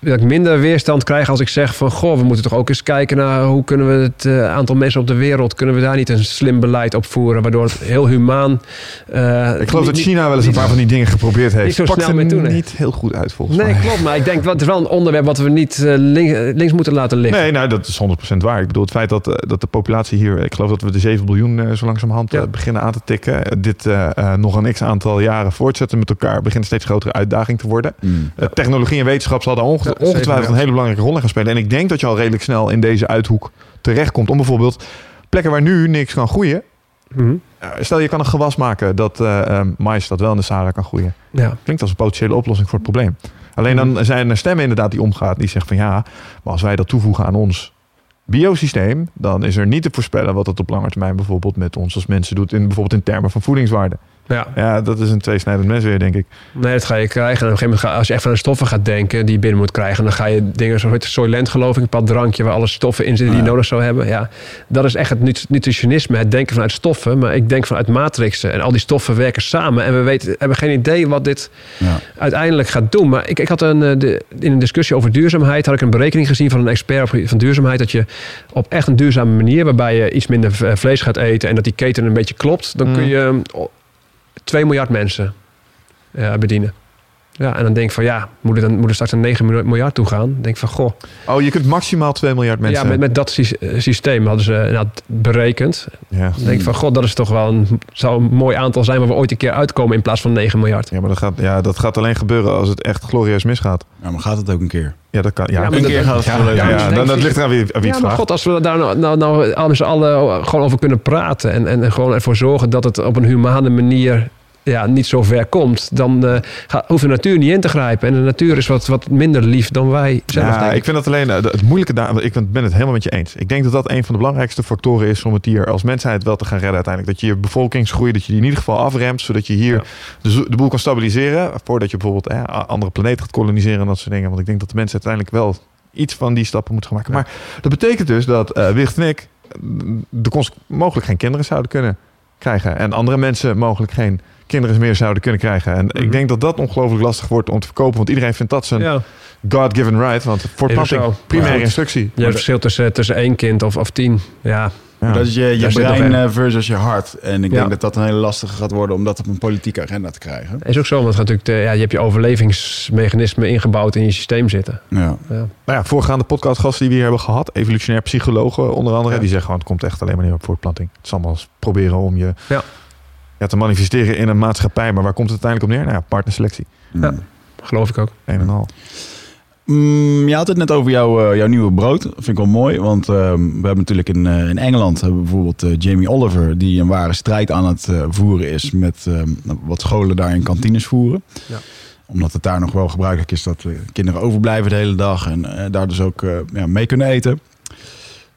dat ik minder weerstand krijg als ik zeg van... goh, we moeten toch ook eens kijken naar hoe kunnen we het eh, aantal mensen op de wereld... kunnen we daar niet een slim beleid op voeren... waardoor het heel humaan... eh, Ik geloof dat China wel eens een paar van die dingen geprobeerd heeft. niet zo Pakt snel mee toe, nee. niet heel goed uit volgens Nee, mij. klopt. Maar ik denk, wat het is wel een onderwerp wat we niet eh, link- links moeten laten liggen. Nee, nou, dat is 100% waar. Ik bedoel, het feit dat, dat de populatie hier... Ik geloof dat we de 7 biljoen zo langzamerhand Ja. beginnen aan te tikken. Dit nog een x-aantal jaren voortzetten met elkaar... begint een steeds grotere uitdaging te worden. Mm. Technologie en wetenschap zal daar onge- Ja, zeker, ongetwijfeld ja. een hele belangrijke rol in gaan spelen. En ik denk dat je al redelijk snel in deze uithoek terechtkomt... om bijvoorbeeld plekken waar nu niks kan groeien... Mhm. eh, Stel, je kan een gewas maken dat eh eh, mais dat wel in de Sahara kan groeien. Ja. Klinkt als een potentiële oplossing voor het probleem. Alleen Mhm. dan zijn er stemmen inderdaad die omgaan. Die zeggen van ja, maar als wij dat toevoegen aan ons biosysteem, dan is er niet te voorspellen wat het op lange termijn bijvoorbeeld met ons als mensen doet. In, bijvoorbeeld in termen van voedingswaarde. Ja. Ja, dat is een tweesnijdend mes weer, denk ik. Nee, dat ga je krijgen. En op een gegeven moment, ga, als je echt aan de stoffen gaat denken die je binnen moet krijgen, dan ga je dingen zoals Soylent, geloof ik, een pad drankje waar alle stoffen in zitten die je nodig zou hebben. Ja, dat is echt het nut- nutritionisme, het denken vanuit stoffen. Maar ik denk vanuit matrixen. En al die stoffen werken samen. En we weten, hebben geen idee wat dit Ja. uiteindelijk gaat doen. Maar ik, ik had een, eh, de, in een discussie over duurzaamheid, had ik een berekening gezien van een expert van duurzaamheid, dat je op echt een duurzame manier, waarbij je iets minder vlees gaat eten en dat die keten een beetje klopt, dan Mm. kun je eh, 2 miljard mensen eh, bedienen. Ja, en dan denk ik van ja, moet er, dan, moet er straks een 9 miljard toe gaan? Dan denk ik van goh. Oh, je kunt maximaal 2 miljard mensen... Ja, met, met dat sy- eh, systeem hadden ze nou, berekend. Ja. Dan denk ik van god, dat is toch wel een, zou een mooi aantal zijn waar we ooit een keer uitkomen in plaats van 9 miljard. Ja, maar dat gaat, ja, dat gaat alleen gebeuren als het echt glorieus misgaat. Ja, maar gaat het ook een keer? Ja, dat kan. Ja, Een dat- keer gaat het ja, ja, dan, dat ligt eraan wie, wie het Ja, maar vraagt. god, als we daar nou, nou, nou al met z'n allen gewoon over kunnen praten en, en gewoon ervoor zorgen dat het op een humane manier ja, niet zo ver komt, dan eh, gaat, hoeft de natuur niet in te grijpen. En de natuur is wat, wat minder lief dan wij zelf, Ja, denk ik. vind dat alleen eh, het moeilijke daar. Ik ben het helemaal met je eens. Ik denk dat dat een van de belangrijkste factoren is om het hier als mensheid wel te gaan redden uiteindelijk. Dat je je bevolkingsgroei, dat je die in ieder geval afremt, zodat je hier Ja. de, de boel kan stabiliseren. Voordat je bijvoorbeeld eh, andere planeten gaat koloniseren en dat soort dingen. Want ik denk dat de mensen uiteindelijk wel iets van die stappen moeten gaan maken. Ja. Maar dat betekent dus dat eh Wicht en ik mm, de mogelijk geen kinderen zouden kunnen krijgen. En andere mensen mogelijk geen kinderen meer zouden kunnen krijgen. En Mhm. ik denk dat dat ongelooflijk lastig wordt om te verkopen. Want iedereen vindt dat zijn Ja. God-given right. Want voortplanting, primaire instructie. Je hebt het verschil tussen, tussen één kind of, of tien. Ja, Ja. Dat is je, je brein in. eh, versus je hart. En ik Ja. denk dat dat een hele lastige gaat worden om dat op een politieke agenda te krijgen. is ook zo. Want natuurlijk de- ja, je hebt je overlevingsmechanismen ingebouwd in je systeem zitten. Ja. Ja. Nou ja, voorgaande podcastgasten die we hier hebben gehad, evolutionair psychologen onder andere, Ja. die zeggen gewoon het komt echt alleen maar neer op voortplanting. Het is allemaal eens proberen om je Ja. Te manifesteren in een maatschappij. Maar waar komt het uiteindelijk op neer? Nou ja, partnerselectie. Ja. Geloof ik ook. Een en al. Mm, je had het net over jouw, eh, jouw nieuwe brood. Dat vind ik wel mooi. Want ehm, we hebben natuurlijk in, eh, in Engeland hebben bijvoorbeeld eh, Jamie Oliver... die een ware strijd aan het voeren is met ehm, wat scholen daar in kantines voeren. Ja. Omdat het daar nog wel gebruikelijk is dat kinderen overblijven de hele dag... en eh, daar dus ook eh, ja, mee kunnen eten.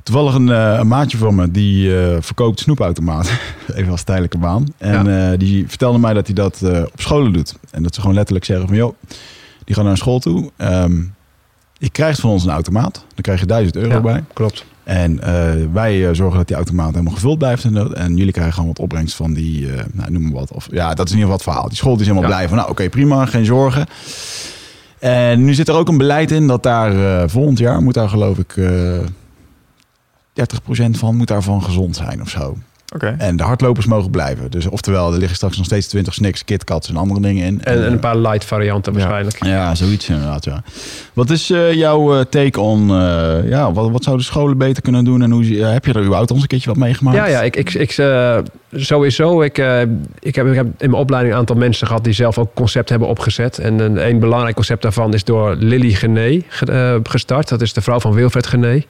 Toevallig een, eh, een maatje van me die eh, verkoopt snoepautomaten. Even als tijdelijke baan. En eh, die vertelde mij dat hij dat op scholen doet. En dat ze gewoon letterlijk zeggen van... joh, die gaan naar school toe... Ehm, je krijgt van ons een automaat. Dan krijg je 1000 euro Ja. bij. Klopt. En wij zorgen dat die automaat helemaal gevuld blijft. En, dat- en jullie krijgen gewoon wat opbrengst van die, eh, nou, noem maar wat. Of, ja, dat is in ieder geval het verhaal. Die school is helemaal Ja. blij van, nou oké, prima, geen zorgen. En nu zit er ook een beleid in dat daar volgend jaar moet daar geloof ik 30% van moet daarvan gezond zijn of zo. Oké. En de hardlopers mogen blijven. Dus oftewel, er liggen straks nog steeds 20 snacks, KitKats en andere dingen in. En, en eh, een paar light varianten Ja. waarschijnlijk. ja, zoiets inderdaad, ja. Wat is eh, jouw eh, take on... ja, wat, wat zouden scholen beter kunnen doen? En hoe, heb je er überhaupt al eens een keertje wat meegemaakt? Ja, ja, ik, ik, ik sowieso. Ik, eh, ik, heb, ik heb in mijn opleiding een aantal mensen gehad die zelf ook concept hebben opgezet. En een, een belangrijk concept daarvan is door Lily Gené ge- eh, gestart. Dat is de vrouw van Wilfred Gené.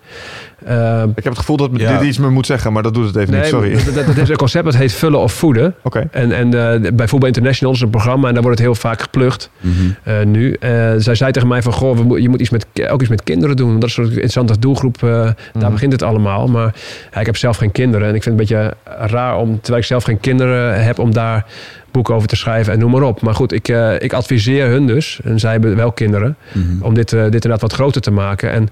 Eh, Ik heb het gevoel dat Ja. dit iets me moet zeggen, maar dat doet het even nee, niet. Sorry. Dat, dat- dat is een concept dat heet vullen of voeden. Oké. En, en eh, bij Voetbal International is een programma en daar wordt het heel vaak geplukt. Mhm. eh, nu. Eh, zij zei tegen mij van, goh, je moet iets met, ook iets met kinderen doen. Dat is een interessante doelgroep. eh, Daar Mhm. begint het allemaal. Maar ja, ik heb zelf geen kinderen. En ik vind het een beetje raar om, terwijl ik zelf geen kinderen heb, om daar boeken over te schrijven en noem maar op. Maar goed, ik, eh, ik adviseer hun dus, en zij hebben wel kinderen, Mhm. om dit, eh, dit inderdaad wat groter te maken. En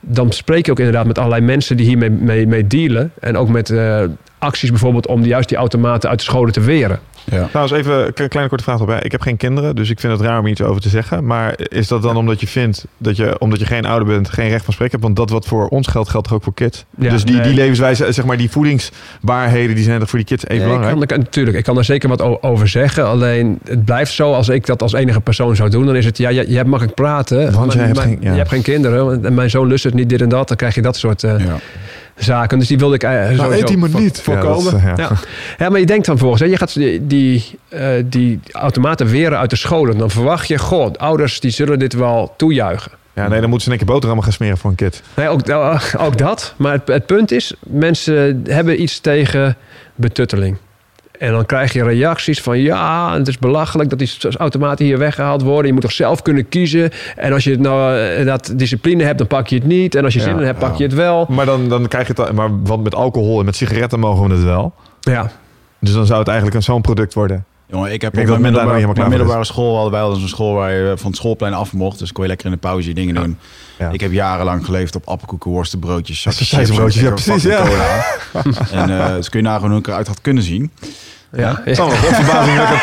dan spreek je ook inderdaad met allerlei mensen die hiermee mee, mee dealen. En ook met eh, acties bijvoorbeeld om juist die automaten uit de scholen te weren. Ja. Trouwens, even een kleine korte vraag erbij. Ik heb geen kinderen, dus ik vind het raar om iets over te zeggen. Maar is dat dan omdat je vindt dat je, omdat je geen ouder bent, geen recht van spreken hebt? Want dat wat voor ons geldt, geldt toch ook voor kids? Ja, dus die, nee. die levenswijze, zeg maar, die voedingsbaarheden, die zijn toch voor die kids even belangrijk? Ik kan, ik- natuurlijk, ik kan er zeker wat over zeggen. Alleen het blijft zo, als ik dat als enige persoon zou doen, dan is het, ja, je, je hebt makkelijk praten. Want maar- jij hebt geen- ja. Je hebt geen kinderen. En mijn zoon lust het niet, dit en dat. Dan krijg je dat soort eh, Ja. Zaken. Dus die wilde ik Nou, sowieso voor- niet. voorkomen. Ja, dat is, Ja, eh, ja. ja. maar je denkt dan volgens, hè, je gaat die, die, eh, die automaten weren uit de scholen. Dan verwacht je, god, ouders die zullen dit wel toejuichen. Ja, nee, dan moeten ze één keer boterhammen gaan smeren voor een kind. Nee, ook, ook dat. Maar het, het punt is, mensen hebben iets tegen betutteling. En dan krijg je reacties van ja, het is belachelijk dat die automaten hier weggehaald worden. Je moet toch zelf kunnen kiezen. En als je het nou eh, dat discipline hebt, dan pak je het niet. En als je Ja, zin in hebt, pak je het wel. Maar dan, dan krijg je het... Maar want met alcohol en met sigaretten mogen we het wel. Ja, Dus dan zou het eigenlijk een zo'n product worden. Jongen, ik heb Ik op mijn middelbare, middelbare school hadden wij al een school waar je van het schoolplein af mocht. Dus kon je lekker in de pauze je dingen Ja. doen. Ja. Ik heb jarenlang geleefd op appelkoeken, worstenbroodjes, zakjes en ja, precies, cola. en eh dus kun je nagaan hoe ik eruit had kunnen zien. ja. Het is allemaal verbazingwekkend,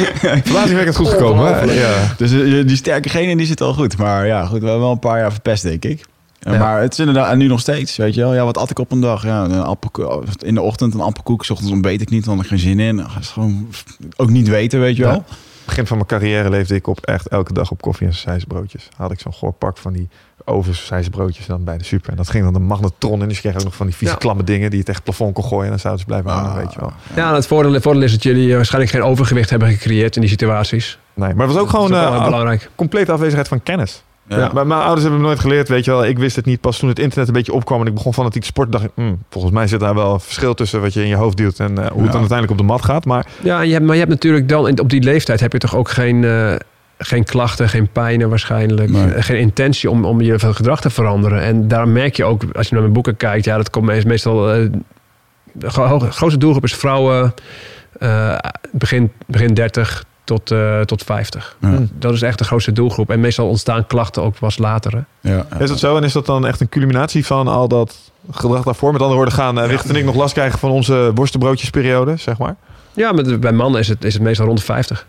verbazingwekkend goed gekomen. Ja. Dus eh, die sterke genen die zit al goed. Maar ja, goed, we hebben wel een paar jaar verpest, denk ik. Eh, Ja. Maar het is inderdaad, en nu nog steeds, weet je wel. Ja, wat at ik op een dag? Ja, een in de ochtend een appelkoek, s ochtends ontbeet ik niet, want ik geen zin in. Dat is gewoon ook niet weten, weet je wel. Ja. Begin van mijn carrière leefde ik op echt elke dag op koffie en sausijsbroodjes. Had ik zo'n goor pak van die ovenssausijsbroodjes dan bij de super. En dat ging dan de magnetron in. Dus je kreeg ook nog van die vieze Ja. klamme dingen die je tegen het plafond kon gooien. En dan zouden ze blijven hangen, Ah. weet je wel. Ja, het voordeel, het voordeel is dat jullie waarschijnlijk geen overgewicht hebben gecreëerd in die situaties. Nee, maar het was ook gewoon dat eh, belangrijk. complete afwezigheid van kennis. Ja. Ja. Maar mijn ouders hebben me nooit geleerd, weet je wel. Ik wist het niet. Pas toen het internet een beetje opkwam en ik begon fanatiek te sporten, dacht ik, hmm, volgens mij zit daar wel een verschil tussen wat je in je hoofd duwt en eh, hoe het dan uiteindelijk op de mat gaat. Maar Ja, je hebt, maar je hebt natuurlijk dan, op die leeftijd heb je toch ook geen, eh, geen klachten, geen pijnen waarschijnlijk. Nee. eh, Geen intentie om, om je gedrag te veranderen. En daar merk je ook, als je naar mijn boeken kijkt, ja, dat komt meest- meestal. eh, de gro- grootste doelgroep is vrouwen eh, begin, begin 30 tot, eh, tot 50. Ja. Hmm. Dat is echt de grootste doelgroep. En meestal ontstaan klachten ook pas later. hè. Ja, is dat zo? En is dat dan echt een culminatie van al dat gedrag daarvoor? Met andere woorden, gaan eh, Wicht en ik nog last krijgen van onze worstenbroodjesperiode, zeg maar? Ja, maar bij mannen is het, is het meestal rond de 50.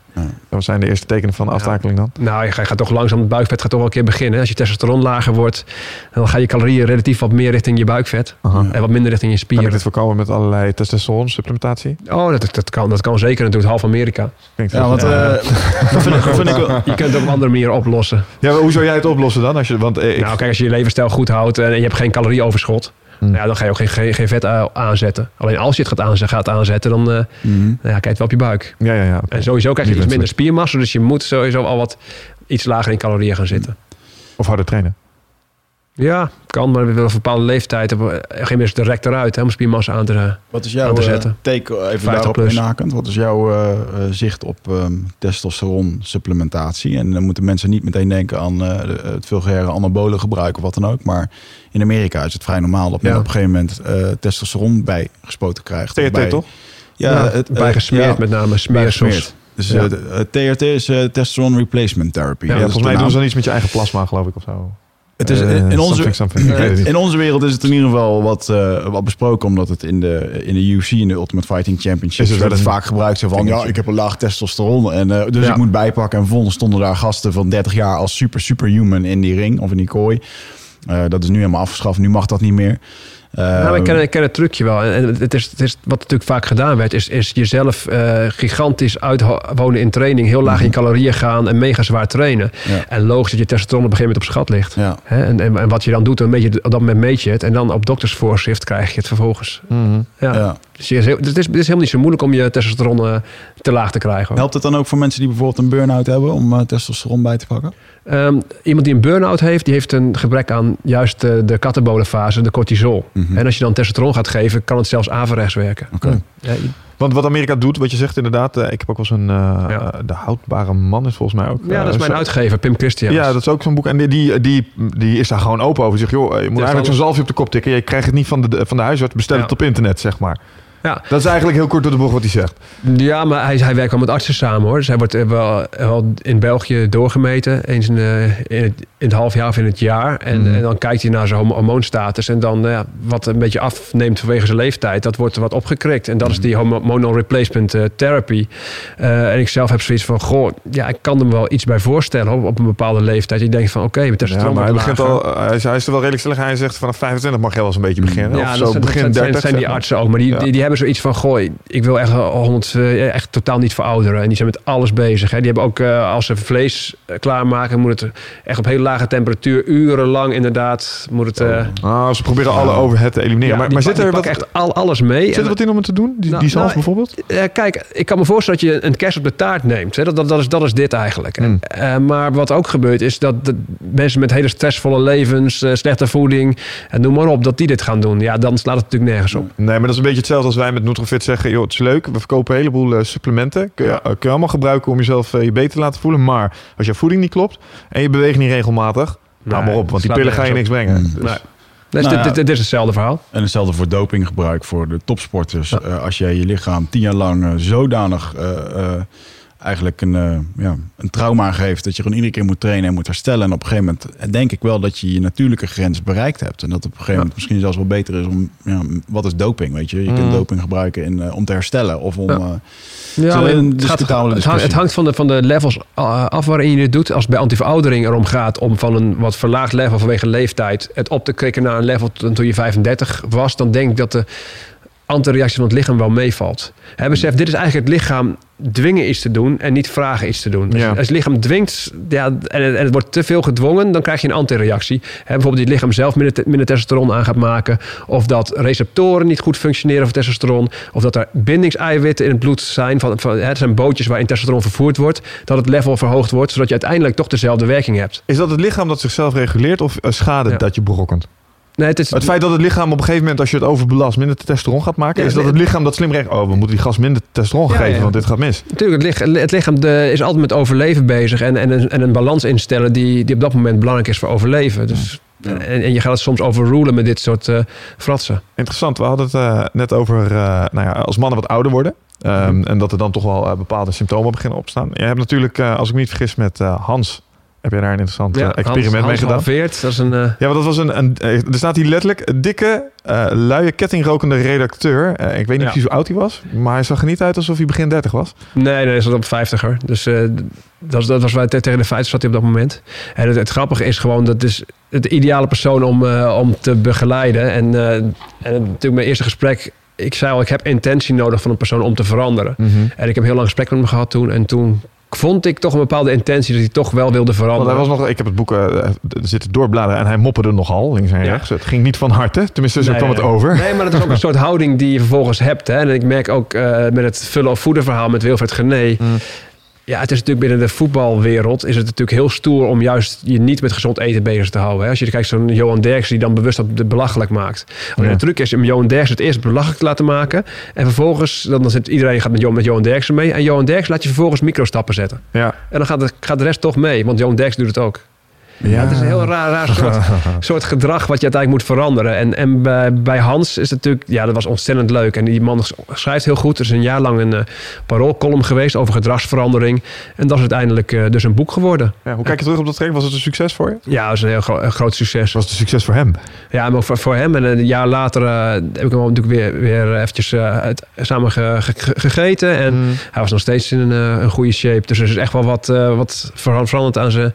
Wat zijn de eerste tekenen van aftakeling dan? Nou, je gaat gaat toch langzaam, het buikvet gaat toch wel een keer beginnen. Als je testosteron lager wordt, dan ga je calorieën relatief wat meer richting je buikvet. Aha. En wat minder richting je Kan ik spieren. dit voorkomen met allerlei testosteron supplementatie? Oh, dat, dat, kan, dat kan zeker. Dat doet half Amerika. Ja, want eh, dat vind ik, vind ik wel... Je kunt het op een andere manier oplossen. ja, maar hoe zou jij het oplossen dan? Als je, want eh, ik, Nou, kijk, als je je levensstijl goed houdt en je hebt geen calorieoverschot, Hmm. ja, dan ga je ook geen, geen, geen vet aanzetten. Alleen als je het gaat, aanze- gaat aanzetten, dan nou ja, kijk wel op je buik. ja, ja, ja. En sowieso krijg je Niet iets minder spiermassa, dus je moet sowieso al wat iets lager in calorieën gaan zitten. Of harder trainen. Ja, kan, maar we willen op een bepaalde leeftijd. Op een gegeven moment is het direct eruit hè, om spiermassa aan te Wat is Aan jouw te eh, zetten. take, even 50 daarop plus. inhakend, wat is jouw eh, eh, zicht op ehm testosteron supplementatie? En dan moeten mensen niet meteen denken aan eh, het vulgaire anabolen gebruik of wat dan ook. Maar in Amerika is het vrij normaal dat men Ja. op een gegeven moment eh, testosteron bijgespoten krijgt. TRT Bij- toch? Ja, Ja, het, eh, bijgesmeerd ja, met name smeersels. Dus eh, eh, TRT is eh, testosteron replacement therapy. Volgens mij doen ze dan iets met je eigen plasma, geloof ik, of zo. Het is, Eh, in, in onze, something, something. In onze wereld is het in ieder geval wat, eh, wat besproken, omdat het in de, in de UFC, in de Ultimate Fighting Championship, Is het vaak gebruikt zo van, ja, ik heb een laag testosteron, en, eh, dus Ja. ik moet bijpakken. En vervolgens stonden daar gasten van 30 jaar als super, superhuman in die ring of in die kooi. Dat is nu helemaal afgeschaft, nu mag dat niet meer. Nou, ik, ken, ik ken het trucje wel. En het is, het is, wat natuurlijk vaak gedaan werd, is, is jezelf eh, gigantisch uitwonen in training. Heel laag in je calorieën gaan en mega zwaar trainen. Ja. En logisch dat je testosteron op een gegeven moment op schat ligt. ja. Hè? En, en, en wat je dan doet, dan meet je, op dat moment meet je het. En dan op doktersvoorschrift krijg je het vervolgens. Mhm. Ja. Ja. Dus je heel- het, is, het is helemaal niet zo moeilijk om je testosteron eh, te laag te krijgen. Helpt het dan ook voor mensen die bijvoorbeeld een burn-out hebben om eh, testosteron bij te pakken? Ehm, iemand die een burn-out heeft, die heeft een gebrek aan juist de, de katabolenfase, de cortisol. Mhm. En als je dan testosteron gaat geven, kan het zelfs averechts werken. Oké. Ja, Want wat Amerika doet, wat je zegt inderdaad, eh, ik heb ook wel zo'n eh, Ja. eh, de houdbare man is volgens mij ook. ja, dat is mijn zo- uitgever, Pim Christian. Ja, dat is ook zo'n boek. En die, die, die, die is daar gewoon open over. Die zegt, joh, je moet eigenlijk zo'n zalfje op de kop tikken. Je krijgt het niet van de, van de huisarts. Bestel Ja. het op internet, zeg maar. Ja. Dat is eigenlijk heel kort door de bocht wat hij zegt. Ja, maar hij, hij werkt wel met artsen samen hoor. Dus hij wordt eh, wel, wel in België doorgemeten. Eens in, eh, in, het, in het half jaar of in het jaar. En, Mhm. en dan kijkt hij naar zijn hormoonstatus. En dan eh, wat een beetje afneemt vanwege zijn leeftijd. Dat wordt er wat opgekrikt. En dat is die hormonal replacement eh, therapy. Eh, en ik zelf heb zoiets van... Goh, ja, ik kan me wel iets bij voorstellen op, op een bepaalde leeftijd. Je denkt van oké, met Ja, maar hij, begint al, hij, is, hij is er wel redelijk stellig. Hij zegt vanaf 25 mag je wel eens een beetje beginnen. Ja, of dat zo zijn, dat begin zijn, 30. zijn die artsen ook. Maar die, Ja. die, die hebben zoiets van... Gooi, ik wil echt, al 100, eh, echt totaal niet verouderen. En die zijn met alles bezig. Hè. Die hebben ook, eh, als ze vlees eh, klaarmaken... moet het echt op hele lage temperatuur... urenlang inderdaad... moet het... eh, Ah, ze proberen alle overhead te elimineren. ja, maar die maar zit die er wat, echt al, alles mee. zit er wat in om het te doen? Die, Nou, die zalf nou, bijvoorbeeld? eh, kijk, ik kan me voorstellen dat je een kerst op de taart neemt. Hè. Dat, dat, dat, is, dat is dit eigenlijk. Mm. Eh, maar wat ook gebeurt is dat de mensen met hele stressvolle levens, eh, slechte voeding, en noem maar op, dat die dit gaan doen. Ja, dan slaat het natuurlijk nergens op. Nee, maar dat is een beetje hetzelfde als wij met Nutrofit zeggen. Joh, het is leuk. We verkopen een heleboel eh, supplementen. Kun je, Ja. eh, kun je allemaal gebruiken om jezelf eh, je beter te laten voelen. Maar als je voeding niet klopt en je beweegt niet regelmatig... Nou Nee, maar op, want die pillen ga je niks brengen. Mm. Dus- Nee. Dus Nou dit, ja. dit, dit is hetzelfde verhaal. En hetzelfde voor dopinggebruik voor de topsporters. Eh, als jij je lichaam tien jaar lang zodanig eh, eh, eigenlijk een, eh, ja, een trauma geeft... dat je gewoon iedere keer moet trainen en moet herstellen. En op een gegeven moment denk ik wel dat je je natuurlijke grens bereikt hebt. En dat op een gegeven Ja. moment misschien zelfs wel beter is om... Ja, wat is doping, weet je? Je Mm. kunt doping gebruiken in, eh, om te herstellen of om... Ja. eh, Ja, een het, gaat, het, hangt, het discussie. hangt van de, van de levels uh, af waarin je dit doet. Als het bij antiveroudering erom gaat om van een wat verlaagd level vanwege leeftijd het op te krikken naar een level toen je 35 was, dan denk ik dat de antireactie van het lichaam wel meevalt. Hè, besef, dit is eigenlijk het lichaam dwingen iets te doen en niet vragen iets te doen. Dus Ja. als het lichaam dwingt ja, en, het, en het wordt te veel gedwongen, dan krijg je een antireactie. Bijvoorbeeld die het lichaam zelf minder, te- minder testosteron aan gaat maken. Of dat receptoren niet goed functioneren voor testosteron. Of dat er bindingseiwitten in het bloed zijn. Van, van, het zijn bootjes waarin testosteron vervoerd wordt. Dat het level verhoogd wordt, zodat je uiteindelijk toch dezelfde werking hebt. Is dat het lichaam dat zichzelf reguleert of eh, schade Ja. dat je berokkent? Nee, het is, Het feit dat het lichaam op een gegeven moment, als je het overbelast, minder testosteron gaat maken, Ja, is dat het lichaam dat slim recht. Oh, we moeten die gas minder testosteron Ja, geven, ja. want dit gaat mis. Natuurlijk, het lichaam, het lichaam de, is altijd met overleven bezig. En, en, een- en een balans instellen die, die op dat moment belangrijk is voor overleven. Dus, en, en je gaat het soms overrulen met dit soort eh fratsen. Interessant. We hadden het eh, net over eh, nou ja, als mannen wat ouder worden. Ehm, En dat er dan toch wel eh, bepaalde symptomen beginnen opstaan. Je hebt natuurlijk, eh, als ik me niet vergis, met eh, Hans. Heb jij daar een interessant eh, experiment Hans, mee Hans gedaan? halveert, dat is een... eh, Ja, want dat was een, een. eh, Er staat hier letterlijk een dikke, eh luie, kettingrokende redacteur. Ik weet niet Ja. precies hoe oud hij was, maar hij zag er niet uit alsof hij begin 30 was. nee, nee, dat is op 50er. Dus eh, dat, was- dat was waar te- tegen de 50 zat hij op dat moment. En het, het grappige is gewoon, dat is het ideale persoon om, om te begeleiden. En, en natuurlijk mijn eerste gesprek... Ik zei al, ik heb intentie nodig van een persoon om te veranderen. En ik heb heel lang gesprek met hem gehad toen. En toen vond ik toch een bepaalde intentie dat hij toch wel wilde Want veranderen. hij was nog, ik heb het boek eh, zitten doorbladeren en hij mopperde nogal links en Ja. rechts. Het ging niet van harte, tenminste zo Nee, kwam het over. Nee, maar dat is ook een soort houding die je vervolgens hebt. Hè? En ik merk ook eh, met het vullen of voeden verhaal met Wilfred Gené. Mm. Ja, het is natuurlijk binnen de voetbalwereld is het natuurlijk heel stoer om juist je niet met gezond eten bezig te houden. Hè? Als je kijkt zo'n Johan Derks die dan bewust dat belachelijk maakt. Alleen Ja. de truc is om Johan Derks het eerst belachelijk te laten maken. En vervolgens, dan, dan zit iedereen gaat met Johan, met Johan Derksen mee. En Johan Derks laat je vervolgens microstappen zetten. Ja. En dan gaat de, gaat de rest toch mee, want Johan Derks doet het ook. Ja, het is een heel raar, raar soort, soort gedrag wat je uiteindelijk moet veranderen. En, en bij, bij Hans is het natuurlijk, ja, dat was ontzettend leuk. En die man schrijft heel goed. Er is een jaar lang een uh, paroolcolumn geweest over gedragsverandering. En dat is uiteindelijk uh, dus een boek geworden. Ja, hoe kijk je terug op dat traject? Was het een succes voor je? Ja, dat is een heel gro een groot succes. Was het een succes voor hem? Ja, maar voor, voor hem. En een jaar later uh, heb ik hem natuurlijk weer, weer eventjes uit, samen ge, ge, gegeten. En mm. hij was nog steeds in een, een goede shape. Dus er is echt wel wat, wat veranderd aan zijn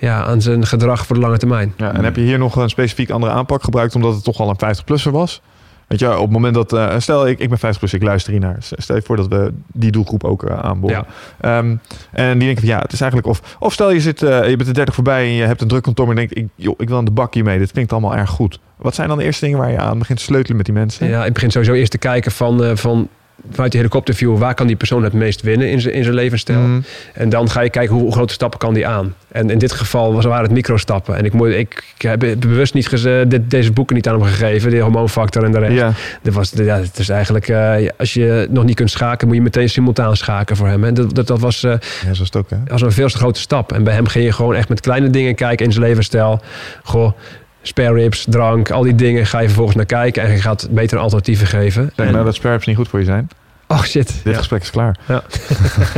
ja, aan zijn gedrag voor de lange termijn. Ja, en heb je hier nog een specifiek andere aanpak gebruikt omdat het toch al een 50-plusser was? Weet je, op het moment dat, uh, stel ik, ik ben 50 plus, ik luister hiernaar. Stel je voor dat we die doelgroep ook uh, aanboren. Ja. Um, en die denken van ja, het is eigenlijk of, of stel je zit, uh, je bent de 30 voorbij en je hebt een druk kantoor en denkt, ik, joh, ik wil aan de bak hiermee. Dit klinkt allemaal erg goed. Wat zijn dan de eerste dingen waar je aan begint te sleutelen met die mensen? Ja, ik begin sowieso eerst te kijken van, van vanuit de helikopterview, waar kan die persoon het meest winnen in zijn, in zijn levensstijl? Mm. En dan ga je kijken hoe, hoe, grote stappen kan die aan. En in dit geval was, waren het microstappen. En ik, moet, ik, ik heb bewust niet geze, dit, deze boeken niet aan hem gegeven, de hormoonfactor en de rest. Ja. Dat was, ja, het is eigenlijk, uh, als je nog niet kunt schaken, moet je meteen simultaan schaken voor hem. En dat, dat, dat was, uh, ja, zo is het ook, hè? was een veel te grote stap. En bij hem ging je gewoon echt met kleine dingen kijken in zijn levensstijl. Goh, spare ribs, drank, al die dingen ga je vervolgens naar kijken en je gaat betere alternatieven geven. Zeg nou dat spare ribs niet goed voor je zijn? Oh shit. Dit ja. gesprek is klaar. Ja.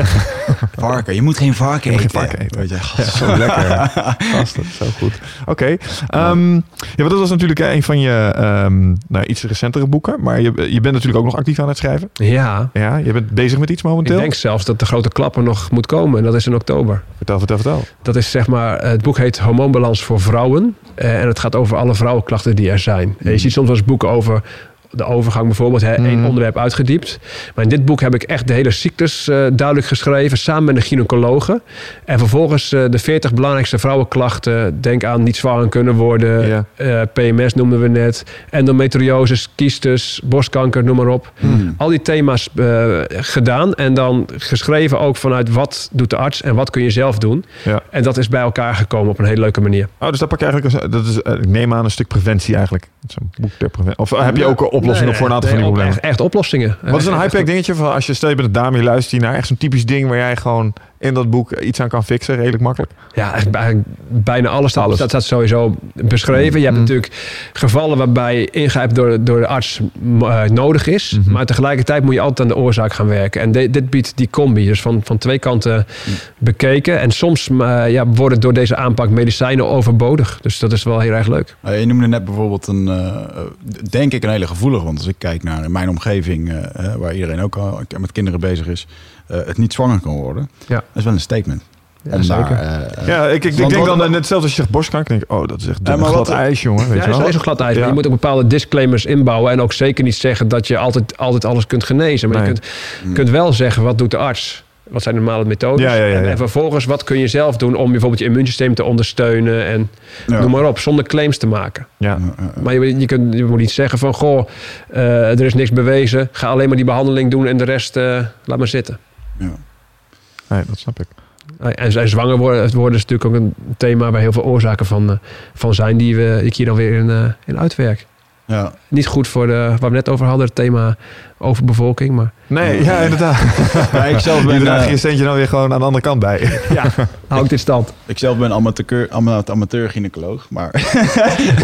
varken, je moet geen varken eten. Geen varken eten. Weet je. Ja, zo lekker. Zo goed. Oké. Okay. Um, ja, dat was natuurlijk een van je um, nou, iets recentere boeken. Maar je, je bent natuurlijk ook nog actief aan het schrijven. Ja. Ja, je bent bezig met iets momenteel. Ik denk zelfs dat de grote klapper nog moet komen. En dat is in oktober. Vertel, vertel, vertel. Dat is zeg maar, het boek heet Hormoonbalans voor vrouwen. Uh, en het gaat over alle vrouwenklachten die er zijn. Mm. Je ziet soms wel eens boeken over de overgang bijvoorbeeld, hè, één mm. onderwerp uitgediept. Maar in dit boek heb ik echt de hele ziektes uh, duidelijk geschreven, samen met een gynaecologe. En vervolgens uh, de 40 belangrijkste vrouwenklachten. Denk aan niet zwanger kunnen worden, uh, PMS noemden we net, endometriose, kiestus, borstkanker, noem maar op. Mm. Al die thema's gedaan en dan geschreven ook vanuit wat doet de arts en wat kun je zelf doen. Ja. En dat is bij elkaar gekomen op een hele leuke manier. Oh, dus dat pak je eigenlijk, dat is, ik neem aan een stuk preventie eigenlijk. Zo'n boek ter preventie. Of heb je ook een oplossingen nee, voor een aantal nee, van die problemen? Echt, echt oplossingen. Wat is een high-pack dingetje van als je stel je bent een dame, je luistert hiernaar, echt zo'n typisch ding waar jij gewoon in dat boek iets aan kan fixen, redelijk makkelijk? Ja, eigenlijk bijna alles. alles. Dat staat sowieso beschreven. Je hebt mm. natuurlijk gevallen waarbij ingrijpen door, door de arts uh, nodig is. Mm -hmm. Maar tegelijkertijd moet je altijd aan de oorzaak gaan werken. En de, dit biedt die combi. Dus van, van twee kanten mm. bekeken. En soms uh, ja, worden door deze aanpak medicijnen overbodig. Dus dat is wel heel erg leuk. Uh, je noemde net bijvoorbeeld een, uh, denk ik, een hele gevoelige. Want als ik kijk naar mijn omgeving, waar iedereen ook al met kinderen bezig is. Het niet zwanger kan worden. Ja. Dat is wel een statement. Ja, zeker. daar, eh, Ja, ik, ik, denk dan net zelfs als je zegt borstkanker, denk ik, oh, dat is echt Ja, maar glad wat- ijs, jongen. Weet Ja, je wel? het is een glad ijs. Ja. Je moet ook bepaalde disclaimers inbouwen. En ook zeker niet zeggen dat je altijd, altijd alles kunt genezen. Maar je kunt, kunt wel zeggen, wat doet de arts? Wat zijn de normale methodes? Ja, ja, ja, En, ja. en vervolgens, wat kun je zelf doen om bijvoorbeeld je immuunsysteem te ondersteunen? En ja. noem maar op, zonder claims te maken. Ja. Maar je, je, kunt, je moet niet zeggen van, goh, eh, er is niks bewezen. Ga alleen maar die behandeling doen en de rest eh, laat maar zitten. Ja. Nee, dat snap ik. En, en zwanger worden, is natuurlijk ook een thema waar heel veel oorzaken van, eh, van zijn die, we, die ik hier dan weer in, eh, in uitwerk. Ja. Niet goed voor de, waar we net over hadden, het thema overbevolking. Maar Nee, ja, inderdaad. Ja, ik zelf Je ben, draagt eh, je centje dan weer gewoon aan de andere kant bij. ja, hou ik dit stand. ik zelf ben amateur, ama- amateur-gynaecoloog, maar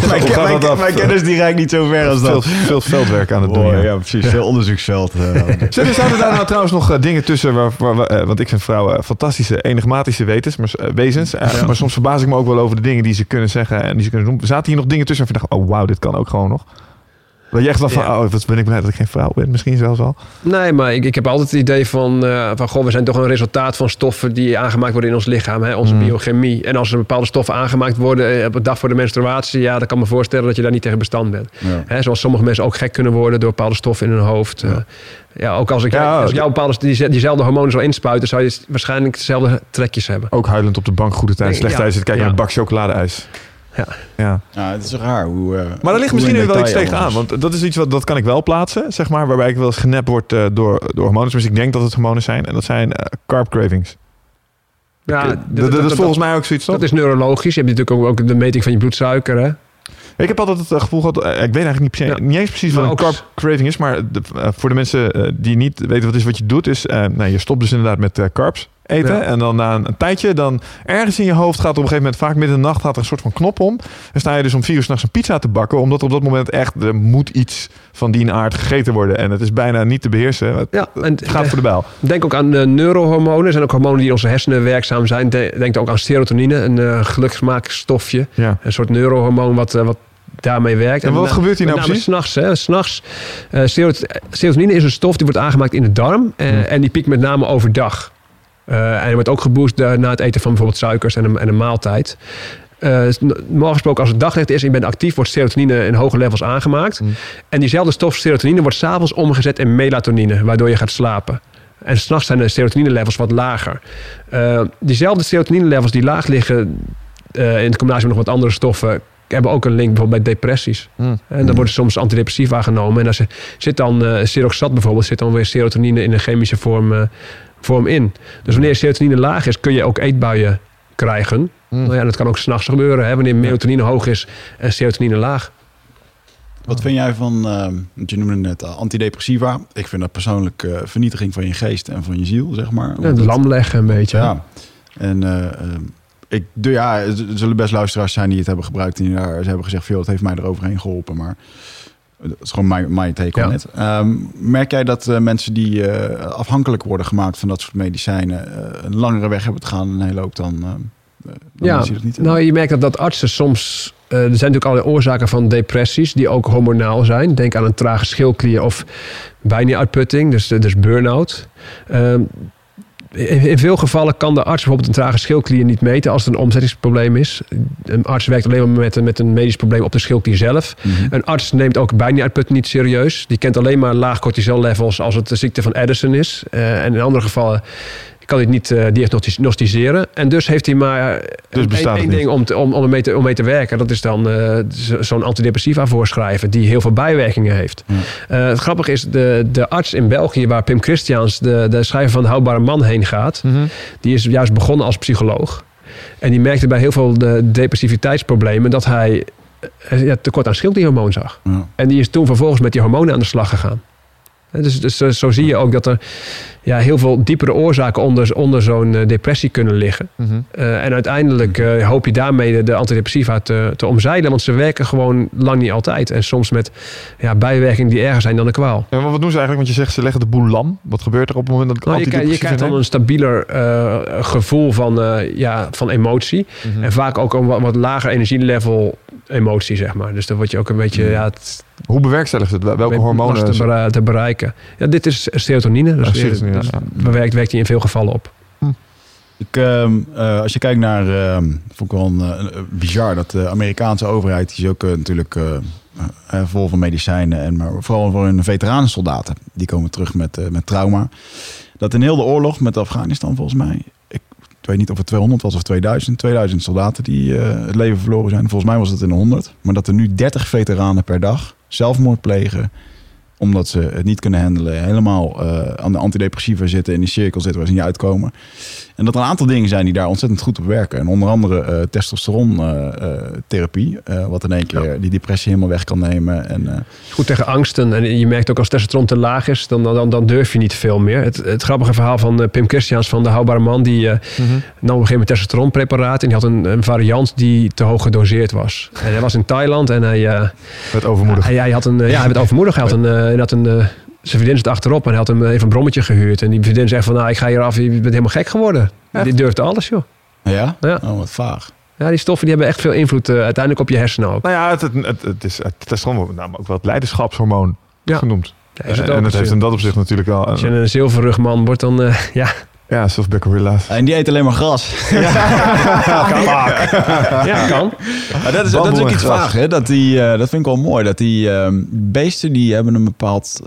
mijn, af? kennis die reikt niet zo ver als Veel, dat. veel veldwerk aan het doen. Oh, ja. ja, precies. Veel onderzoeksveld. eh, Zijn er daar nou trouwens nog eh, dingen tussen? Waar, waar, waar- eh, want ik vind vrouwen fantastische, enigmatische wetens, maar, eh, wezens. Eh, Maar soms verbaas ik me ook wel over de dingen die ze kunnen zeggen en die ze kunnen doen. Zaten hier nog dingen tussen waarvan je dacht, oh wauw, dit kan ook gewoon nog? Dat je echt wel van, Ja. oh, wat ben ik blij dat ik geen vrouw ben. Misschien zelfs al. Nee, maar ik, ik heb altijd het idee van, eh, van... Goh, we zijn toch een resultaat van stoffen die aangemaakt worden in ons lichaam. Hè? Onze Mm. biochemie. En als er bepaalde stoffen aangemaakt worden eh, op de dag voor de menstruatie... ja, dan kan ik me voorstellen dat je daar niet tegen bestand bent. ja. Hè, zoals sommige mensen ook gek kunnen worden door bepaalde stoffen in hun hoofd. Ja, ja ook als ik, Ja, als ik jou bepaalde die, diezelfde hormonen zou inspuiten... zou je waarschijnlijk dezelfde trekjes hebben. Ook huilend op de bank, goede tijd, slecht ja. tijd zitten kijken Ja. naar een bak chocoladeijs. Ja. ja. ja, het is raar hoe... eh, Maar daar ligt misschien nu wel iets tegenaan. Want dat is iets wat dat kan ik wel plaatsen, zeg maar. Waarbij ik wel eens genept word eh, door, door hormonen. Dus ik denk dat het hormonen zijn. En dat zijn eh, carb cravings. Ja, dat, dat, dat is volgens mij ook zoiets, toch? dat is neurologisch. Je hebt natuurlijk ook, ook de meting van je bloedsuiker. Hè? Ik heb altijd het gevoel gehad, eh, ik weet eigenlijk niet, precies, Ja. niet eens precies Maar wat een ook- carb craving is, maar de- voor de mensen die niet weten wat is wat je doet, is, eh, nou, je stopt dus inderdaad met eh, carbs eten Ja. en dan na een, een tijdje, dan ergens in je hoofd gaat op een gegeven moment, vaak midden in de nacht, gaat er een soort van knop om. Dan sta je dus om vier uur s'nachts een pizza te bakken, omdat op dat moment echt, er moet iets van die aard gegeten worden en het is bijna niet te beheersen. Het, Ja, en het gaat voor de bijl. Denk ook aan uh, neurohormonen. Er zijn ook hormonen die in onze hersenen werkzaam zijn. De- Denk ook aan serotonine, een uh, geluksmaakstofje. Ja. Een soort neurohormoon wat, uh, wat daarmee werkt. En wat gebeurt hier nou precies? S'nachts. hè. S'nachts. eh, serot- serotonine is een stof die wordt aangemaakt in de darm. eh, Hmm. En die piekt met name overdag. Eh, en wordt ook geboost na het eten van bijvoorbeeld suikers en een, en een maaltijd. Normaal gesproken, als het daglicht is en je bent actief, wordt serotonine in hoge levels aangemaakt. Hmm. En diezelfde stof serotonine wordt s'avonds omgezet in melatonine, waardoor je gaat slapen. En s'nachts zijn de serotonine-levels wat lager. Eh, diezelfde serotonine-levels die laag liggen, in combinatie met nog wat andere stoffen, hebben ook een link bijvoorbeeld bij depressies. Mm. En dan worden soms antidepressiva genomen. En als er zit dan uh, Seroxat bijvoorbeeld, zit dan weer serotonine in een chemische vorm, uh, vorm in. Dus wanneer serotonine laag is, kun je ook eetbuien krijgen. Mm. Nou ja, dat kan ook s'nachts gebeuren. Hè? Wanneer melatonine hoog is en serotonine laag. Wat vind jij van, uh, want je noemde net uh, antidepressiva. Ik vind dat persoonlijk uh, vernietiging van je geest en van je ziel, zeg maar. Ja, het lam leggen een beetje. Ja. En uh, ik, de, ja, er zullen best luisteraars zijn die het hebben gebruikt. En daar, ze hebben gezegd, veel, het heeft mij eroverheen geholpen. Maar dat is gewoon mijn, mijn take on ja. um, merk jij dat uh, mensen die uh, afhankelijk worden gemaakt van dat soort medicijnen... Uh, een langere weg hebben te gaan en een hele hoop dan... uh, dan ja, niet nou je merkt dat, dat artsen soms... Er zijn natuurlijk allerlei oorzaken van depressies die ook hormonaal zijn. Denk aan een trage schildklier of bijna-uitputting, dus, dus burn-out. In, veel gevallen kan de arts bijvoorbeeld een trage schildklier niet meten als het een omzettingsprobleem is. Een arts werkt alleen maar met, met een medisch probleem op de schildklier zelf. Mhm. Mm -hmm. Een arts neemt ook bijna-uitputting niet serieus. Die kent alleen maar laag cortisol levels als het de ziekte van Addison is. Uh, en in andere gevallen kan hij het niet uh, diagnosticeren. En dus heeft hij maar dus één, één ding om, te, om, om, mee te, om mee te werken. Dat is dan uh, zo'n antidepressiva voorschrijven... die heel veel bijwerkingen heeft. Ja. Uh, het grappige is, de, de arts in België... waar Pim Christians, de, de schrijver van de Houdbare Man, heen gaat... Mm -hmm. die is juist begonnen als psycholoog. En die merkte bij heel veel de depressiviteitsproblemen... dat hij ja, tekort aan schildklierhormoon zag. Ja. En die is toen vervolgens met die hormonen aan de slag gegaan. Dus, dus zo zie je ook dat er ja, heel veel diepere oorzaken onder, onder zo'n uh, depressie kunnen liggen. Mm -hmm. uh, en uiteindelijk uh, hoop je daarmee de, de antidepressiva te, te, omzeilen. Want ze werken gewoon lang niet altijd. En soms met ja, bijwerkingen die erger zijn dan de kwaal. Ja, maar wat doen ze eigenlijk? Want je zegt ze leggen de boel lam. Wat gebeurt er op het moment dat ik nou, je, krijg, je krijgt dan een stabieler uh, gevoel van, ja, van emotie. Mhm. Mm -hmm. En vaak ook een wat, wat lager energielevel emotie, zeg maar. Dus dan word je ook een beetje... Mhm. Ja, het, Hoe bewerkstelligt het? Welke hormonen? Te, bere te, bereiken. Ja, dit is serotonine. Dus serotonine ja. bewerkt, werkt die in veel gevallen op. Hm. Ik, ehm, eh, als je kijkt naar, ehm, vond ik wel een, eh, bizar dat de Amerikaanse overheid die is ook eh, natuurlijk vol van medicijnen en maar vooral voor hun veteranensoldaten die komen terug met, eh, met trauma. Dat in heel de oorlog met Afghanistan volgens mij, weet niet of het 200 was of 2000, 2000 soldaten die eh, het leven verloren zijn. Volgens mij was het in de 100, maar dat er nu 30 veteranen per dag zelfmoord plegen omdat ze het niet kunnen handelen, helemaal eh, aan de antidepressiva zitten, in die cirkel zitten waar ze niet uitkomen. En dat er een aantal dingen zijn die daar ontzettend goed op werken. En onder andere eh testosterontherapie, eh, wat in één keer die depressie helemaal weg kan nemen. En, eh, Goed tegen angsten. En je merkt ook als testosteron te laag is, dan, dan, dan durf je niet veel meer. Het, het grappige verhaal van Pim Christians van de Houdbare Man, die eh, nam op een gegeven moment testosteronpreparaat. En die had een, een variant die te hoog gedoseerd was. En hij was in Thailand en hij, eh, Met overmoedig. hij, hij had een, ja, hij werd overmoedig. Hij had een, eh, hij had een, eh, zijn vriendin zit achterop en hij had hem even een brommetje gehuurd. En die vriendin zegt van, nou, ik ga hier af, je bent helemaal gek geworden. Die durfde alles, joh. ja? Ja. Oh, wat vaag. Ja, die stoffen die hebben echt veel invloed eh, uiteindelijk op je hersenen ook. Nou ja, het, het, het, het is het testosteron wordt met name ook wel het leiderschapshormoon Ja. genoemd. Ja, is het en het heeft in dat opzicht natuurlijk wel... Als je Een, een zilverrugman wordt, dan eh, ja, ja, zoals Beccarilla's. En die eet alleen maar gras. ja, kan. Maar dat is, dat is ook en iets vaag, hè? Dat, die, eh, dat vind ik wel mooi. Dat die ehm, beesten, die hebben een bepaald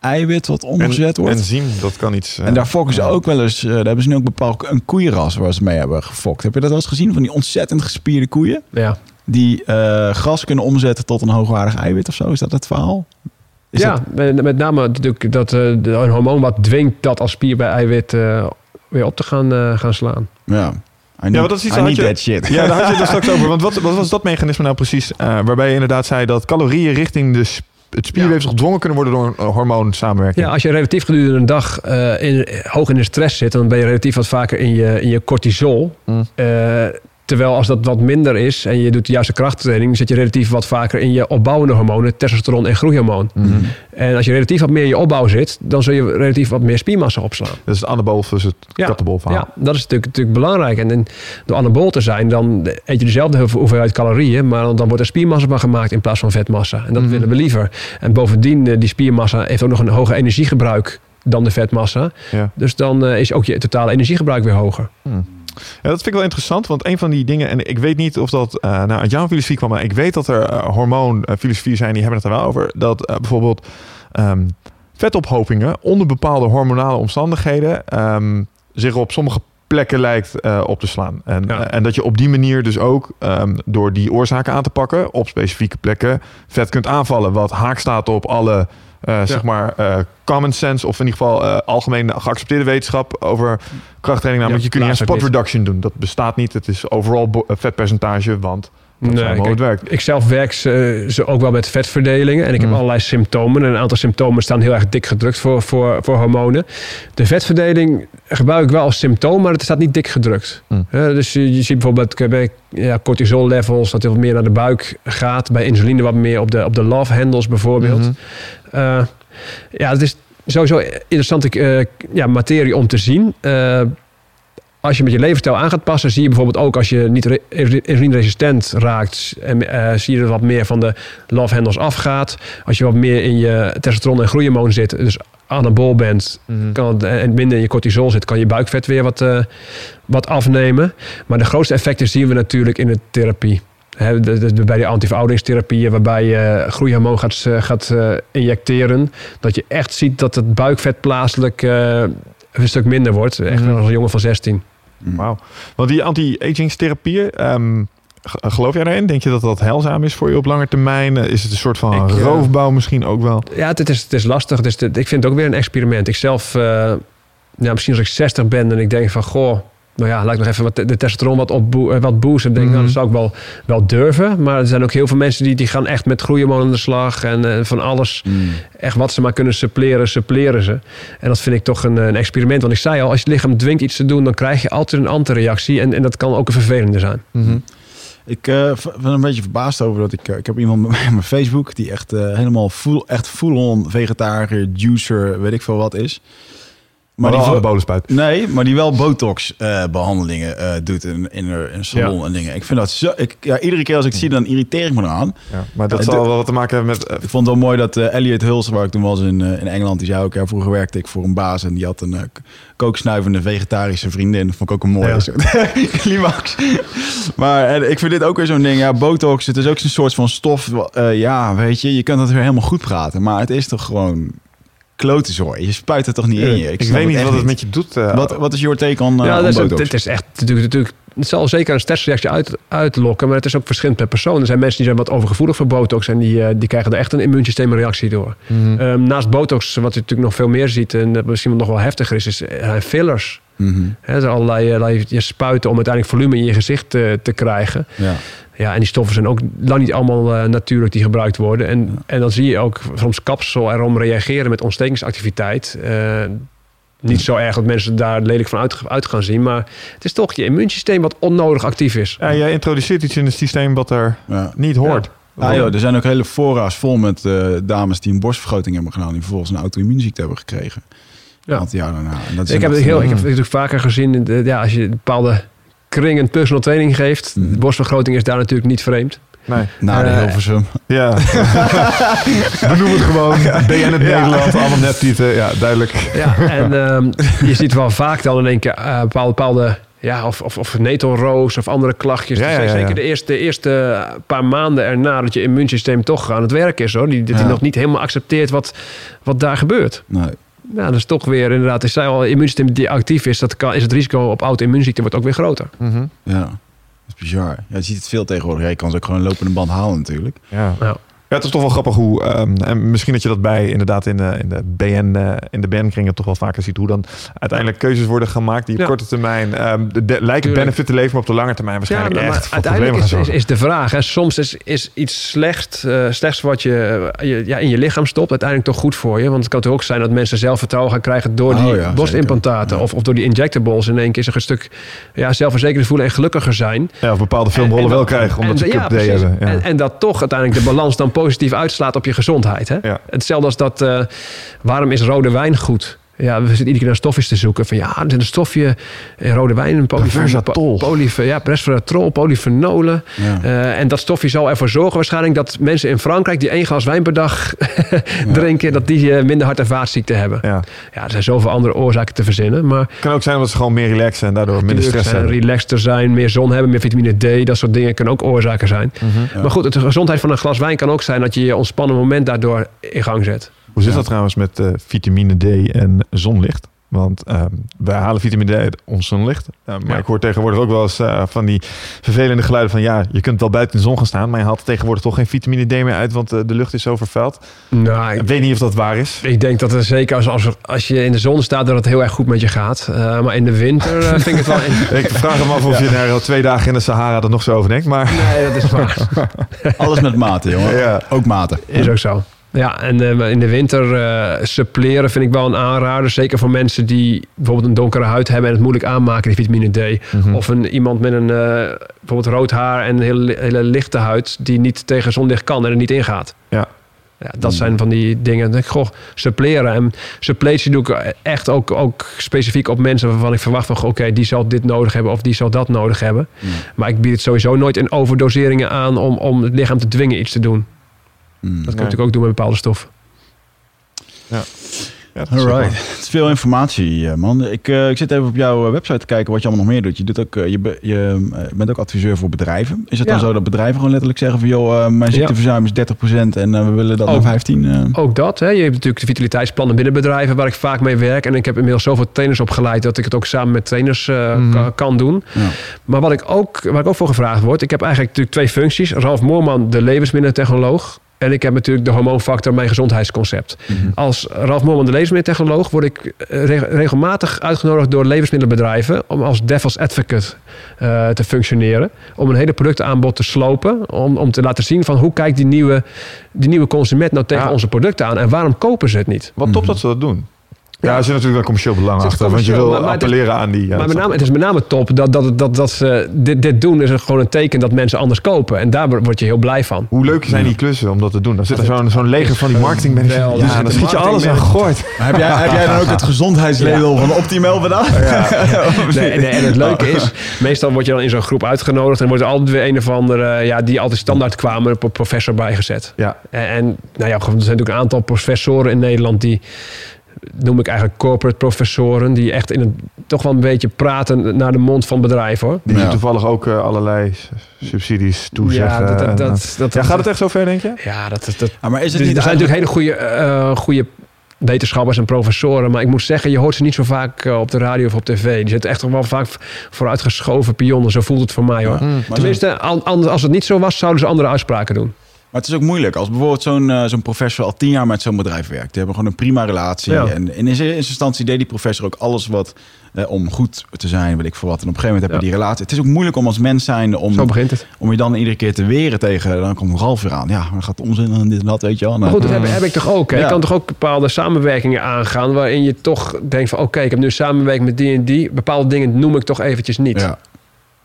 eiwit wat omgezet wordt. Enzym, dat kan iets... eh, En daar fokken ze ja. ook wel eens. eh, daar hebben ze nu ook bepaald een koeienras waar ze mee hebben gefokt. Heb je dat wel eens gezien van die ontzettend gespierde koeien? Ja, Die eh, gras kunnen omzetten tot een hoogwaardig eiwit of zo? Is dat het verhaal? Is ja dat- met, name natuurlijk dat eh, de- een hormoon wat dwingt dat als spier bij eiwit eh, weer op te gaan, eh, gaan slaan. ja. Need, Ja, maar dat is iets need je- that shit. Ja, daar had je het er straks over. Want wat, wat was dat mechanisme nou precies? eh, waarbij je inderdaad zei dat calorieën richting de, sp- het spierweefsel gedwongen kunnen worden door een hormoonsamenwerking. Ja, als je relatief gedurende een dag eh, in, hoog in de stress zit, dan ben je relatief wat vaker in je, in je cortisol. Mm. Eh, terwijl als dat wat minder is en je doet de juiste krachttraining, zit je relatief wat vaker in je opbouwende hormonen, testosteron en groeihormoon. Mhm. En als je relatief wat meer in je opbouw zit, dan zul je relatief wat meer spiermassa opslaan. Dat is het anabool versus het Ja. verhaal. Ja, dat is natuurlijk, natuurlijk belangrijk. En, en door anabol te zijn, dan eet je dezelfde hoeve- hoeveelheid calorieën, maar dan, dan wordt er spiermassa van gemaakt in plaats van vetmassa. En dat Mhm. willen we liever. En bovendien, eh, die spiermassa heeft ook nog een hoger energiegebruik dan de vetmassa. Ja. Dus dan eh, is ook je totale energiegebruik weer hoger. Ja, dat vind ik wel interessant, want een van die dingen, en ik weet niet of dat eh nou, uit jouw filosofie kwam, maar ik weet dat er eh, hormoonfilosofieën zijn die hebben het er wel over. Dat eh, bijvoorbeeld ehm, vetophopingen onder bepaalde hormonale omstandigheden ehm, zich op sommige plekken lijkt eh, op te slaan. En, Ja. eh, en dat je op die manier dus ook ehm, door die oorzaken aan te pakken op specifieke plekken vet kunt aanvallen. Wat haak staat op alle eh, zeg maar common sense of in ieder geval algemeen geaccepteerde wetenschap over krachttraining. Namelijk, Ja, je kunt niet aan ook spot reduction doen. Dat bestaat niet. Het is overal vetpercentage, want dat Nee, het werkt. Ik zelf werk ze, ze ook wel met vetverdelingen. En ik heb Mm. allerlei symptomen. En een aantal symptomen staan heel erg dik gedrukt voor, voor, voor hormonen. De vetverdeling gebruik ik wel als symptoom, maar het staat niet dik gedrukt. Mm. Dus je, je ziet bijvoorbeeld bij ja, cortisol levels dat het wat meer naar de buik gaat. Bij insuline wat meer op de, op de love handles bijvoorbeeld. Mhm. Eh, ja, het is sowieso interessante eh, ja, materie om te zien. Eh, als je met je levensstijl aan gaat passen, zie je bijvoorbeeld ook als je niet re- insulineresistent raakt, en, eh, zie je er wat meer van de love handles afgaat. Als je wat meer in je testosteron en groeihormoon zit, dus anabol bent, Mhm. kan het, en minder in je cortisol zit, kan je buikvet weer wat, eh, wat afnemen. Maar de grootste effecten zien we natuurlijk in de therapie. Hè, de- de- de- bij die waarbij je groeihormoon gaat, eh, gaat eh, injecteren. Dat je echt ziet dat het buikvet plaatselijk eh, een stuk minder wordt. Echt Mhm. als een jongen van 16. Wauw. Want die anti-agingstherapieën, g- geloof jij daarin? Denk je dat dat heilzaam is voor je op lange termijn? Eh, Is het een soort van Ik, eh, roofbouw misschien ook wel? Ja, het, is, het is lastig. Het is, ik vind het ook weer een experiment. Ik zelf, ja, misschien als ik 60 ben en ik denk van, goh, nou ja, laat ik nog even wat, de testosteron wat, opbo- eh, wat boosten. Denk Mhm. nou, dat zou ik wel, wel durven. Maar er zijn ook heel veel mensen die, die gaan echt met groeihormonen aan de slag. En eh, van alles, Mm. echt wat ze maar kunnen suppleren, suppleren ze. En dat vind ik toch een, een experiment. Want ik zei al, als je lichaam dwingt iets te doen, dan krijg je altijd een antireactie. En, en dat kan ook een vervelende zijn. Mhm. Ik eh, ben een beetje verbaasd over dat ik... eh, ik heb iemand bij mij op mijn Facebook die echt eh, helemaal full, echt full-on vegetariër, juicer, weet ik veel wat is. Maar die wel anabolen spuit. Nee, maar die wel botox-behandelingen eh, doet in, in, een- salon en dingen. Ik vind dat zo... Ik, ja, iedere keer als ik zie, dan irriteer ik me eraan. Ja, maar dat zal wel wat te maken hebben met... eh, Ik vond het wel mooi dat eh, Elliot Hulse, waar ik toen was in, eh, in Engeland, die zei ook, ja, vroeger werkte ik voor een baas en die had een eh, kooksnuivende vegetarische vriendin. Dat vond ik ook een mooie Ja. soort climax. maar en ik vind dit ook weer zo'n ding, ja, botox, het is ook zo'n soort van stof, eh, ja, weet je, je kunt het weer helemaal goed praten, maar het is toch gewoon klote zooi. Je spuit het toch niet in je? ik weet niet wat het met je doet. eh, Wat, wat is your take on, eh, ja, on dat is, het is echt natuurlijk, natuurlijk. Het zal zeker een stressreactie uit, uitlokken, maar het is ook verschillend per persoon. Er zijn mensen die zijn wat overgevoelig voor botox en die, eh, die krijgen er echt een immuunsysteemreactie door. mhm. Ehm, naast botox, wat je natuurlijk nog veel meer ziet en misschien nog wel heftiger is, is eh, fillers. Mhm, Hè, er zijn allerlei, allerlei je spuiten om uiteindelijk volume in je gezicht te, te krijgen. ja. Ja, en die stoffen zijn ook lang niet allemaal eh, natuurlijk die gebruikt worden. En, en dan zie je ook soms kapsel erom reageren met ontstekingsactiviteit. Eh, niet zo erg dat mensen daar lelijk van uit, uit gaan zien. Maar het is toch je immuunsysteem wat onnodig actief is. Ja, jij introduceert iets in het systeem wat er ja. niet hoort. Ah, joh, er zijn ook hele fora's vol met eh, dames die een borstvergroting hebben gedaan... die vervolgens een auto-immuunziekte hebben gekregen. Ja. jaar daarna. En dat is Ik heb, het heel, ik heb het natuurlijk vaker gezien. ja, als je een bepaalde kring een personal training geeft. De borstvergroting is daar natuurlijk niet vreemd. Nee. Na de Eh, Hilversum. Ja. We noemen het gewoon. Ben je in het Ja. Nederland? Allemaal neptieten. Ja, duidelijk. Ja, en ehm, je ziet wel vaak dan in één keer eh, bepaalde, bepaalde ja, of, of, of netelroos of andere klachtjes. Ja, ja, ja, Zeker de eerste, de eerste paar maanden erna dat je immuunsysteem toch aan het werk is. Hoor. Die, dat hij nog niet helemaal accepteert wat, wat daar gebeurt. Nee. Ja, dat is toch weer inderdaad, ik zei al, immuunsysteem die actief is, dat kan, is het risico op auto-immuunziekte wordt ook weer groter. Mhm. Ja, dat is bizar. Ja, je ziet het veel tegenwoordig. Je kan ze ook gewoon een lopende band halen natuurlijk. Ja. Ja. Ja, het is toch wel grappig hoe, ehm, en misschien dat je dat bij inderdaad in de, in de BN, eh, in de BN-kringen toch wel vaker ziet, hoe dan uiteindelijk keuzes worden gemaakt die op Ja. korte termijn ehm, de, de- lijken benefit te leveren, maar op de lange termijn waarschijnlijk Ja, maar echt uiteindelijk is, is, de vraag. Hè, soms is, is iets slecht, eh, slechts wat je, je ja, in je lichaam stopt uiteindelijk toch goed voor je. Want het kan toch ook zijn dat mensen zelfvertrouwen gaan krijgen door Oh die ja, borstimplantaten. Of, of door die injectables in één keer zich een stuk ja, zelfverzekerd voelen en gelukkiger zijn. Ja, of bepaalde filmrollen En- en wel krijgen, omdat en- ze cup hebben. Ja. En, en dat toch uiteindelijk de balans dan positief uitslaat op je gezondheid. Hè? Ja. Hetzelfde als dat, eh, waarom is rode wijn goed? Ja, we zitten iedere keer naar stofjes te zoeken. Van ja, er zit een stofje in rode wijn. Een polyfen- Resveratrol. po- polyfe- ja, resveratrol, polyfenolen. Ja. Eh, en dat stofje zal ervoor zorgen waarschijnlijk dat mensen in Frankrijk die één glas wijn per dag drinken, dat die eh, minder hart- en vaatziekten hebben. Ja. Ja. er zijn zoveel andere oorzaken te verzinnen. Maar Het kan ook zijn dat ze gewoon meer relaxen en daardoor minder stress zijn, relaxter zijn, meer zon hebben, meer vitamine D. Dat soort dingen kunnen ook oorzaken zijn. Mhm. Maar goed, de gezondheid van een glas wijn kan ook zijn dat je je ontspannen moment daardoor in gang zet. Hoe zit Ja. dat trouwens met eh, vitamine D en zonlicht? Want ehm, wij halen vitamine D uit ons zonlicht. Eh, maar Ja. ik hoor tegenwoordig ook wel eens eh, van die vervelende geluiden van... ja, je kunt wel buiten in de zon gaan staan... maar je haalt tegenwoordig toch geen vitamine D meer uit... want de lucht is zo vervuild. Nou, Ik ik, weet niet of dat waar is. ik denk dat er zeker als, als, als je in de zon staat, dat het heel erg goed met je gaat. Eh, maar in de winter vind ik het wel... In... Ik vraag me af of je na twee dagen in de Sahara er nog zo over denkt. Maar Nee, dat is waar. Alles met maten, jongen. Ja. Ook maten. Is ook zo. Ja, en eh, in de winter eh suppleren vind ik wel een aanrader. Zeker voor mensen die bijvoorbeeld een donkere huid hebben en het moeilijk aanmaken, die vitamine D. Mhm. Of een, iemand met een eh, bijvoorbeeld rood haar en een hele, hele lichte huid die niet tegen zonlicht kan en er niet ingaat. Ja. Ja, dat zijn van die dingen. Ik, goh, suppleren. En suppletie doe ik echt ook, ook specifiek op mensen waarvan ik verwacht van, oké, die zal dit nodig hebben of die zal dat nodig hebben. Mm. Maar ik bied het sowieso nooit in overdoseringen aan om, om het lichaam te dwingen iets te doen. Mm. Dat kan je Nee. natuurlijk ook doen met bepaalde stoffen. Ja, Alright. Het is veel informatie, eh, man. Ik, eh, ik zit even op jouw website te kijken wat je allemaal nog meer doet. Je, doet ook, eh, je, be- je bent ook adviseur voor bedrijven. Is het dan zo dat bedrijven gewoon letterlijk zeggen van... joh, mijn ziekteverzuim is 30% en we willen dat Ook. naar 15? eh? Ook dat. Hè. Je hebt natuurlijk de vitaliteitsplannen binnen bedrijven waar ik vaak mee werk. En ik heb inmiddels zoveel trainers opgeleid dat ik het ook samen met trainers ka- kan doen. Ja. Maar wat ik ook, waar ik ook voor gevraagd word, ik heb eigenlijk natuurlijk twee functies. Ralf Moorman, de levensmiddelentechnoloog. En ik heb natuurlijk de hormoonfactor, mijn gezondheidsconcept. Mhm. Als Ralf Moorman, de levensmiddelentechnoloog, word ik eh, reg- regelmatig uitgenodigd door levensmiddelenbedrijven om als devil's advocate eh, te functioneren. Om een hele productaanbod te slopen. Om, om te laten zien van hoe kijkt die nieuwe, die nieuwe consument nou tegen Ja. onze producten aan en waarom kopen ze het niet? Wat top dat ze dat doen. Ja, er zit natuurlijk wel commercieel belang achter. Want je wil maar- maar het is- appelleren aan die... ja, maar met name, het is met name top dat, dat, dat, dat ze dit, dit doen is gewoon een teken dat mensen anders kopen. En daar word je heel blij van. Hoe leuk zijn die klussen om dat te doen? Dan zit er zo'n zo'n leger van die marketingmensen. Ja, zit dan schiet je alles aan gooit. Heb jij, heb jij dan ook het gezondheidsledel van Optimal gedaan? Nee, nee, en het leuke is, meestal word je dan in zo'n groep uitgenodigd en wordt er altijd weer een of andere, ja, die altijd standaard kwamen, op een professor bijgezet. Ja, En, en nou ja, er zijn natuurlijk een aantal professoren in Nederland die noem ik eigenlijk corporate professoren, die echt in een, toch wel een beetje praten naar de mond van bedrijven hoor. die Ja. toevallig ook eh, allerlei subsidies toezeggen. Ja, dat, dat, dat, dat, ja, gaat het echt zo ver, denk je? Ja, dat, dat, dat, Ja, maar is het Dus niet er zijn eigenlijk- natuurlijk hele goede, eh, goede wetenschappers en professoren. Maar ik moet zeggen, je hoort ze niet zo vaak eh, op de radio of op tv. Die zitten echt toch wel vaak vooruitgeschoven pionnen. Zo voelt het voor mij hoor. Ja. Maar Tenminste, anders- als het niet zo was, zouden ze andere uitspraken doen. Maar het is ook moeilijk. Als bijvoorbeeld zo'n eh, zo'n professor al tien jaar met zo'n bedrijf werkt. Die hebben gewoon een prima relatie. Ja. En in eerste instantie deed die professor ook alles wat eh, om goed te zijn, weet ik voor wat. En op een gegeven moment heb je Ja. die relatie. Het is ook moeilijk om als mens zijn om, Zo begint het. om je dan iedere keer te weren tegen. Dan komt Ralf weer aan. Ja, maar dan gaat onzin en dit en dat, weet je wel. Maar Nou, goed, dat heb, heb ik toch ook. Hè? Ja. Je kan toch ook bepaalde samenwerkingen aangaan... waarin je toch denkt van... oké, ik heb nu samenwerking met die en die. Bepaalde dingen noem ik toch eventjes niet. Ja.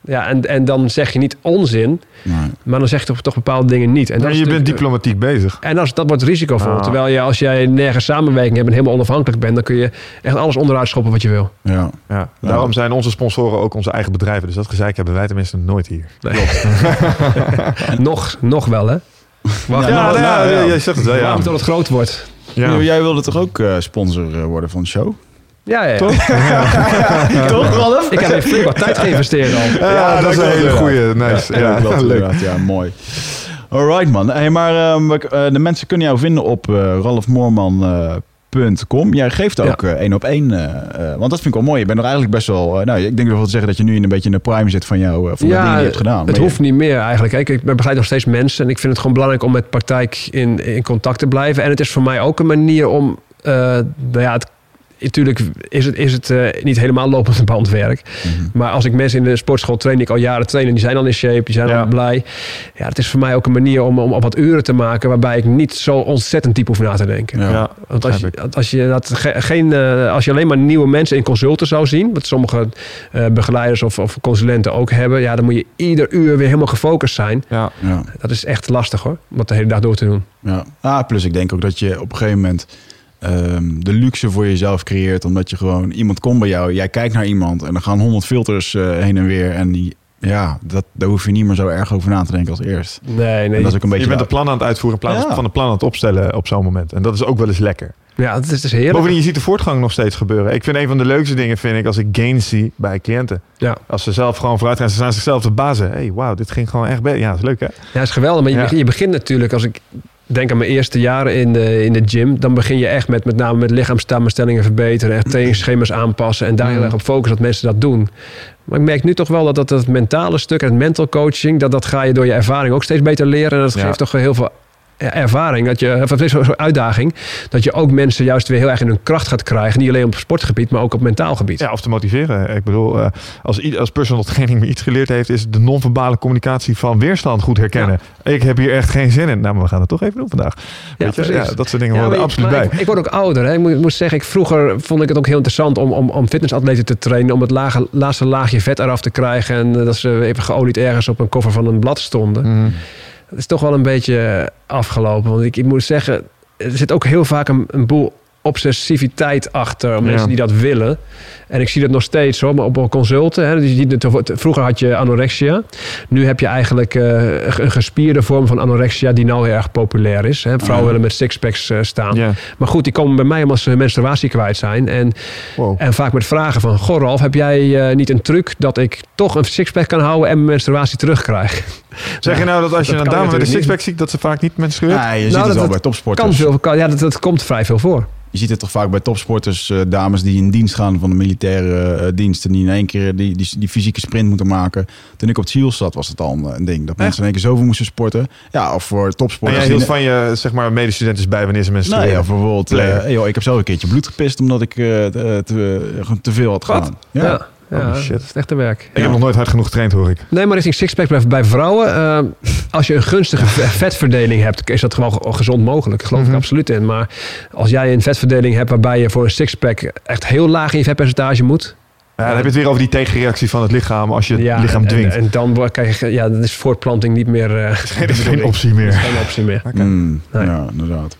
Ja, en, en dan zeg je niet onzin... nee. maar dan zeg je toch, toch bepaalde dingen niet. En je bent diplomatiek bezig. En als, dat wordt risicovol. Ah. Terwijl je als jij nergens samenwerking hebt en helemaal onafhankelijk bent, dan kun je echt alles onderuit schoppen wat je wil. ja. Ja. Daarom zijn onze sponsoren ook onze eigen bedrijven. Dus dat gezeik hebben wij tenminste nooit hier. nog, nog wel, hè? Wacht, Ja, ja, nou, ja, ja. jij zegt het wel. Ja. Wacht tot het groot wordt. Ja. Jij wilde toch ook eh, sponsor eh, worden van de show? Ja, ja. Toch? toch, Ralf? Ik heb er flink wat tijd geïnvesteerd al. Ja, dat is een hele goede. Nice. Ja, klopt, leuk. inderdaad. Ja, mooi. Alright man. Hey, maar ehm, eh, de mensen kunnen jou vinden op eh ralfmoorman.com. Jij geeft ook eh, één op één. eh, eh, want dat vind ik wel mooi. Je bent er eigenlijk best wel... nou, ik denk wel te zeggen dat je nu in een beetje in de prime zit van jou. eh, van de dingen die je hebt gedaan. het Maar hoeft niet meer eigenlijk. Kijk, ik begeleid nog steeds mensen. En ik vind het gewoon belangrijk om met praktijk in, in contact te blijven. En het is voor mij ook een manier om... eh, nou ja, het, natuurlijk is het, is het eh, niet helemaal lopend bandwerk. Mhm. Maar als ik mensen in de sportschool train, die ik al jaren train... en die zijn al in shape, die zijn Ja. al blij. Ja, het is voor mij ook een manier om, om op wat uren te maken... waarbij ik niet zo ontzettend diep hoef na te denken. Ja. Ja. Want als je, als, je dat ge- geen, eh, als je alleen maar nieuwe mensen in consulten zou zien, wat sommige eh, begeleiders of, of consulenten ook hebben, ja, dan moet je ieder uur weer helemaal gefocust zijn. Ja. Ja, Dat is echt lastig hoor, om dat de hele dag door te doen. ja. Ah, plus ik denk ook dat je op een gegeven moment... ehm, de luxe voor jezelf creëert. Omdat je gewoon... Iemand komt bij jou, jij kijkt naar iemand... en dan gaan honderd filters eh, heen en weer. En die, ja, dat, daar hoef je niet meer zo erg over na te denken als eerst. Nee, nee. dat is ook een beetje... Je bent een plan aan het uitvoeren in plaats Ja. van een plan aan het opstellen op zo'n moment. En dat is ook wel eens lekker. Ja, het is, het is heerlijk. Bovendien, je ziet de voortgang nog steeds gebeuren. Ik vind een van de leukste dingen vind ik als ik gains zie bij cliënten. Ja. Als ze zelf gewoon vooruit gaan, ze staan zichzelf te bazen. hey, wauw, dit ging gewoon echt beter. Ja, dat is leuk hè? Ja, dat is geweldig. Maar je, Ja. begint- je begint natuurlijk, als ik denk aan mijn eerste jaren in de, in de gym, dan begin je echt met met name met lichaamssamenstellingen verbeteren, echt trainingsschema's aanpassen en daar heel Mm. erg op focussen dat mensen dat doen. Maar ik merk nu toch wel dat dat het mentale stuk en het mental coaching, dat dat ga je door je ervaring ook steeds beter leren. En dat Ja. geeft toch heel veel ervaring, dat je, of het is zo'n uitdaging, dat je ook mensen juist weer heel erg in hun kracht gaat krijgen. Niet alleen op sportgebied, maar ook op mentaal gebied. Ja, of te motiveren. Ik bedoel, eh, als, als personal training me iets geleerd heeft, is de non-verbale communicatie van weerstand goed herkennen. Ik heb hier echt geen zin in. Nou, maar we gaan het toch even doen vandaag. Weet je? precies. Ja, dat soort dingen Ja, horen er je- absoluut bij. Ik, ik word ook ouder. Hè. Ik moet, moet zeggen, ik, vroeger vond ik het ook heel interessant om, om, om fitnessatleten te trainen. Om het lage, laatste laagje vet eraf te krijgen. En eh, dat ze even geolied ergens op een koffer van een blad stonden. Mhm. Dat is toch wel een beetje afgelopen. Want ik, ik moet zeggen, er zit ook heel vaak een, een boel obsessiviteit achter. Ja. Mensen die dat willen. En ik zie dat nog steeds hoor, maar op een consulten. Hè, die, die, vroeger had je anorexia. Nu heb je eigenlijk eh, een gespierde vorm van anorexia die nou heel erg populair is. Hè. Vrouwen willen met sixpacks eh, staan. Ja. Maar goed, die komen bij mij omdat ze hun menstruatie kwijt zijn. En, Wow. en vaak met vragen van... Goh Ralf, heb jij eh, niet een truc dat ik toch een sixpack kan houden... en mijn menstruatie terugkrijg? Zeg je nou dat als je dat een dame met een sixpack ziet, dat ze vaak niet menstrueert? Ja, je ziet Nou, het dat- wel dat bij topsporters. Kan veel, kan, ja, dat, dat komt vrij veel voor. Je ziet het toch vaak bij topsporters, eh, dames die in dienst gaan van de militaire eh, dienst. En die in één keer die, die, die fysieke sprint moeten maken. Toen ik op het Ziel zat, was het al een, een ding. Dat mensen in één keer zoveel moesten sporten. Ja, of voor En topsporters. jij die- hield van je zeg maar, medestudenten bij wanneer ze menstrueren? Nee, of bijvoorbeeld, eh, joh, ik heb zelf een keertje bloed gepist omdat ik eh, te, te, veel had gedaan. Ja. Ja. Ja, shit. dat is echt werk. Ik heb nog nooit hard genoeg getraind, hoor ik. Nee, maar richting sixpack bij, bij vrouwen. eh, als je een gunstige ve- vetverdeling hebt, is dat gewoon ge- gezond mogelijk. Geloof Mhm. ik absoluut in. Maar als jij een vetverdeling hebt waarbij je voor een sixpack echt heel laag in je vetpercentage moet. Ja, dan heb je het weer over die tegenreactie van het lichaam als je het lichaam dwingt. En, en dan krijg je, ja, dan is voortplanting niet meer. eh, geen, de geen optie meer. Geen optie meer. Mm, Nee. Ja, inderdaad.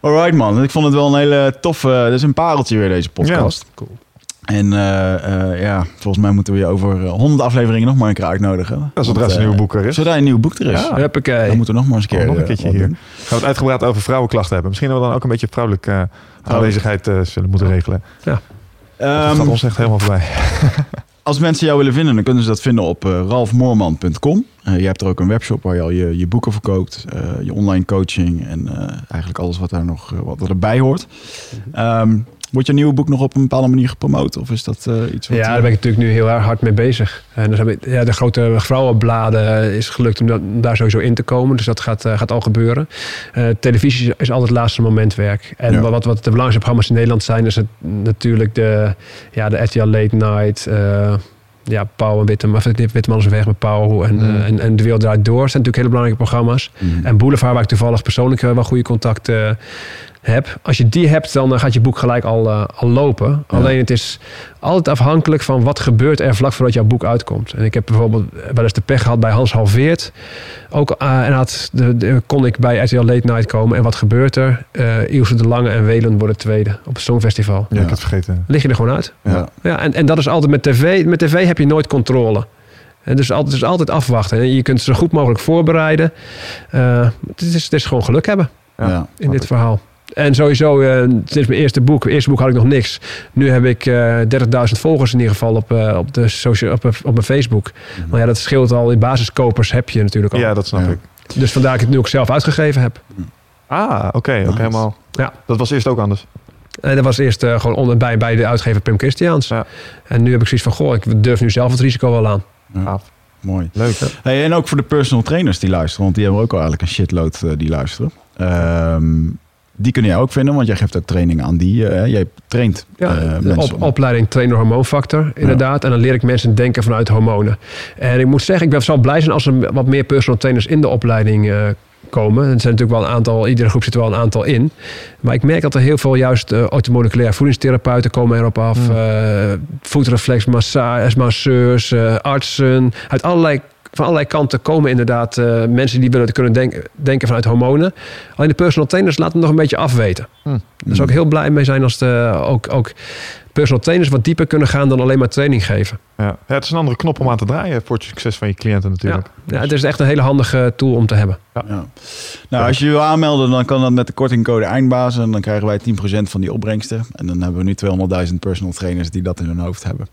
Alright man, ik vond het wel een hele toffe, dit is een pareltje weer deze podcast. Cool. En eh, eh, ja, volgens mij moeten we je over eh, 100 afleveringen nog maar een keer uitnodigen. Ja, zodra eh, nieuwe boek er is. Zodra een nieuw boek er is. Ja. Huppakee. Dan moeten we nog maar eens een keer, Oh, nog een keertje hier. doen. Gaan we het uitgebreid over vrouwenklachten hebben. Misschien dat we dan ook een beetje vrouwelijke eh, aanwezigheid eh, zullen moeten regelen. dat Ehm, gaat ons echt helemaal voorbij. Als mensen jou willen vinden, dan kunnen ze dat vinden op eh ralfmoorman.com. Eh, je hebt er ook een webshop waar je al je, je boeken verkoopt, eh, je online coaching en eh, eigenlijk alles wat daar nog wat erbij hoort. Ehm, wordt je nieuwe boek nog op een bepaalde manier gepromoot? Of is dat eh, iets wat... Ja, daar ben ik natuurlijk nu heel erg hard mee bezig. En dus heb ik, ja, de grote vrouwenbladen is gelukt om, dat- om daar sowieso in te komen. Dus dat gaat, eh, gaat al gebeuren. Eh, televisie is altijd het laatste momentwerk. En Ja. wat, wat de belangrijkste programma's in Nederland zijn, is het natuurlijk de, ja, de RTL Late Night. eh, ja, Pauw en Witteman, Witteman is weg met Pauw en, Mm. eh, en, en De Wereld Draait Door. Zijn natuurlijk hele belangrijke programma's. Mhm. En Boulevard, waar ik toevallig persoonlijk eh, wel goede contacten eh, heb. Als je die hebt, dan eh, gaat je boek gelijk al, eh, al lopen. Ja. Alleen het is altijd afhankelijk van wat gebeurt er vlak voordat jouw boek uitkomt. En ik heb bijvoorbeeld wel eens de pech gehad bij Hans Halveert. Ook, eh, en had de, de- kon ik bij RTL Late Night komen. En wat gebeurt er? Ilse de Lange en Welen worden tweede op het Songfestival. Ja, ik het vergeten. Lig je er gewoon uit. Ja. Ja, en, en dat is altijd met tv. Met tv heb je nooit controle. En dus altijd, dus altijd afwachten. En je kunt het zo goed mogelijk voorbereiden. Eh, het, is, het is gewoon geluk hebben Ja. Ja. in dit verhaal. En sowieso, eh, sinds mijn eerste boek, mijn eerste boek had ik nog niks. Nu heb ik eh 30.000 volgers in ieder geval op, eh, op, de social, op, op mijn Facebook. Mhm. Maar ja, dat scheelt al. In basiskopers heb je natuurlijk al. Ja, dat snap Ja. ik. Dus vandaar dat ik het nu ook zelf uitgegeven heb. Ah, oké. Nice. helemaal. Ja. Dat was eerst ook anders. En dat was eerst eh, gewoon onder, bij, bij de uitgever Pim Christiaans. Ja. En nu heb ik zoiets van, goh, ik durf nu zelf het risico wel aan. Ja. Gaaf. Mooi. Leuk. Hey, en ook voor de personal trainers die luisteren, want die hebben ook al eigenlijk een shitload die luisteren. Ehm, die kunnen jij ook vinden, want jij geeft ook trainingen aan die. eh, jij traint Ja, de mensen. op, opleiding trainer hormoonfactor, inderdaad. En dan leer ik mensen denken vanuit hormonen. En ik moet zeggen, ik ben zo blij zijn als er wat meer personal trainers in de opleiding eh, komen. Er zijn natuurlijk wel een aantal, iedere groep zit er wel een aantal in. Maar ik merk dat er heel veel juist uh, automoleculair voedingstherapeuten komen erop af. Mm. Uh, voetreflex, masseurs, uh, artsen. Uit allerlei van allerlei kanten komen inderdaad uh, mensen die willen kunnen denken, denken vanuit hormonen. Alleen de personal trainers laten het nog een beetje afweten. Hm. Daar zou ik heel blij mee zijn als de, ook, ook personal trainers wat dieper kunnen gaan dan alleen maar training geven. Ja. ja, het is een andere knop om aan te draaien voor het succes van je cliënten natuurlijk. Ja, ja het is echt een hele handige tool om te hebben. Ja. Ja. Nou, als je je wil aanmelden, dan kan dat met de kortingcode eindbazen. En dan krijgen wij 10% van die opbrengsten. En dan hebben we nu 200.000 personal trainers die dat in hun hoofd hebben.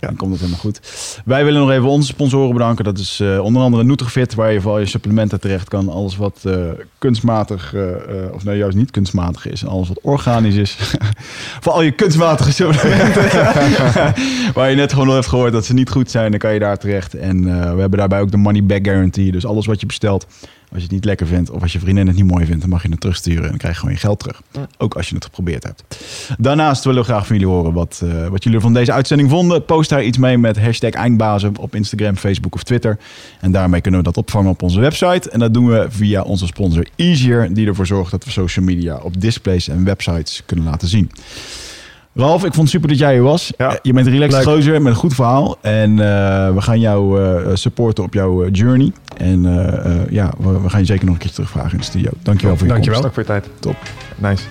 Ja. Dan komt het helemaal goed. Wij willen nog even onze sponsoren bedanken. Dat is uh, onder andere Nutrifit, waar je voor al je supplementen terecht kan. Alles wat uh, kunstmatig, uh, of nee, juist niet kunstmatig is. En alles wat organisch is. voor al je kunstmatige supplementen. waar je net gewoon al hebt gehoord dat ze niet goed zijn, dan kan je daar terecht. En uh, we hebben daarbij ook de money back guarantee. Dus alles wat je bestelt, als je het niet lekker vindt of als je vriendin het niet mooi vindt, dan mag je het terugsturen en dan krijg je gewoon je geld terug. Ja. Ook als je het geprobeerd hebt. Daarnaast willen we graag van jullie horen wat, uh, wat jullie van deze uitzending vonden. Post daar iets mee met hashtag eindbazen op Instagram, Facebook of Twitter. En daarmee kunnen we dat opvangen op onze website. En dat doen we via onze sponsor Easier, die ervoor zorgt dat we social media op displays en websites kunnen laten zien. Ralf, ik vond het super dat jij hier was. Ja. Je bent een relaxed gozer met een goed verhaal. En uh, we gaan jou uh, supporten op jouw journey. En ja, we, we, gaan je zeker nog een keer terugvragen in de studio. Dankjewel voor je Dankjewel. komst. Dank voor je tijd. Top. Nice.